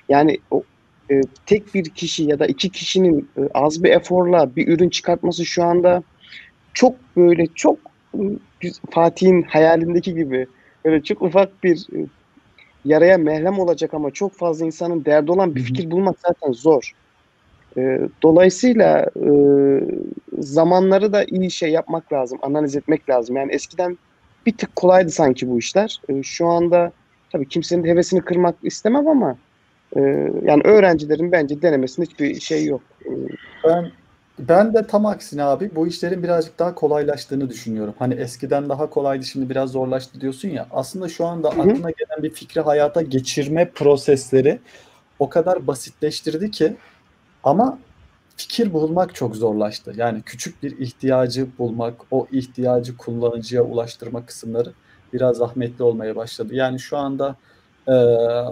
Yani o e, tek bir kişi ya da iki kişinin e, az bir eforla bir ürün çıkartması şu anda çok böyle çok güz- Fatih'in hayalindeki gibi böyle çok ufak bir e, yaraya merhem olacak ama çok fazla insanın derdi olan bir fikir bulmak zaten zor. E, dolayısıyla e, zamanları da iyi şey yapmak lazım, analiz etmek lazım. Yani eskiden bir tık kolaydı sanki bu işler. E, şu anda tabii kimsenin hevesini kırmak istemem ama e, yani öğrencilerin bence denemesinde hiçbir şey yok. E, Ben ben de tam aksine abi bu işlerin birazcık daha kolaylaştığını düşünüyorum. Hani eskiden daha kolaydı şimdi biraz zorlaştı diyorsun ya. Aslında şu anda Hı hı. aklına gelen bir fikri hayata geçirme prosesleri o kadar basitleştirdi ki ama fikir bulmak çok zorlaştı. Yani küçük bir ihtiyacı bulmak, o ihtiyacı kullanıcıya ulaştırma kısımları biraz zahmetli olmaya başladı. Yani şu anda e,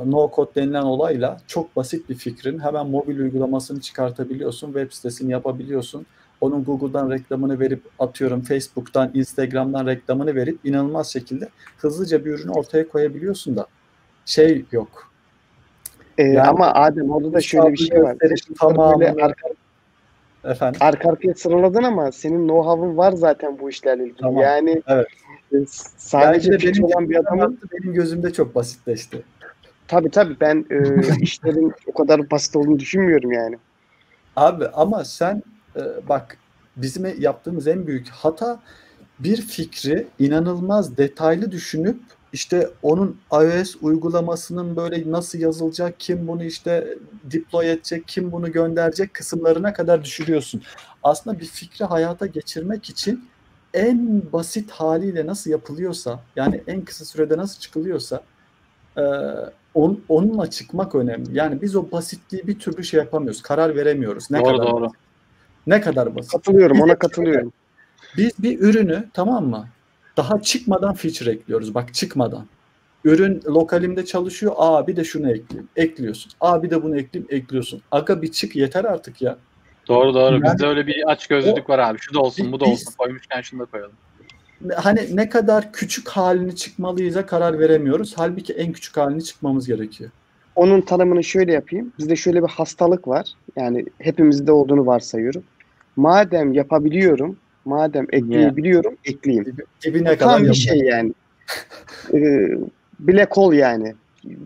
no code denilen olayla çok basit bir fikrin hemen mobil uygulamasını çıkartabiliyorsun, web sitesini yapabiliyorsun. Onun Google'dan reklamını verip atıyorum Facebook'tan, Instagram'dan reklamını verip inanılmaz şekilde hızlıca bir ürünü ortaya koyabiliyorsun da şey yok. e, Yani ama Adem orada da şöyle bir şey var. tamamını- arka, Efendim. arka arkaya sıraladın ama senin know-how'un var zaten bu işlerle ilgili. Tamam, Yani evet. Sadece benim, olan bir adamın benim gözümde çok basitleşti. tabii tabii ben e, <laughs> işlerin o kadar basit olduğunu düşünmüyorum yani. Abi ama sen e, bak bizim yaptığımız en büyük hata bir fikri inanılmaz detaylı düşünüp işte onun iOS uygulamasının böyle nasıl yazılacak, kim bunu işte deploy edecek, kim bunu gönderecek kısımlarına kadar düşürüyorsun. Aslında bir fikri hayata geçirmek için en basit haliyle nasıl yapılıyorsa, yani en kısa sürede nasıl çıkılıyorsa e, on, onunla çıkmak önemli. Yani biz o basitliği bir türlü şey yapamıyoruz. Karar veremiyoruz. Ne Doğru, kadar doğru. basit. Ne kadar basit. Katılıyorum Bir ona katılıyorum. Biz bir ürünü tamam mı? Daha çıkmadan feature ekliyoruz. Bak çıkmadan. Ürün lokalimde çalışıyor. Aa bir de şunu ekleyeyim. Ekliyorsun. Aa bir de bunu ekleyeyim. Ekliyorsun. Aga bir çık yeter artık ya. Doğru doğru. Yani- Bizde öyle bir aç gözlülük var abi. Şu da olsun, bu da Biz- olsun. Koymuşken şunu da koyalım. Hani ne kadar küçük halini çıkmalıyız'a karar veremiyoruz. Halbuki en küçük halini çıkmamız gerekiyor. Onun tanımını şöyle yapayım. Bizde şöyle bir hastalık var. Yani hepimizde olduğunu varsayıyorum. Madem yapabiliyorum, madem ekleyebiliyorum, ekleyeyim. Dibi- Dibine kadar Tam bir yapalım. şey yani. <laughs> Ee, black hole yani.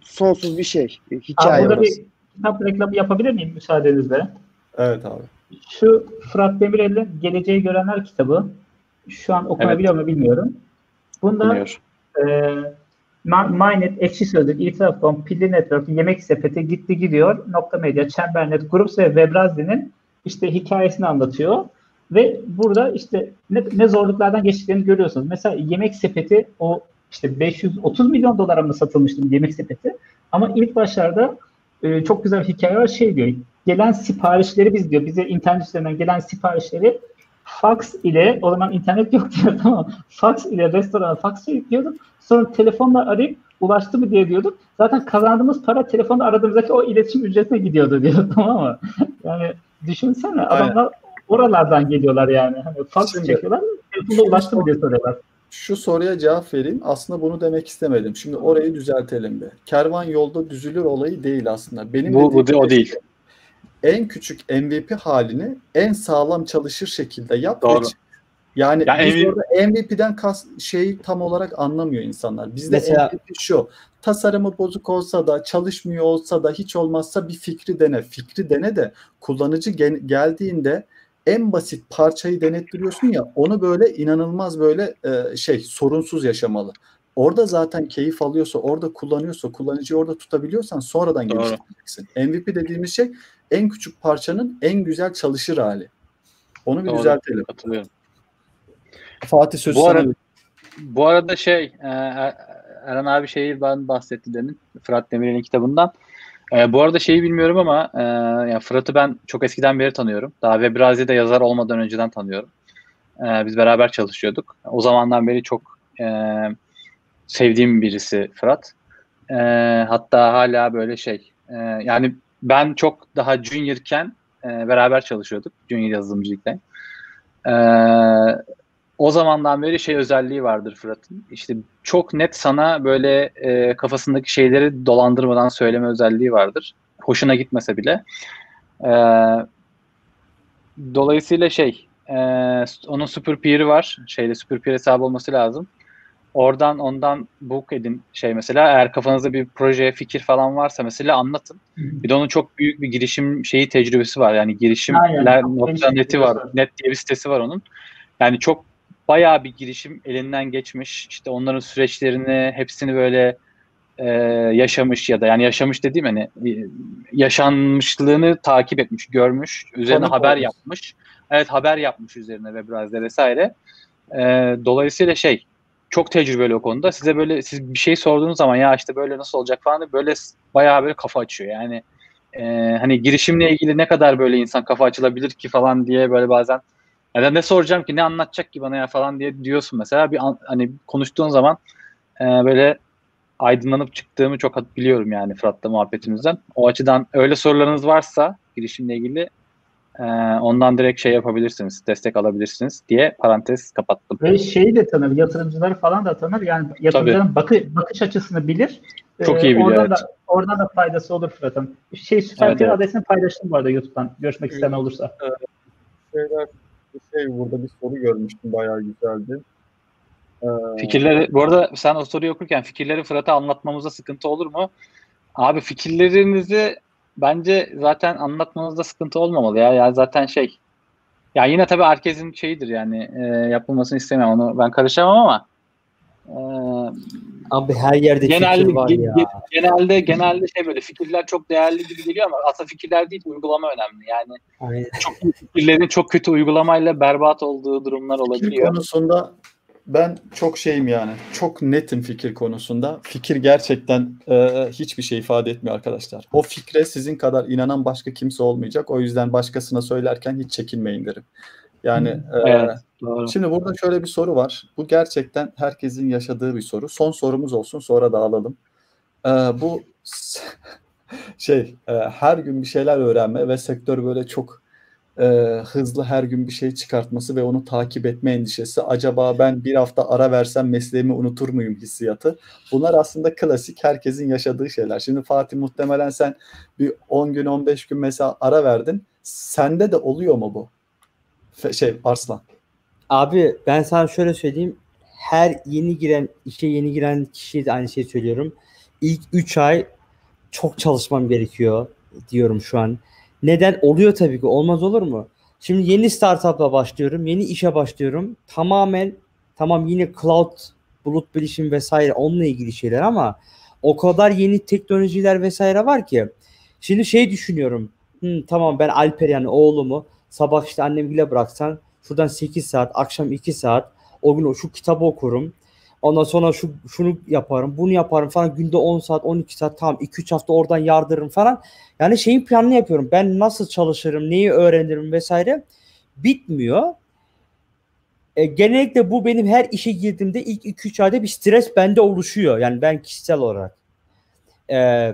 Sonsuz bir şey. Abi Hikaye burada orası. bir kitap reklamı yapabilir miyim müsaadenizle? Evet abi. Şu Fırat Demirel'in Geleceği Görenler kitabı. Şu an okunabiliyor mu bilmiyorum. Bunda Bilmiyor. e, MyNet, Ekşi Sözlük, İtiraf.com, Pilli Network, Yemek Sepeti, Gitti Gidiyor, Nokta Medya, Çembernet, Groups ve Webrazi'nin işte hikayesini anlatıyor. Ve burada işte ne, ne zorluklardan geçtiklerini görüyorsunuz. Mesela Yemek Sepeti o işte 530 milyon dolara mı satılmıştı Yemek Sepeti? Ama ilk başlarda e, çok güzel bir hikaye var. Şey diyor, gelen siparişleri biz diyor, bize internet üzerinden gelen siparişleri fax ile, o zaman internet yok diyor <laughs> tamam Fax ile restorana fax yüklüyorduk. Sonra telefonla arayıp ulaştı mı diye diyorduk. Zaten kazandığımız para telefonla aradığımızdaki o iletişim ücretine gidiyordu diyor <laughs> tamam mı? Yani düşünsene Aynen. adamlar oralardan geliyorlar yani. Hani fax Şimdi- çekiyorlar, telefonla ulaştı mı diye soruyorlar. Şu soruya cevap vereyim. Aslında bunu demek istemedim. Şimdi orayı düzeltelim bir. Kervan yolda düzülür olayı değil aslında. Benim Bu, bu dediğim de- o şey değil. En küçük MVP halini en sağlam çalışır şekilde yap Doğru. Yani Ya biz MVP orada MVP'den kas şeyi tam olarak anlamıyor insanlar. Bizde Mesela- MVP şu. Tasarımı bozuk olsa da, çalışmıyor olsa da hiç olmazsa bir fikri dene. Fikri dene de kullanıcı gen- geldiğinde en basit parçayı denettiriyorsun ya onu böyle inanılmaz böyle e, şey sorunsuz yaşamalı. Orada zaten keyif alıyorsa, orada kullanıyorsa, kullanıcıyı orada tutabiliyorsan sonradan Doğru. geliştireceksin. MVP dediğimiz şey en küçük parçanın en güzel çalışır hali. Onu bir Doğru. düzeltelim. Katılıyorum. Fatih sözü Bu arada- Bu arada şey e, Er- Eren abi şeyi ben bahsetti demin Fırat Demirel'in kitabından. E, bu arada şeyi bilmiyorum ama e, yani Fırat'ı ben çok eskiden beri tanıyorum. Daha Webrazi'de yazar olmadan önceden tanıyorum. E, biz beraber çalışıyorduk. O zamandan beri çok e, sevdiğim birisi Fırat. E, hatta hala böyle şey e, yani ben çok daha juniorken e, beraber çalışıyorduk. Junior yazılımcılıkta. E, o zamandan beri şey özelliği vardır Fırat'ın. İşte çok net sana böyle e, kafasındaki şeyleri dolandırmadan söyleme özelliği vardır. Hoşuna gitmese bile. E, dolayısıyla şey e, onun super peer'i var. Şeyde super peer hesabı olması lazım. Oradan ondan book edin şey mesela eğer kafanızda bir proje fikir falan varsa mesela anlatın. Bir de onun çok büyük bir girişim şeyi tecrübesi var. Yani girişimler Aynen. nokta neti var. Biliyorsun. Net diye bir sitesi var onun. Yani çok bayağı bir girişim elinden geçmiş. İşte onların süreçlerini hepsini böyle e, yaşamış ya da yani yaşamış dediğim hani e, yaşanmışlığını takip etmiş, görmüş, üzerine Tanık haber olmuş. yapmış. Evet haber yapmış üzerine Webrazi'de vesaire. E, dolayısıyla şey çok tecrübeli o konuda. Size böyle siz bir şey sorduğunuz zaman ya işte böyle nasıl olacak falan diye böyle bayağı böyle kafa açıyor. Yani e, hani girişimle ilgili ne kadar böyle insan kafa açılabilir ki falan diye böyle bazen ya ne soracağım ki ne anlatacak ki bana ya falan diye diyorsun mesela bir an- hani konuştuğun zaman e, böyle aydınlanıp çıktığımı çok biliyorum yani Fırat'la muhabbetimizden. O açıdan öyle sorularınız varsa girişimle ilgili e, ondan direkt şey yapabilirsiniz, destek alabilirsiniz diye parantez kapattım. Ve şeyi de tanır, yatırımcıları falan da tanır. Yani yatırımcıların bakı, bakış açısını bilir. Çok Ee, iyi biliyor, Oradan evet. da, oradan da faydası olur Fırat'ın. Şey Süper Evet, evet. adresini paylaştım bu arada YouTube'dan. Görüşmek isteyen olursa. şeyler bir şey burada bir soru görmüştüm bayağı güzeldi. Ee, Fikirleri, bu arada sen o soruyu okurken fikirleri Fırat'a anlatmamızda sıkıntı olur mu? Abi fikirlerinizi bence zaten anlatmanızda sıkıntı olmamalı ya. Ya zaten şey ya yine tabii herkesin şeyidir yani e, yapılmasını istemem onu ben karışamam ama e, Abi her yerde genelde fikir var ya. ge- genelde genelde şey böyle fikirler çok değerli gibi geliyor ama aslında fikirler değil uygulama önemli. Yani Aynen. çok iyi fikirlerin çok kötü uygulamayla berbat olduğu durumlar Fikir olabiliyor. konusunda ben çok şeyim yani. Çok netim fikir konusunda. Fikir gerçekten e, hiçbir şey ifade etmiyor arkadaşlar. O fikre sizin kadar inanan başka kimse olmayacak. O yüzden başkasına söylerken hiç çekinmeyin derim. Yani e, Evet, doğru. Şimdi burada şöyle bir soru var. Bu gerçekten herkesin yaşadığı bir soru. Son sorumuz olsun sonra dağılalım. Ee, bu <laughs> şey e, her gün bir şeyler öğrenme ve sektör böyle çok e, hızlı her gün bir şey çıkartması ve onu takip etme endişesi. Acaba ben bir hafta ara versem mesleğimi unutur muyum hissiyatı. Bunlar aslında klasik herkesin yaşadığı şeyler. Şimdi Fatih muhtemelen sen bir 10 gün 15 gün mesela ara verdin. Sende de oluyor mu bu? Fe- şey Arslan. Abi ben sana şöyle söyleyeyim. Her yeni giren, işe yeni giren kişiye de aynı şeyi söylüyorum. İlk 3 ay çok çalışmam gerekiyor diyorum şu an. Neden? Oluyor tabii ki. Olmaz olur mu? Şimdi yeni startupla başlıyorum. Yeni işe başlıyorum. Tamamen tamam yine cloud, bulut bilişim vesaire onunla ilgili şeyler ama o kadar yeni teknolojiler vesaire var ki. Şimdi şey düşünüyorum. "Hı, tamam ben Alper yani oğlumu sabah işte annemgile bıraksan şuradan 8 saat, akşam 2 saat o gün şu kitabı okurum. Ondan sonra şu şunu yaparım, bunu yaparım falan. Günde 10 saat, 12 saat tamam 2-3 hafta oradan yardırırım falan. Yani şeyin planını yapıyorum. Ben nasıl çalışırım, neyi öğrenirim vesaire. Bitmiyor. E, genellikle bu benim her işe girdiğimde ilk 2-3 ayda bir stres bende oluşuyor. Yani ben kişisel olarak. E,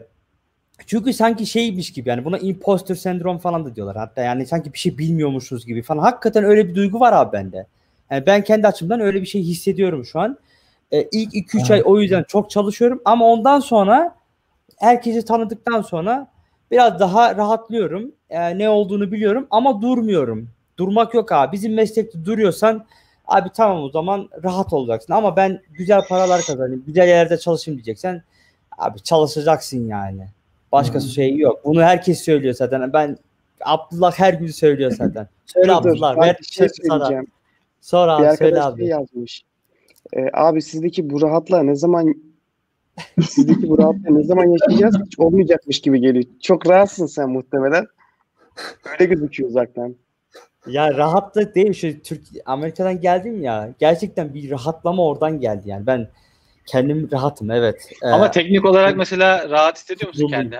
çünkü sanki şeymiş gibi yani buna imposter sendrom falan da diyorlar. Hatta yani sanki bir şey bilmiyormuşuz gibi falan. Hakikaten öyle bir duygu var abi bende. Yani ben kendi açımdan öyle bir şey hissediyorum şu an. E, ilk 2-3 ay o yüzden çok çalışıyorum ama ondan sonra herkesi tanıdıktan sonra biraz daha rahatlıyorum. E, ne olduğunu biliyorum ama durmuyorum. Durmak yok abi. Bizim meslekte duruyorsan abi tamam o zaman rahat olacaksın. Ama ben güzel paralar kazanayım, güzel yerlerde çalışayım diyeceksen abi çalışacaksın yani. Başkası şey yok. Bunu herkes söylüyor zaten. Ben Abdullah her gün söylüyor zaten. <laughs> Söyle Abdullah. ben bir şey söyleyeceğim. Bir abi söyle abi. şey yazmış. E, abi sizdeki bu rahatlığa ne zaman sizdeki bu rahatlığa ne zaman yaşayacağız hiç olmayacakmış gibi geliyor. Çok rahatsın sen muhtemelen. Öyle gözüküyor uzaktan. Ya rahatlık değil şu Türk Amerika'dan geldim ya gerçekten bir rahatlama oradan geldi yani ben kendim rahatım evet. Ee, Ama teknik olarak mesela rahat hissediyor musun kendini?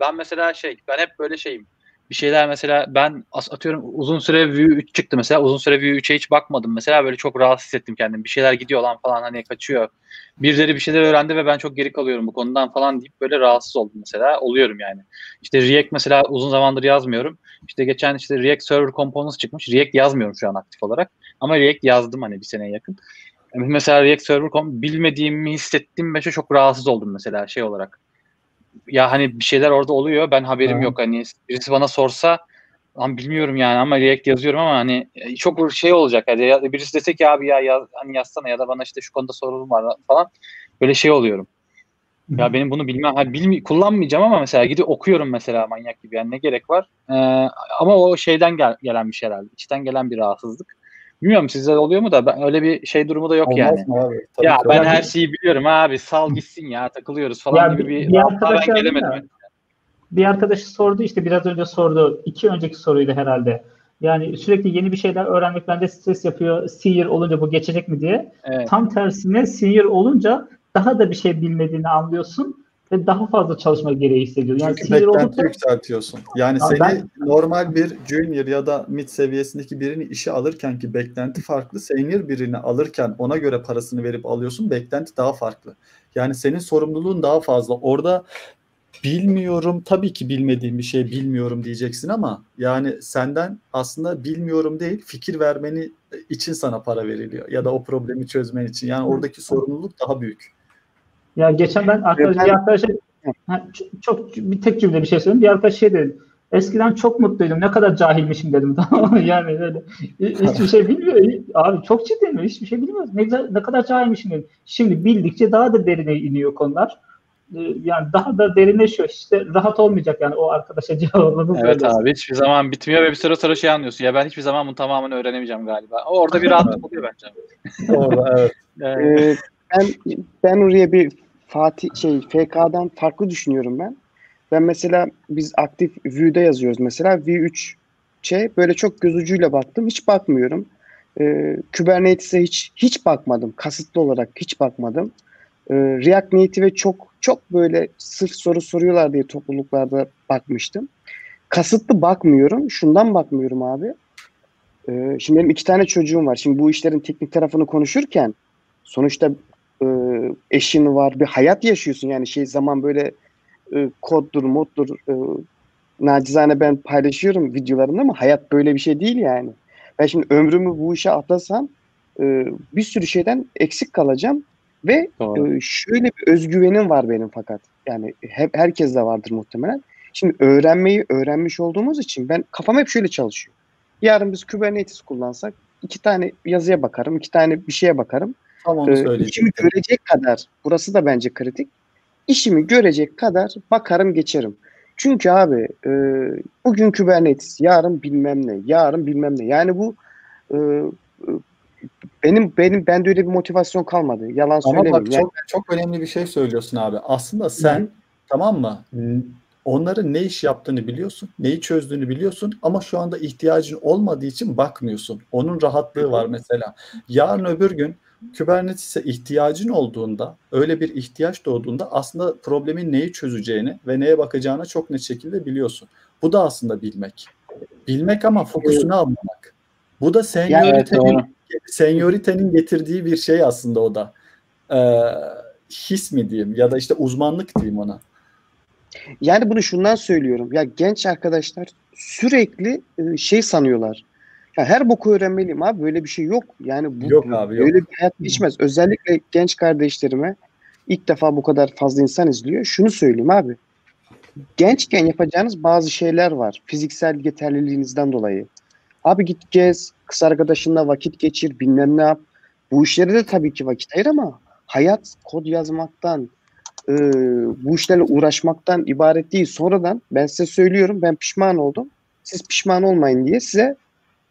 Ben mesela şey, ben hep böyle şeyim. Bir şeyler mesela ben atıyorum uzun süre Vue 3 çıktı mesela. Uzun süre Vue 3'e hiç bakmadım. Mesela böyle çok rahat hissettim kendimi. Bir şeyler gidiyor lan falan hani kaçıyor. Birileri bir şeyler öğrendi ve ben çok geri kalıyorum bu konudan falan deyip böyle rahatsız oldum mesela. Oluyorum yani. İşte React mesela uzun zamandır yazmıyorum. İşte geçen işte React Server Components çıkmış. React yazmıyorum şu an aktif olarak. Ama React yazdım hani bir seneye yakın. Mesela React Server bilmediğimi hissettiğim ve çok rahatsız oldum mesela şey olarak. Ya hani bir şeyler orada oluyor ben haberim Aha. yok hani birisi bana sorsa lan bilmiyorum yani ama React yazıyorum ama hani e, çok şey olacak yani ya birisi dese ki abi ya yaz, hani yazsana ya da bana işte şu konuda sorunum var falan böyle şey oluyorum. Ya benim bunu bilmem, ha, bilmi, kullanmayacağım ama mesela gidip okuyorum mesela manyak gibi yani ne gerek var? Ee, ama o şeyden gel, gelen bir şey herhalde. İçten gelen bir rahatsızlık. Bilmiyorum sizde oluyor mu da ben, öyle bir şey durumu da yok Olmaz yani. mı abi? Tabii Ya ki ben her şeyi biliyorum abi sal gitsin ya takılıyoruz falan Ya gibi bir- bir, ben gelemedim. bir arkadaşı sordu işte biraz önce sordu. iki önceki soruydu herhalde. Yani sürekli yeni bir şeyler öğrenmek bende stres yapıyor. Senior olunca bu geçecek mi diye. Evet. Tam tersine senior olunca daha da bir şey bilmediğini anlıyorsun ve daha fazla çalışma gereği hissediyorsun. Yani Çünkü beklenti yükseltiyorsun. Yani seni ben- normal bir junior ya da mid seviyesindeki birini işe alırken ki beklenti farklı. Senior birini alırken ona göre parasını verip alıyorsun. Beklenti daha farklı. Yani senin sorumluluğun daha fazla. Orada bilmiyorum tabii ki bilmediğim bir şey bilmiyorum diyeceksin ama yani senden aslında bilmiyorum değil fikir vermeni için sana para veriliyor ya da o problemi çözmen için. Yani oradaki sorumluluk daha büyük. Ya geçen ben arkadaş, Ben- bir arkadaşa ha, çok, çok bir tek cümle bir şey söyleyeyim. Bir arkadaş şey dedi. Eskiden çok mutluydum. Ne kadar cahilmişim dedim. <laughs> Tamam mı? Yani öyle. Hi- Hiçbir şey bilmiyor. Abi çok ciddiyim. Hiçbir şey bilmiyoruz. Ne, ne kadar cahilmişim dedim. Şimdi bildikçe daha da derine iniyor konular. Ee, Yani daha da derinleşiyor. İşte rahat olmayacak yani o arkadaşa <laughs> cevabımız Evet öyle. abi hiçbir zaman bitmiyor ve bir süre sonra şey anlıyorsun. Ya ben hiçbir zaman bunun tamamını öğrenemeyeceğim galiba. Orada bir rahatlık oluyor bence. Doğru evet. <laughs> Evet. Ee, ben ben oraya bir Fatih şey FK'dan farklı düşünüyorum ben. Ben mesela biz aktif Vue'da yazıyoruz mesela V3 şey böyle çok göz ucuyla baktım. Hiç bakmıyorum. Ee, Kubernetes'e hiç hiç bakmadım. Kasıtlı olarak hiç bakmadım. Ee, React Native'e çok çok böyle sırf soru soruyorlar diye topluluklarda bakmıştım. Kasıtlı bakmıyorum. Şundan bakmıyorum abi. Ee, şimdi benim iki tane çocuğum var. Şimdi bu işlerin teknik tarafını konuşurken sonuçta e, eşin var, bir hayat yaşıyorsun. Yani şey zaman böyle e, koddur, moddur e, nacizane ben paylaşıyorum videolarımda ama hayat böyle bir şey değil yani. Ben şimdi ömrümü bu işe atlasam e, bir sürü şeyden eksik kalacağım ve Doğru. e, şöyle bir özgüvenim var benim fakat. Yani hep herkes de vardır muhtemelen. Şimdi öğrenmeyi öğrenmiş olduğumuz için ben kafam hep şöyle çalışıyor. Yarın biz Kubernetes kullansak iki tane yazıya bakarım, iki tane bir şeye bakarım. Tam onu Ee, söyleyeceğim. işimi görecek kadar, burası da bence kritik. İşimi görecek kadar bakarım geçerim. Çünkü abi e, bugün Kubernetes, yarın bilmem ne, yarın bilmem ne. Yani bu e, e, benim benim bende öyle bir motivasyon kalmadı. Yalan Ama söylemeyeyim. bak Yani çok çok önemli bir şey söylüyorsun abi. Aslında sen tamam mı? Onların ne iş yaptığını biliyorsun, neyi çözdüğünü biliyorsun ama şu anda ihtiyacın olmadığı için bakmıyorsun. Onun rahatlığı var mesela. Yarın öbür gün Kubernetes'e ihtiyacın olduğunda, öyle bir ihtiyaç doğduğunda aslında problemin neyi çözeceğini ve neye bakacağını çok net şekilde biliyorsun. Bu da aslında bilmek. Bilmek ama fokusunu almamak. Bu da Evet, senioritenin doğru. senyoritenin getirdiği bir şey aslında o da. Ee, his mi diyeyim ya da işte uzmanlık diyeyim ona. Yani bunu şundan söylüyorum. Ya genç arkadaşlar sürekli e, şey sanıyorlar. Ya her boku öğrenmeliyim abi böyle bir şey yok. Yani bu Yok abi, yok. böyle bir hayat geçmez. Özellikle genç kardeşlerime ilk defa bu kadar fazla insan izliyor. Şunu söyleyeyim abi. Gençken yapacağınız bazı şeyler var. Fiziksel yeterliliğinizden dolayı. Abi git gez, kız arkadaşınla vakit geçir, bilmem ne yap. Bu işlere de tabii ki vakit ayır ama hayat kod yazmaktan, e, bu işlerle uğraşmaktan ibaret değil. Sonradan ben size söylüyorum ben pişman oldum. Siz pişman olmayın diye size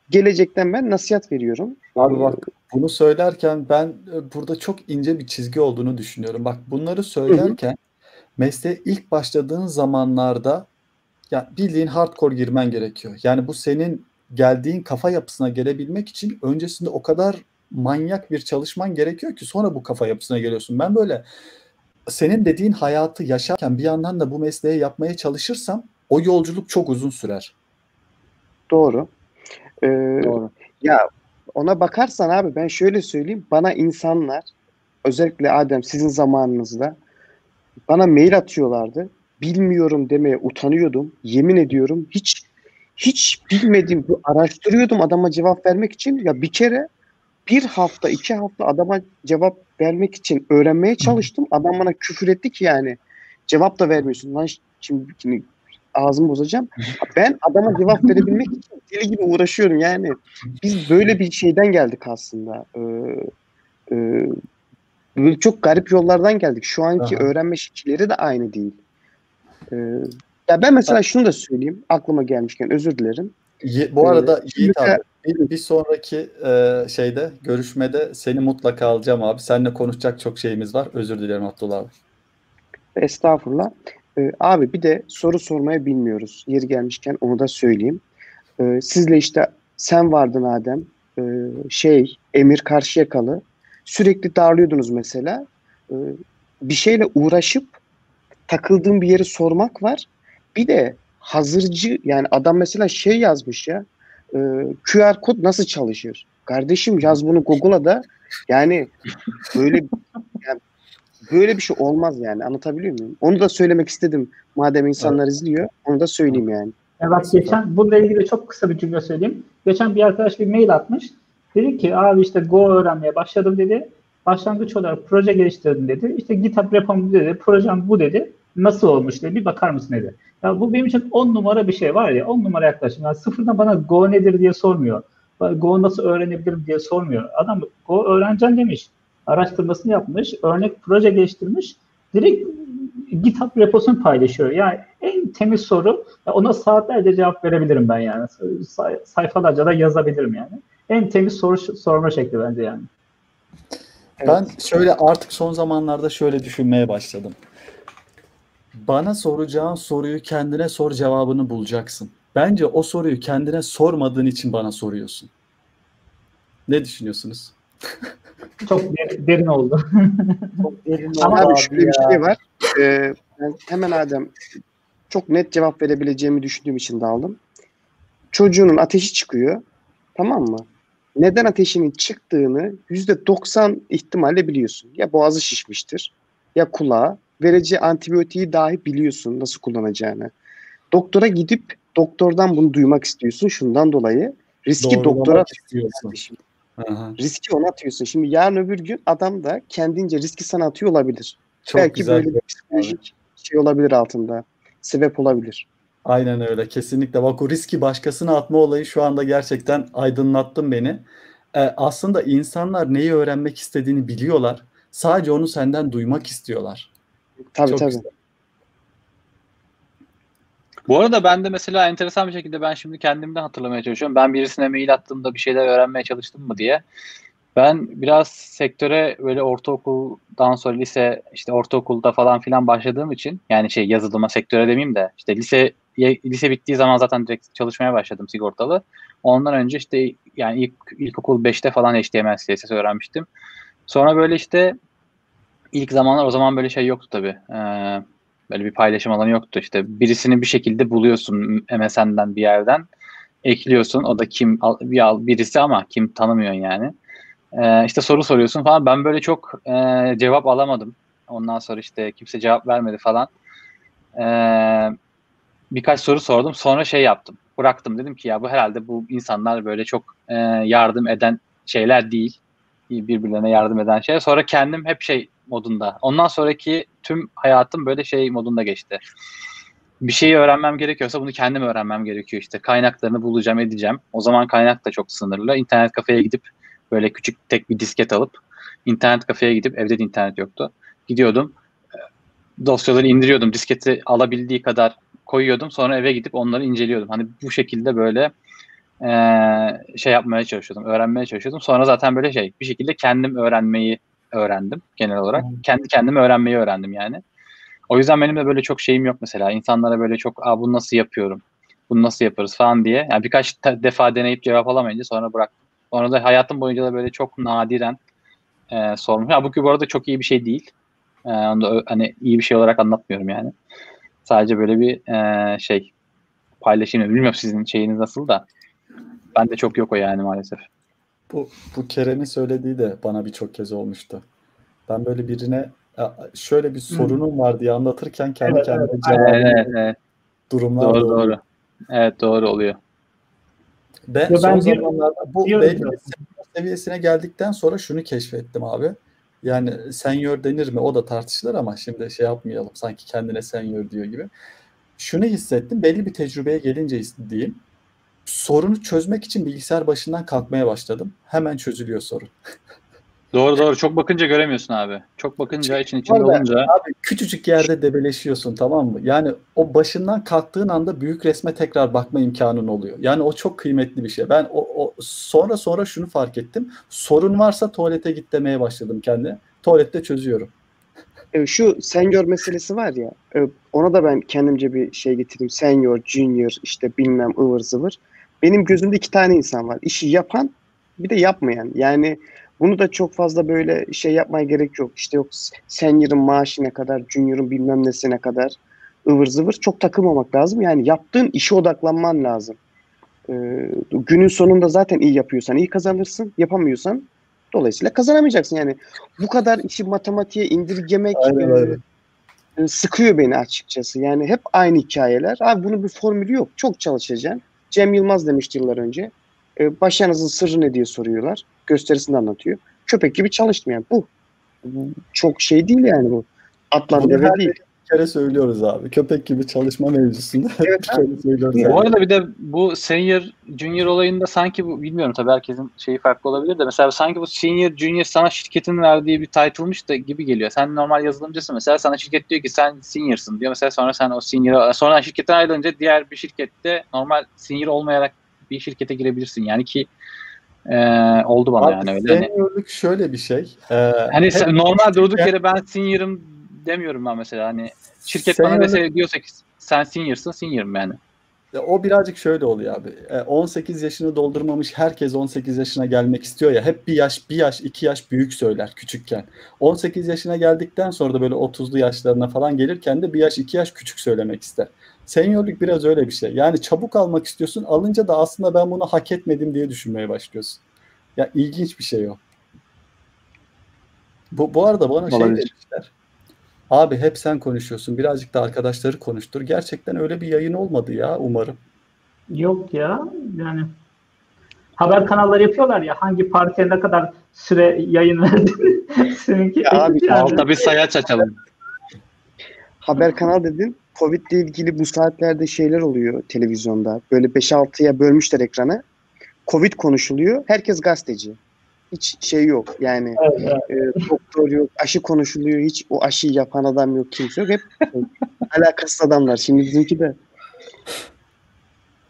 gelecekten ben nasihat veriyorum. Abi bak bunu söylerken ben e, burada çok ince bir çizgi olduğunu düşünüyorum. Bak bunları söylerken mesleğe ilk başladığın zamanlarda ya bildiğin hardcore girmen gerekiyor. Yani bu senin geldiğin kafa yapısına gelebilmek için öncesinde o kadar manyak bir çalışman gerekiyor ki sonra bu kafa yapısına geliyorsun. Ben böyle senin dediğin hayatı yaşarken bir yandan da bu mesleği yapmaya çalışırsam o yolculuk çok uzun sürer. Doğru. Ee, Doğru. Ya ona bakarsan abi ben şöyle söyleyeyim. Bana insanlar özellikle Adem sizin zamanınızda bana mail atıyorlardı. Bilmiyorum demeye utanıyordum. Yemin ediyorum hiç hiç bilmediğim araştırıyordum adama cevap vermek için. Ya bir kere bir hafta iki hafta adama cevap vermek için öğrenmeye çalıştım. Adam bana küfür etti ki yani cevap da vermiyorsun. Lan şimdi, ağzımı bozacağım. Ben adama cevap verebilmek için deli gibi uğraşıyorum yani. Biz böyle bir şeyden geldik aslında. Ee, e, böyle çok garip yollardan geldik. Şu anki Aha. öğrenme şekilleri de aynı değil. Ee, ya ben mesela şunu da söyleyeyim. Aklıma gelmişken özür dilerim. Ye- bu Ee, arada şimdi Yiğit abi bir, bir sonraki e, şeyde görüşmede seni mutlaka alacağım abi. Seninle konuşacak çok şeyimiz var. Özür dilerim Abdullah abi. Estağfurullah. Ee, abi bir de soru sormaya bilmiyoruz. Yeri gelmişken onu da söyleyeyim. Ee, sizle işte sen vardın Adem. Ee, şey Emir Karşıyakalı. Sürekli darlıyordunuz mesela. Ee, bir şeyle uğraşıp takıldığın bir yeri sormak var. Bir de hazırcı yani adam mesela şey yazmış ya e, QR kod nasıl çalışır? Kardeşim yaz bunu Google'a da yani böyle yani böyle bir şey olmaz yani anlatabiliyor muyum? Onu da söylemek istedim madem insanlar izliyor. Onu da söyleyeyim yani. Ya bak geçen bununla ilgili çok kısa bir cümle söyleyeyim. Geçen bir arkadaş bir mail atmış. Dedi ki abi işte Go öğrenmeye başladım dedi. Başlangıç olarak proje geliştirdim dedi. İşte GitHub repom dedi. Projem bu dedi. Nasıl olmuş dedi. Bir bakar mısın dedi. Ya bu benim için on numara bir şey var ya. On numara yaklaşım. Yani sıfırdan bana Go nedir diye sormuyor. Go nasıl öğrenebilirim diye sormuyor. Adam Go öğreneceğim demiş. Araştırmasını yapmış. Örnek proje geliştirmiş. Direkt GitHub reposunu paylaşıyor. Yani en temiz soru ona saatlerce cevap verebilirim ben yani. Say- sayfalarca da yazabilirim yani. En temiz soru sorma şekli bence yani. Ben şöyle artık son zamanlarda şöyle düşünmeye başladım. Bana soracağın soruyu kendine sor cevabını bulacaksın. Bence o soruyu kendine sormadığın için bana soruyorsun. Ne düşünüyorsunuz? <laughs> Çok der- derin oldu. <laughs> Çok derin Ama oldu abi abi şöyle bir ya. şey var. Ee, ben hemen Adem çok net cevap verebileceğimi düşündüğüm için daldım. Çocuğunun ateşi çıkıyor. Tamam mı? Neden ateşinin çıktığını %90 ihtimalle biliyorsun. Ya boğazı şişmiştir ya kulağı. Vereceği antibiyotiği dahi biliyorsun nasıl kullanacağını. Doktora gidip doktordan bunu duymak istiyorsun şundan dolayı. Riski Doğrulamak doktora istiyorsun. Aha, Riski ona atıyorsun. Şimdi yarın öbür gün adam da kendince riski sana atıyor olabilir. çok Belki güzel. böyle bir psikolojik şey olabilir altında. Sebep olabilir. Aynen öyle. Kesinlikle. Bak o riski başkasına atma olayı şu anda gerçekten aydınlattın beni. Ee, aslında insanlar neyi öğrenmek istediğini biliyorlar. Sadece onu senden duymak istiyorlar. Tabii Çok tabii. güzel. Bu arada ben de mesela enteresan bir şekilde ben şimdi kendimden hatırlamaya çalışıyorum. Ben birisine mail attığımda bir şeyler öğrenmeye çalıştım mı diye. Ben biraz sektöre böyle ortaokuldan sonra lise işte ortaokulda falan filan başladığım için yani şey yazılıma sektöre demeyeyim de işte lise lise bittiği zaman zaten direkt çalışmaya başladım sigortalı. Ondan önce işte yani ilk ilkokul 5'te falan HTML CSS öğrenmiştim. Sonra böyle işte ilk zamanlar o zaman böyle şey yoktu tabii. Ee, böyle bir paylaşım alanı yoktu. İşte birisini bir şekilde buluyorsun MSN'den bir yerden ekliyorsun. O da kim bir birisi ama kim tanımıyorsun yani. Ee, işte soru soruyorsun falan. Ben böyle çok e, cevap alamadım. Ondan sonra işte kimse cevap vermedi falan. Ee, birkaç soru sordum. Sonra şey yaptım. Bıraktım. Dedim ki ya bu herhalde bu insanlar böyle çok e, yardım eden şeyler değil. Birbirlerine yardım eden şey. Sonra kendim hep şey modunda. Ondan sonraki tüm hayatım böyle şey modunda geçti. Bir şeyi öğrenmem gerekiyorsa bunu kendim öğrenmem gerekiyor işte. Kaynaklarını bulacağım, edeceğim. O zaman kaynak da çok sınırlı. İnternet kafeye gidip böyle küçük tek bir disket alıp internet kafeye gidip evde de internet yoktu. Gidiyordum. Dosyaları indiriyordum. Disketi alabildiği kadar koyuyordum. Sonra eve gidip onları inceliyordum. Hani bu şekilde böyle şey yapmaya çalışıyordum, öğrenmeye çalışıyordum. Sonra zaten böyle şey bir şekilde kendim öğrenmeyi öğrendim genel olarak. Hmm. Kendi kendime öğrenmeyi öğrendim yani. O yüzden benim de böyle çok şeyim yok mesela. İnsanlara böyle çok Aa, bunu nasıl yapıyorum, bunu nasıl yaparız falan diye. Yani birkaç defa deneyip cevap alamayınca sonra bıraktım. Sonra da hayatım boyunca da böyle çok nadiren e, sormuş. Ya bu bu arada çok iyi bir şey değil. E, onu da hani iyi bir şey olarak anlatmıyorum yani. Sadece böyle bir e, şey paylaşayım. Bilmiyorum sizin şeyiniz nasıl da. Ben de çok yok o yani maalesef. Bu, bu Kerem'in söylediği de bana birçok kez olmuştu. Ben böyle birine şöyle bir sorunum var diye anlatırken kendi evet, kendime evet. cevabı evet, evet. durumlar doğru, doğru. doğru. Evet doğru oluyor. Ben, ya son ben zamanlarda bu seviyesine geldikten sonra şunu keşfettim abi. Yani senior denir mi? O da tartışılır ama şimdi şey yapmayalım. Sanki kendine senior diyor gibi. Şunu hissettim. Belli bir tecrübeye gelince diyeyim. Sorunu çözmek için bilgisayar başından kalkmaya başladım. Hemen çözülüyor sorun. <laughs> Doğru doğru. Çok bakınca göremiyorsun abi. Çok bakınca için içinde Orada, olunca. Abi küçücük yerde debeleşiyorsun tamam mı? Yani o başından kalktığın anda büyük resme tekrar bakma imkanın oluyor. Yani o çok kıymetli bir şey. Ben o, o sonra sonra şunu fark ettim. Sorun varsa tuvalete git demeye başladım kendine. Tuvalette çözüyorum. E, şu senior meselesi var ya e, ona da ben kendimce bir şey getireyim. Senior, junior işte bilmem ıvır zıvır. Benim gözümde iki tane insan var. İşi yapan bir de yapmayan. Yani bunu da çok fazla böyle şey yapmaya gerek yok. İşte yok senior'ın maaşı ne kadar, junior'ın bilmem nesine kadar ıvır zıvır çok takılmamak lazım. Yani yaptığın işe odaklanman lazım. Ee, günün sonunda zaten iyi yapıyorsan iyi kazanırsın. Yapamıyorsan dolayısıyla kazanamayacaksın. Yani bu kadar işi matematiğe indirgemek Aynen, e, sıkıyor beni açıkçası. Yani hep aynı hikayeler. Abi bunun bir formülü yok. Çok çalışacaksın. Cem Yılmaz demişti yıllar önce. E, başarınızın sırrı ne diye soruyorlar. Gösterisinde anlatıyor. Köpek gibi çalıştım yani. Bu. Çok şey değil yani bu. Atlan deve değil kere söylüyoruz abi. Köpek gibi çalışma mevzusunda. <laughs> Evet, söylüyoruz. Bu arada bir de bu senior junior olayında sanki bu bilmiyorum tabii herkesin şeyi farklı olabilir de mesela sanki bu senior junior sana şirketin verdiği bir title'mış da gibi geliyor. Sen normal yazılımcısın mesela sana şirket diyor ki sen senior'sın diyor. Mesela sonra sen o senior sonra şirketten ayrılınca diğer bir şirkette normal senior olmayarak bir şirkete girebilirsin. Yani ki e, oldu bana Abi, yani öyle. Seniorluk hani, şöyle bir şey. E, hani normal durduk yere ben senior'ım demiyorum ben mesela hani şirket Senior... bana mesela diyorsa ki sen senior'sın senior'ım yani. Ya o birazcık şöyle oluyor abi. 18 e, yaşını doldurmamış herkes 18 yaşına gelmek istiyor ya. Hep bir yaş, bir yaş, iki yaş büyük söyler küçükken. 18 yaşına geldikten sonra da böyle 30'lu yaşlarına falan gelirken de bir yaş, iki yaş küçük söylemek ister. Seniorluk biraz öyle bir şey. Yani çabuk almak istiyorsun. Alınca da aslında ben bunu hak etmedim diye düşünmeye başlıyorsun. Ya ilginç bir şey o. Bu, bu arada bana şey Olabilir. şey demişler. Abi hep sen konuşuyorsun. Birazcık da arkadaşları konuştur. Gerçekten öyle bir yayın olmadı ya umarım. Yok ya yani haber kanalları yapıyorlar ya hangi partiye ne kadar süre yayın verdi. <laughs> Seninki ya abi yani. altta bir sayaç açalım. Haber kanal dedin. Covid ile ilgili bu saatlerde şeyler oluyor televizyonda. Böyle 5-6'ya bölmüşler ekranı. Covid konuşuluyor. Herkes gazeteci hiç şey yok. Yani evet, evet. E, doktor yok, aşı konuşuluyor. Hiç o aşıyı yapan adam yok, kimse yok. Hep <laughs> alakasız adamlar. Şimdi bizimki de.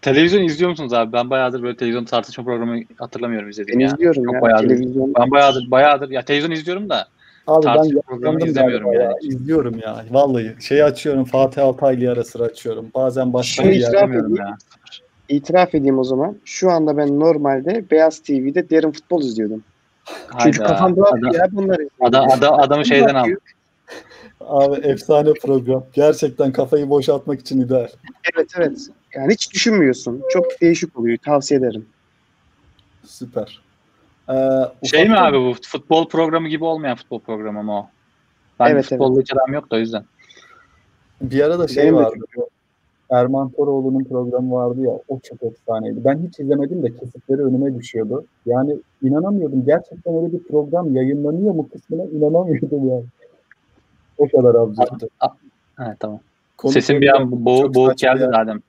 Televizyon izliyor musunuz abi? Ben bayağıdır böyle televizyon tartışma programı hatırlamıyorum izlediğim ben ya. izliyorum Çok ya. Bayağıdır. Televizyon... Ben bayağıdır, bayağıdır. Ya televizyon izliyorum da Abi ben programı izlemiyorum yani. Ya. İzliyorum ya. Vallahi şeyi açıyorum. Fatih Altaylı ara sıra açıyorum. Bazen başka şey bir yer. Ya. İtiraf edeyim o zaman. Şu anda ben normalde Beyaz TV'de derin futbol izliyordum. Hayda. Çünkü kafamda adam, ya bunları. Adam, adam, adamı şeyden al. Abi efsane program. Gerçekten kafayı boşaltmak için ideal. Evet evet. Yani hiç düşünmüyorsun. Çok değişik oluyor. Tavsiye ederim. Süper. Ee, şey mi abi bu futbol programı gibi olmayan futbol programı mı o? Ben evet, futbolla evet. hiç yok da o yüzden. Bir ara da şey Benim vardı. De Erman Toroğlu'nun programı vardı ya o çok efsaneydi. Ben hiç izlemedim de kesitleri önüme düşüyordu. Yani inanamıyordum. Gerçekten öyle bir program yayınlanıyor mu kısmına inanamıyordum yani. O kadar absürttü. Evet tamam. Konu Sesin bir an boğ, boğuk geldi zaten.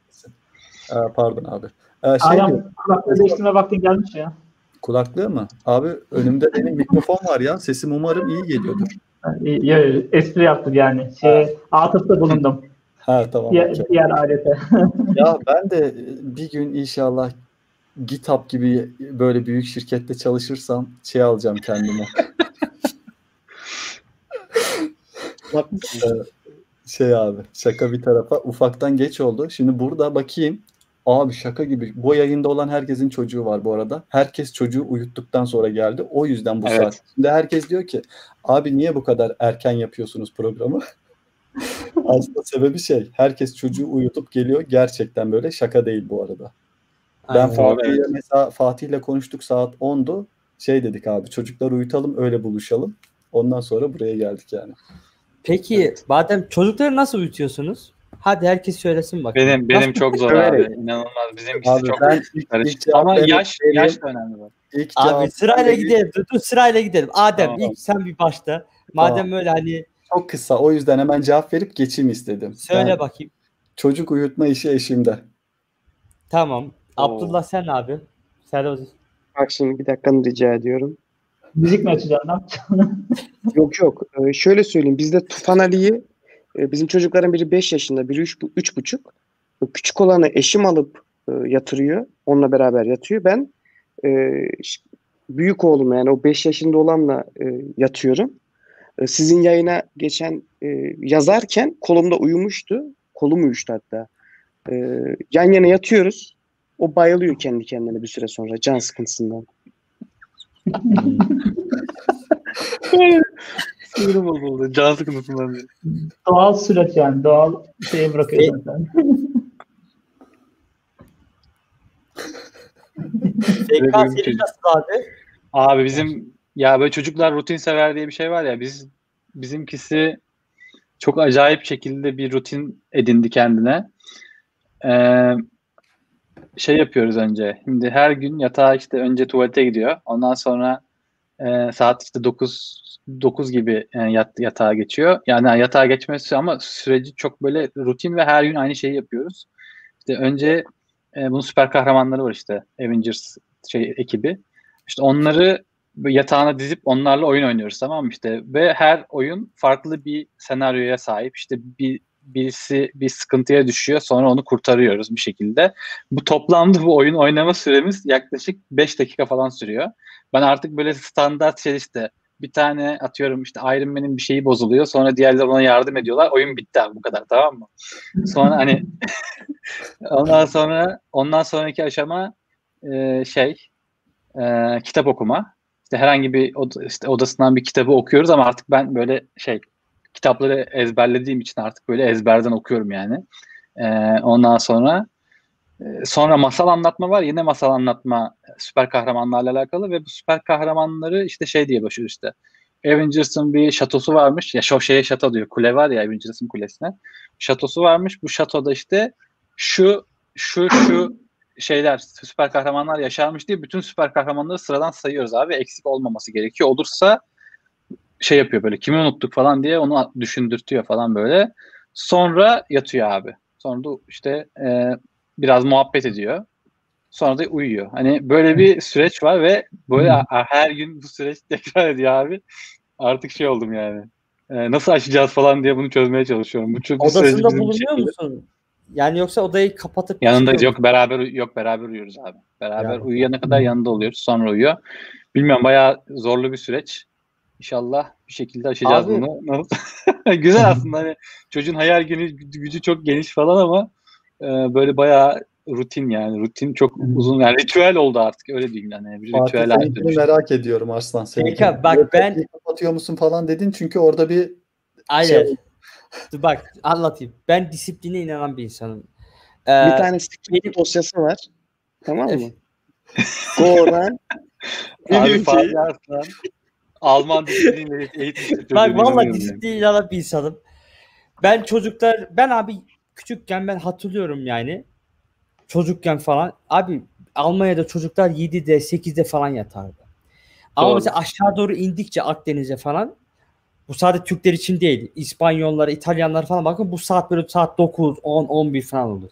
Ee, pardon abi. Ee, şey Aynen kulaklığı değiştirme vaktin gelmiş ya. Kulaklığı mı? Abi önümde benim mikrofon var ya. Sesim umarım iyi geliyordur. Ya, espri yaptım yani. Şey, atıfta bulundum. Ha tamam. Diğer, diğer alete. <laughs> ya ben de bir gün inşallah GitHub gibi böyle büyük şirkette çalışırsam şey alacağım kendime. <laughs> Ee, şey abi şaka bir tarafa ufaktan geç oldu. Şimdi burada bakayım. Abi şaka gibi. Bu yayında olan herkesin çocuğu var bu arada. Herkes çocuğu uyuttuktan sonra geldi. O yüzden bu Evet. saat. Şimdi herkes diyor ki abi niye bu kadar erken yapıyorsunuz programı? Aslında sebebi şey. Herkes çocuğu uyutup geliyor. Gerçekten böyle şaka değil bu arada. Ben Aynen. Fatih'le mesela Fatih'le konuştuk saat 10'du. Şey dedik abi çocukları uyutalım öyle buluşalım. Ondan sonra buraya geldik yani. Peki madem çocukları nasıl uyutuyorsunuz? Hadi herkes söylesin bakalım. Benim benim çok zor Evet. abi. İnanılmaz. Bizimkisi Abi çok ben ilk, ilk karışık. Ama yaş vereyim. yaş da önemli bak. İlk Abi sırayla vereyim. gidelim. Dur, dur sırayla gidelim. Adem Tamam. ilk sen bir başla. Madem öyle hani Çok kısa o yüzden hemen cevap verip geçeyim istedim. söyle Ben- bakayım. Çocuk uyutma işi eşimde. Tamam. Oo. Abdullah sen abi. Sen o Bak şimdi bir dakikanı rica ediyorum. Müzik mi açacaksın lan? <laughs> Yok yok. Ee, şöyle söyleyeyim. Bizde Tufan Ali'yi e, bizim çocukların biri 5 yaşında, biri 3 üç, buçuk. Küçük olanı eşim alıp e, yatırıyor. Onunla beraber yatıyor. Ben e, büyük oğlum yani o 5 yaşında olanla e, yatıyorum. E, sizin yayına geçen e, yazarken kolumda uyumuştu. Kolum uyuştu hatta. E, yan yana yatıyoruz. O bayılıyor kendi kendine bir süre sonra can sıkıntısından. <laughs> Sinirim bozuldu. Can sıkıntısından. Doğal süreç yani. Doğal şeye bırakıyorsun sen. SK benim senin nasıl abi? Abi bizim ya böyle çocuklar rutin sever diye bir şey var ya biz bizimkisi çok acayip şekilde bir rutin edindi kendine. Ee, şey yapıyoruz önce. Şimdi her gün yatağa işte önce tuvalete gidiyor. Ondan sonra e, saat işte 9 9 gibi e, yat, yatağa geçiyor. Yani yatağa geçmesi ama süreci çok böyle rutin ve her gün aynı şeyi yapıyoruz. İşte önce e, bunun süper kahramanları var işte Avengers şey ekibi. İşte onları yatağına dizip onlarla oyun oynuyoruz tamam mı işte ve her oyun farklı bir senaryoya sahip işte bir birisi bir sıkıntıya düşüyor sonra onu kurtarıyoruz bir şekilde. Bu toplamda bu oyun oynama süremiz yaklaşık 5 dakika falan sürüyor. Ben artık böyle standart şey işte bir tane atıyorum işte Iron Man'in bir şeyi bozuluyor sonra diğerleri ona yardım ediyorlar. Oyun bitti abi bu kadar tamam mı? Sonra hani <laughs> ondan sonra ondan sonraki aşama e, şey e, kitap okuma. İşte herhangi bir od- işte odasından bir kitabı okuyoruz ama artık ben böyle şey kitapları ezberlediğim için artık böyle ezberden okuyorum yani. E, ondan sonra e, sonra masal anlatma var. Yine masal anlatma süper kahramanlarla alakalı ve bu süper kahramanları işte şey diye başlıyor işte. Avengers'ın bir şatosu varmış. Ya şu şeye şato diyor. Kule var ya Avengers'ın kulesine. Şatosu varmış. Bu şatoda işte şu şu şu şeyler süper kahramanlar yaşarmış diye bütün süper kahramanları sıradan sayıyoruz abi. Eksik olmaması gerekiyor. Olursa şey yapıyor böyle kimi unuttuk falan diye onu düşündürtüyor falan böyle. Sonra yatıyor abi. Sonra da işte e, biraz muhabbet ediyor. Sonra da uyuyor. Hani böyle bir süreç var ve böyle her gün bu süreç <laughs> tekrar ediyor abi. Artık şey oldum yani. E, nasıl aşacağız falan diye bunu çözmeye çalışıyorum. Bu çok bu Odasında bulunuyor şekilde- musun? Yani yoksa odayı kapatıp çıkıyor Yok beraber yok beraber uyuyoruz abi. Beraber Yani. uyuyana kadar yanında oluyoruz. Sonra uyuyor. Bilmiyorum bayağı zorlu bir süreç. İnşallah bir şekilde aşacağız Abi- bunu. <laughs> Güzel aslında hani çocuğun hayal gücü, gücü çok geniş falan ama e, böyle bayağı rutin yani. Rutin çok uzun yani ritüel oldu artık öyle diyeyim yani. Bir Fatih ritüel haline merak ediyorum Arslan. Seninkini. Peki, bak ben- kapatıyor musun falan dedin çünkü orada bir Aynen. Şey- Dur bak anlatayım. Ben disipline inanan bir insanım. Ee, bir tane benim- dosyası var. Tamam mı? Go'dan <laughs> Abi Fatih şey- Arslan Alman disipliniyle eğitim Bak valla disipline inanan bir insanım. Ben çocuklar ben abi küçükken ben hatırlıyorum yani. Çocukken falan abi Almanya'da çocuklar 7'de 8'de falan yatardı. Ama Doğru. mesela aşağı doğru indikçe Akdeniz'e falan bu sadece Türkler için değil. İspanyollar, İtalyanlar falan bakın bu saat böyle saat 9, 10, 11 falan olur.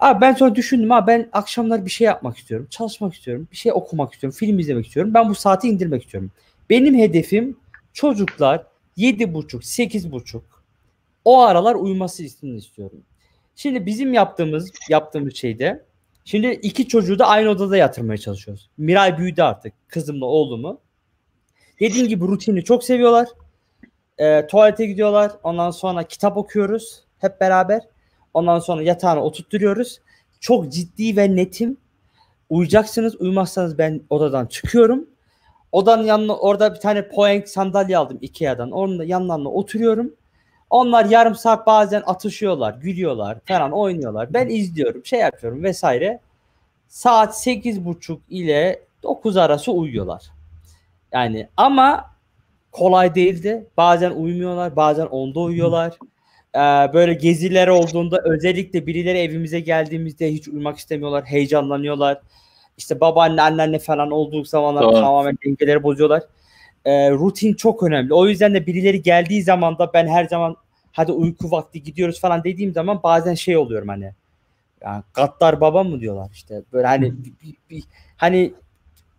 Abi ben sonra düşündüm abi ben akşamlar bir şey yapmak istiyorum. Çalışmak istiyorum. Bir şey okumak istiyorum. Film izlemek istiyorum. Ben bu saati indirmek istiyorum. Benim hedefim çocuklar 7.30, 8.30 o aralar uyuması istiyorum. Şimdi bizim yaptığımız yaptığımız şeyde Şimdi iki çocuğu da aynı odada yatırmaya çalışıyoruz. Miray büyüdü artık. Kızımla oğlumu. Dediğim gibi rutini çok seviyorlar. Ee, tuvalete gidiyorlar. Ondan sonra kitap okuyoruz hep beraber. Ondan sonra yatağına oturtturuyoruz. Çok ciddi ve netim. Uyuyacaksınız. Uyumazsanız ben odadan çıkıyorum. Odanın yanına orada bir tane Poeng sandalye aldım Ikea'dan. Onun da yanlarına oturuyorum. Onlar yarım saat bazen atışıyorlar, gülüyorlar falan oynuyorlar. Ben izliyorum, şey yapıyorum vesaire. Saat 8.30 ile 9 arası uyuyorlar. Yani ama kolay değildi. Bazen uyumuyorlar, bazen onda uyuyorlar. Ee, böyle geziler olduğunda özellikle birileri evimize geldiğimizde hiç uyumak istemiyorlar, heyecanlanıyorlar. İşte babaanne, anneanne falan olduğu zamanlar Doğru. tamamen dengeleri bozuyorlar. Ee, rutin çok önemli. O yüzden de birileri geldiği zaman da ben her zaman hadi uyku vakti gidiyoruz falan dediğim zaman bazen şey oluyorum hani yani gaddar baba mı diyorlar işte böyle hani bir- bir- bir- hani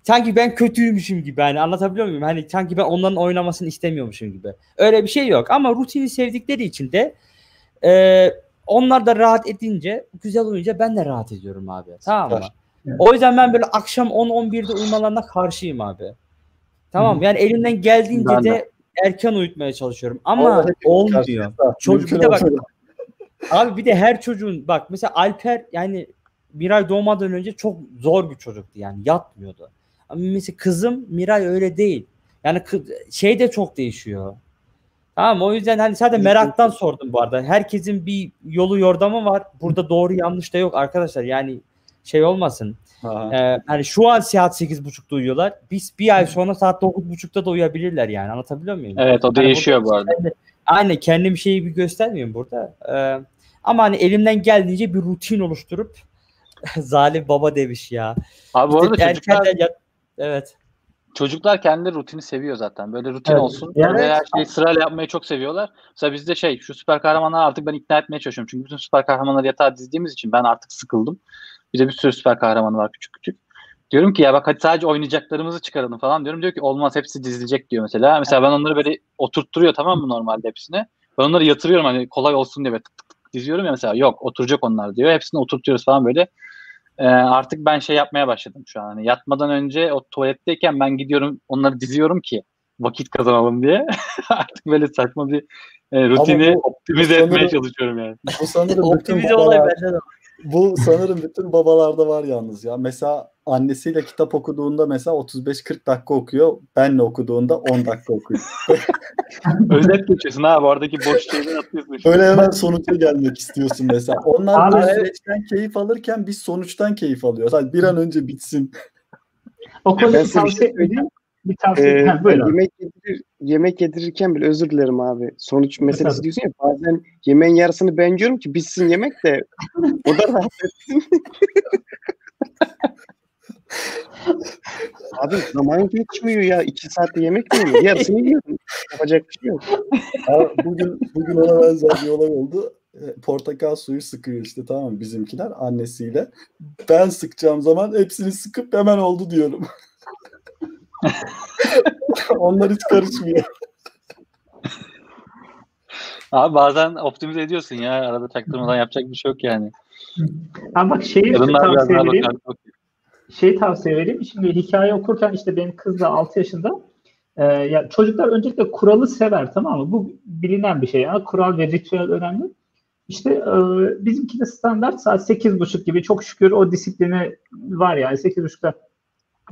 sanki ben kötüymüşüm gibi hani anlatabiliyor muyum? Hani sanki ben onların oynamasını istemiyormuşum gibi. Öyle bir şey yok ama rutini sevdikleri için de e, onlar da rahat edince güzel oyunca ben de rahat ediyorum abi. Tamam mı? O yüzden ben böyle akşam 10-11'de uyumalarına karşıyım abi. Tamam mı? yani elimden geldiğince Ben de. de erken uyutmaya çalışıyorum ama Vallahi olmuyor. Çocuk bir de bak abi bir de her çocuğun bak mesela Alper yani Miray doğmadan önce çok zor bir çocuktu yani yatmıyordu. Mesela kızım Miray öyle değil. Yani şey de çok değişiyor. Tamam o yüzden hani sadece meraktan sordum bu arada. Herkesin bir yolu yordamı var. Burada doğru yanlış da yok arkadaşlar. Yani şey olmasın. Ee, hani şu an saat 8.30'da uyuyorlar. Biz bir ay sonra saat 9.30'da da uyuyabilirler yani. Anlatabiliyor muyum? Evet o değişiyor bu arada. Aynen kendim şeyi bir göstermiyorum burada. Ee, ama hani elimden geldiğince bir rutin oluşturup <laughs> zalim baba demiş ya. Abi bu arada İşte çocuklar, yat- Evet. çocuklar kendi rutini seviyor zaten. Böyle rutin Evet. olsun. Yani- ve her şeyi sırayla yapmayı çok seviyorlar. Mesela bizde şey şu süper kahramanları artık ben ikna etmeye çalışıyorum. Çünkü bütün süper kahramanları yatağa dizdiğimiz için ben artık sıkıldım. Bir de bir sürü süper kahramanı var küçük küçük. Diyorum ki ya bak hadi sadece oynayacaklarımızı çıkaralım falan diyorum. Diyor ki olmaz hepsi dizilecek diyor mesela. Mesela ben onları böyle oturtturuyor tamam mı normalde hepsine. Ben onları yatırıyorum hani kolay olsun diye böyle tık tık tık diziyorum ya mesela. Yok oturacak onlar diyor. Hepsini oturtuyoruz falan böyle. Ee, artık ben şey yapmaya başladım şu an. Hani yatmadan önce o tuvaletteyken ben gidiyorum onları diziyorum ki vakit kazanalım diye. <laughs> artık böyle saçma bir e, rutini bu- optimize bu etmeye sanırım- çalışıyorum yani. Bu sanırım <laughs> bütün babalar, bu sanırım bütün babalarda var yalnız ya. Mesela annesiyle kitap okuduğunda mesela 35-40 dakika okuyor. Benle okuduğunda 10 dakika okuyor. <laughs> Özet geçiyorsun abi oradaki boş şeyleri atıyorsun. Öyle hemen sonuca gelmek istiyorsun mesela. Onlar Abi bu süreçten keyif alırken biz sonuçtan keyif alıyoruz. Hadi bir an önce bitsin. O konuda bir şey tavsiye söyleyeyim. bir tavsiye. Ee, Ha, buyurun. yemek, yedirir, yemek yedirirken bile özür dilerim abi. Sonuç meselesi diyorsun ya bazen yemeğin yarısını ben yiyorum ki bitsin yemek de o da rahat etsin. <laughs> abi zaman geçmiyor ya. iki saatte yemek mi yiyor? Yarısını yiyorum. Yapacak bir şey yok. Ama bugün bugün ona benzer bir olay oldu. E, Portakal suyu sıkıyor işte tamam bizimkiler annesiyle. Ben sıkacağım zaman hepsini sıkıp hemen oldu diyorum. <laughs> Onlar hiç karışmıyor. Abi bazen optimize ediyorsun ya. Arada çaktırmadan yapacak bir şey yok yani. Ha bak şeyi Kadınlar tavsiye bakar. Şey tavsiye vereyim. Şimdi hikaye okurken işte benim kız da 6 yaşında. Ee, ya çocuklar öncelikle kuralı sever tamam mı? Bu bilinen bir şey. Ya. Kural ve ritüel önemli. İşte e, bizimki de standart saat 8.30 gibi çok şükür o disiplini var yani 8.30'da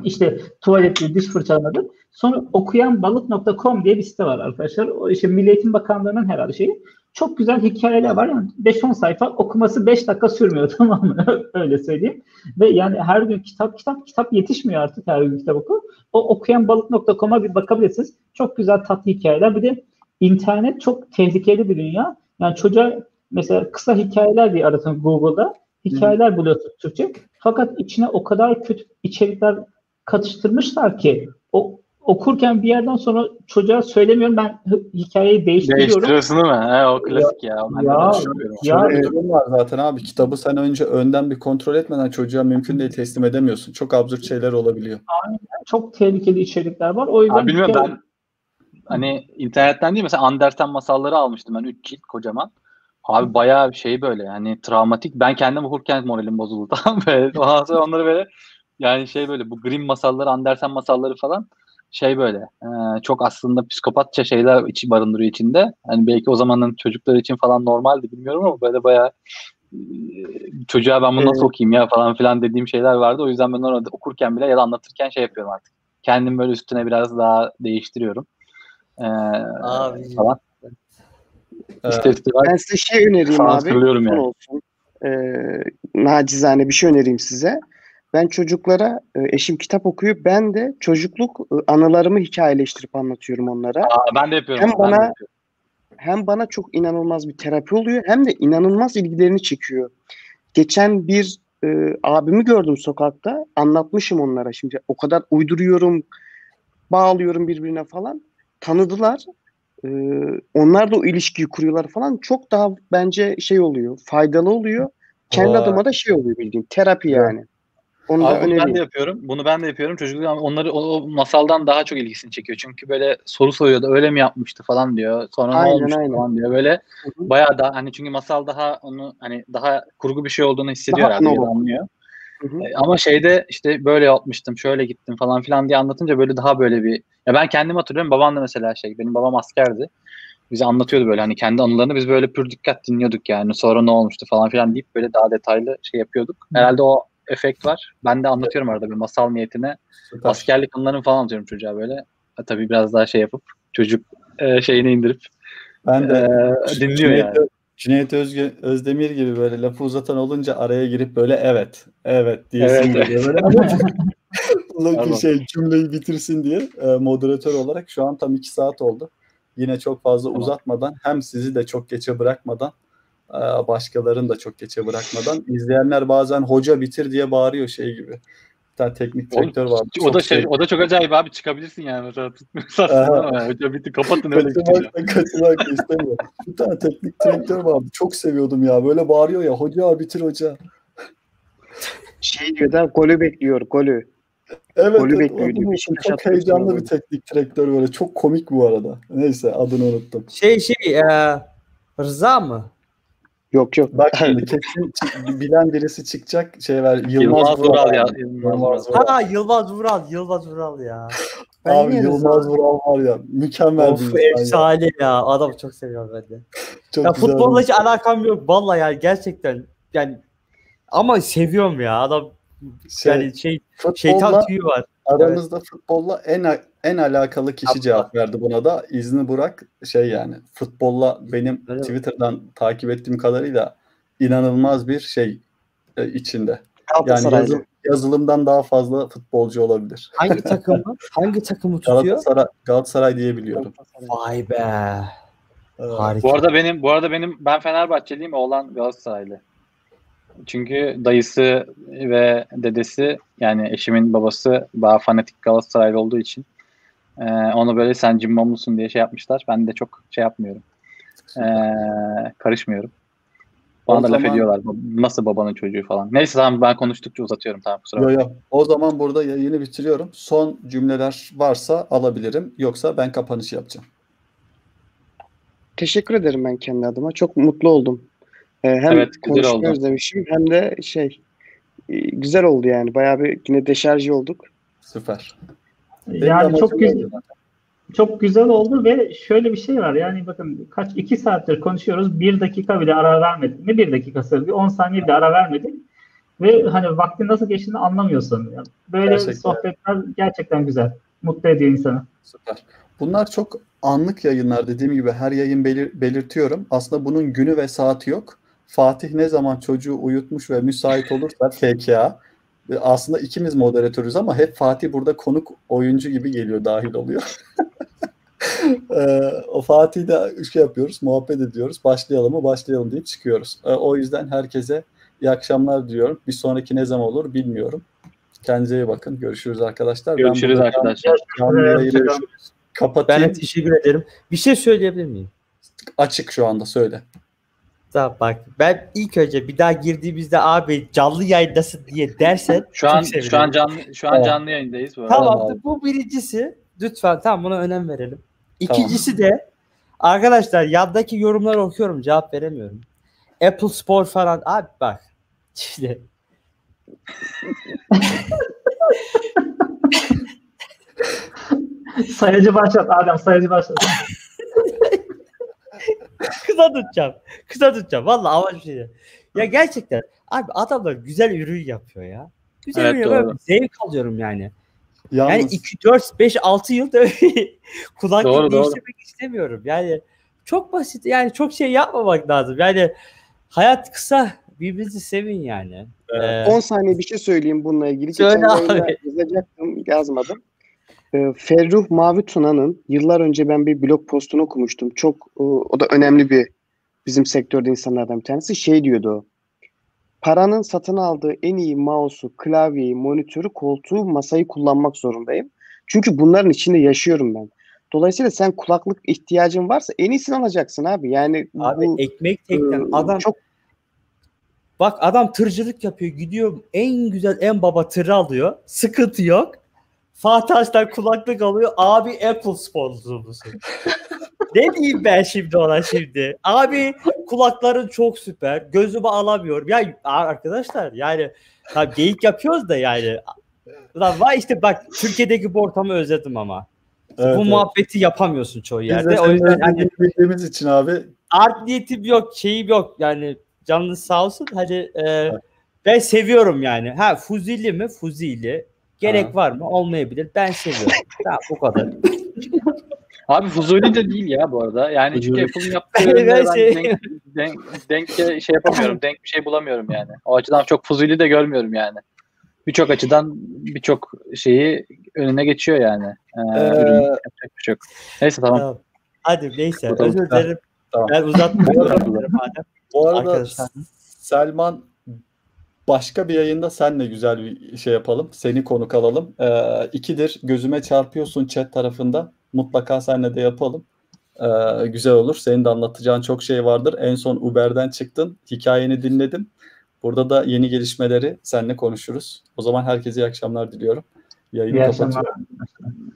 işte tuvaletli diş fırçalamadı. Sonra okuyanbalık.com diye bir site var arkadaşlar. O işte Milli Eğitim Bakanlığı'nın herhalde şeyi. Çok güzel hikayeler var. Yani 5-10 sayfa okuması 5 dakika sürmüyor <laughs> tamam mı? Öyle söyleyeyim. Ve yani her gün kitap kitap kitap yetişmiyor artık her gün kitap oku. O okuyanbalık.com'a bir bakabilirsiniz. Çok güzel tatlı hikayeler. Bir de internet çok tehlikeli bir dünya. Yani çocuğa mesela kısa hikayeler diye aratın Google'da. Hikayeler buluyorsun Türkçe. Fakat içine o kadar kötü içerikler katıştırmışlar ki o okurken bir yerden sonra çocuğa söylemiyorum ben hikayeyi değiştiriyorum. Değiştiriyorsun değil mi? He, o klasik ya. Ya. Ya bir durum var zaten abi. Kitabı sen önce önden bir kontrol etmeden çocuğa mümkün değil teslim edemiyorsun. Çok absürt şeyler olabiliyor. çok tehlikeli içerikler var. O yüzden Abi bilmiyorum hikaye- ben hani internetten değil mesela Andersen masalları almıştım ben 3 cilt kocaman. Abi bayağı bir şey böyle yani travmatik. Ben kendim okurken moralim bozuldu tamam <laughs> böyle. Ondan sonra onları böyle yani şey böyle bu Grimm masalları, Andersen masalları falan şey böyle e, çok aslında psikopatça şeyler içi barındırıyor içinde. Hani belki o zamanın çocukları için falan normaldi bilmiyorum ama böyle bayağı e, çocuğa ben bunu nasıl okuyayım ya falan filan dediğim şeyler vardı. O yüzden ben orada okurken bile ya da anlatırken şey yapıyorum artık. Kendim böyle üstüne biraz daha değiştiriyorum. Ee, Abi. falan. Ee, İşte istemez Ben size şey önereyim abi. son yani. olsun. Ee, nacizane bir şey önereyim size. Ben çocuklara e, eşim kitap okuyor. Ben de çocukluk e, anılarımı hikayeleştirip anlatıyorum onlara. Aa, ben de yapıyorum. Hem ben bana- yapıyorum. Hem bana çok inanılmaz bir terapi oluyor hem de inanılmaz ilgilerini çekiyor. Geçen bir e, abimi gördüm sokakta. Anlatmışım onlara şimdi. O kadar uyduruyorum, bağlıyorum birbirine falan. Tanıdılar. E, onlar da o ilişkiyi kuruyorlar falan. Çok daha bence şey oluyor, faydalı oluyor. Kendi Vay. adıma da şey oluyor bildiğin. Terapi yani. Onu da Abi bunu ben de yapıyorum. Bunu ben de yapıyorum. Çocuklar onları o, o masaldan daha çok ilgisini çekiyor. Çünkü böyle soru soruyor da öyle mi yapmıştı falan diyor. Sonra Aynen, ne olmuştu aynen. falan diyor. Böyle Hı hı. bayağı da hani çünkü masal daha onu hani daha kurgu bir şey olduğunu hissediyor Daha herhalde da anlıyor. Hı hı. E, Ama şeyde işte böyle yapmıştım, şöyle gittim falan filan diye anlatınca böyle daha böyle bir ya ben kendim hatırlıyorum. Babam da mesela şey benim babam askerdi. Bize anlatıyordu böyle hani kendi anılarını biz böyle pür dikkat dinliyorduk yani. Sonra ne olmuştu falan filan deyip böyle daha detaylı şey yapıyorduk. Herhalde o efekt var. Ben de anlatıyorum arada bir masal niyetine. süper. Askerlik anılarını falan anlatıyorum çocuğa böyle. Ha, tabii biraz daha şey yapıp çocuk e, şeyini indirip Ben e, de dinliyor Cüneyt, yani. Cüneyt Özgü, Özdemir gibi böyle lafı uzatan olunca araya girip böyle evet, evet diyesin Evet, geliyor. Böyle <laughs> Pardon. şey cümleyi bitirsin diye e, moderatör olarak şu an tam iki saat oldu. Yine çok fazla Tamam. uzatmadan hem sizi de çok geçe bırakmadan e, başkalarını da çok geçe bırakmadan izleyenler bazen hoca bitir diye bağırıyor şey gibi. Bir tane teknik direktör vardı. O da çok şey, o da çok acayip abi çıkabilirsin yani mesela tutmuyorsa aslında ama hoca bitti kapatın öyle gideceğim. Kaçırmak da istemiyor. Bir tane teknik direktör vardı. Çok seviyordum ya. Böyle bağırıyor ya. Hoca bitir hoca. Şey diyor da golü bekliyor, golü. Evet, Golü evet bekliyor diyor. Beşiktaş Çok heyecanlı bir teknik direktör böyle. Çok komik bu arada. Neyse adını unuttum. Şey şey e, Rıza mı? Yok yok. Bak <laughs> şimdi kesin bilen birisi çıkacak. Şey ver. Yılmaz, Yılmaz Vural. Vural ya. Yılmaz Yılmaz Vural. Ha Yılmaz Vural, Yılmaz Vural ya. Ben Abi Yılmaz Vural var ya. Mükemmel Of bir insan ya. efsane ya. Adam çok seviyorum ben de. <laughs> Çok ya futbolla hiç alakam yok. Vallahi yani gerçekten. Yani ama seviyorum ya. Adam Şey, yani şey futbolla şeytan tüyü var. aramızda futbolla en en alakalı kişi Abla. cevap verdi buna da. İzni Burak şey yani futbolla benim Öyle mi? Twitter'dan takip ettiğim kadarıyla inanılmaz bir şey e, içinde. Yani yazı- yazılımdan daha fazla futbolcu olabilir. Hangi takımı? <laughs> hangi takımı tutuyor? Galatasaray, Galatasaray diye biliyorum. Vay be. Harika. Bu arada benim bu arada benim ben Fenerbahçeliyim oğlan Galatasaraylı. Çünkü dayısı ve dedesi yani eşimin babası daha fanatik Galatasaraylı olduğu için e, onu böyle sen cimba mısın diye şey yapmışlar. Ben de çok şey yapmıyorum. E, karışmıyorum. Bana O da laf zaman- ediyorlar. Nasıl babanın çocuğu falan. Neyse tamam ben konuştukça uzatıyorum tamam kusura bakma. yo. O zaman burada yayını bitiriyorum. Son cümleler varsa alabilirim. Yoksa ben kapanış yapacağım. Teşekkür ederim ben kendi adıma. Çok mutlu oldum. Ee, hem Evet, oldu. özlemişim hem de şey e, güzel oldu yani. Bayağı bir yine deşarj olduk. Süper. Benim Yani çok güzel. çok güzel oldu ve şöyle bir şey var. Yani bakın kaç iki saattir konuşuyoruz. Bir dakika bile ara vermedik. Ne bir dakikası? Bir 10 saniye bile ara vermedik. Ve hani vaktin nasıl geçtiğini anlamıyorsun. Yani böyle Gerçekten. sohbetler gerçekten güzel. Mutlu ediyor insanı. Süper. Bunlar çok anlık yayınlar dediğim gibi her yayın belir- belirtiyorum. Aslında bunun günü ve saati yok. Fatih ne zaman çocuğu uyutmuş ve müsait olursa FKA. Aslında ikimiz moderatörüz ama hep Fatih burada konuk oyuncu gibi geliyor, dahil oluyor. <laughs> E, o Fatih de şey yapıyoruz, muhabbet ediyoruz. Başlayalım mı? Başlayalım deyip çıkıyoruz. E, O yüzden herkese iyi akşamlar diliyorum. Bir sonraki ne zaman olur bilmiyorum. Kendinize iyi bakın. Görüşürüz arkadaşlar. Ben Görüşürüz burada arkadaşlar. Ben Kapatayım. de teşekkür ederim. Bir şey söyleyebilir miyim? Açık şu anda söyle. Tamam bak ben ilk önce bir daha girdiğimizde abi canlı yayındasın diye dersen Şu an şu an canlı şu an Tamam. canlı yayındayız bu arada. Tamam Tamam abi. bu birincisi. Lütfen tamam buna önem verelim. İkincisi de arkadaşlar yandaki yorumları okuyorum cevap veremiyorum. Apple Spor falan. Abi bak. İşte <laughs> Sayacı başlat Adem sayacı başlat. <laughs> kısa tutacağım. Kısa tutacağım. Vallahi ama bir şey değil. Ya gerçekten abi adamlar güzel ürün yapıyor ya. Güzel Evet, ürün yapıyor. Zevk alıyorum yani. Yalnız Yani 2, 4, 5, 6 yılda kulaklık Doğru, doğru. değiştirmek istemiyorum. Yani çok basit. Yani çok şey yapmamak lazım. Yani hayat kısa. Birbirinizi sevin yani. Evet. Ee, 10 saniye bir şey söyleyeyim bununla ilgili. Söyle Geçen abi. yazacaktım, yazmadım. Ee, Ferruh Mavi Tuna'nın yıllar önce ben bir blog postunu okumuştum. Çok e, o da önemli bir bizim sektörde insanlardan bir tanesi. Şey diyordu o. Paranın satın aldığı en iyi mouse'u, klavyeyi, monitörü, koltuğu, masayı kullanmak zorundayım. Çünkü bunların içinde yaşıyorum ben. Dolayısıyla sen kulaklık ihtiyacın varsa en iyisini alacaksın abi. Yani abi bu ekmek teknen e, adam çok bak adam tırcılık yapıyor. Gidiyor en güzel en baba tırı alıyor. Sıkıntı yok. Fatih Aç'tan kulaklık alıyor. Abi Apple sponsoru musun? <laughs> ne diyeyim ben şimdi ona şimdi? Abi kulakların çok süper. Gözümü alamıyorum. Ya arkadaşlar yani tabii geyik yapıyoruz da yani. Ulan vay işte bak Türkiye'deki bu ortamı özledim ama. Evet, bu evet. muhabbeti yapamıyorsun çoğu Biz de yerde. O senin yüzden hani özlediğini bildiğimiz için abi art niyetim yok, şeyim yok. Yani canınız sağ olsun. Hani e, ben seviyorum yani. Ha fuzili mi? Fuzili. Gerek Ha. var mı? Olmayabilir. Ben seviyorum. <laughs> tamam bu kadar. Abi Fuzuli de değil ya bu arada. Yani çünkü Fuzuli. Apple'ın <laughs> yaptığı Ben ben şey- denk, denk, denk şey yapamıyorum. <laughs> Denk bir şey bulamıyorum yani. O açıdan çok Fuzuli de görmüyorum yani. Birçok açıdan birçok şeyi önüne geçiyor yani. Ee, Ee. Yapacak bir şey yok. Neyse tamam. Tamam. Hadi neyse. Tamam. Özür dilerim. Tamam. Ben madem. Bu arada Arkadaşlar. Selman başka bir yayında senle güzel bir şey yapalım. Seni konuk alalım. Ee, ikidir gözüme çarpıyorsun chat tarafında. Mutlaka seninle de yapalım. Ee, güzel olur. Senin de anlatacağın çok şey vardır. En son Uber'den çıktın. Hikayeni dinledim. Burada da yeni gelişmeleri seninle konuşuruz. O zaman herkese iyi akşamlar diliyorum. Yayını İyi akşamlar. kapatıyorum.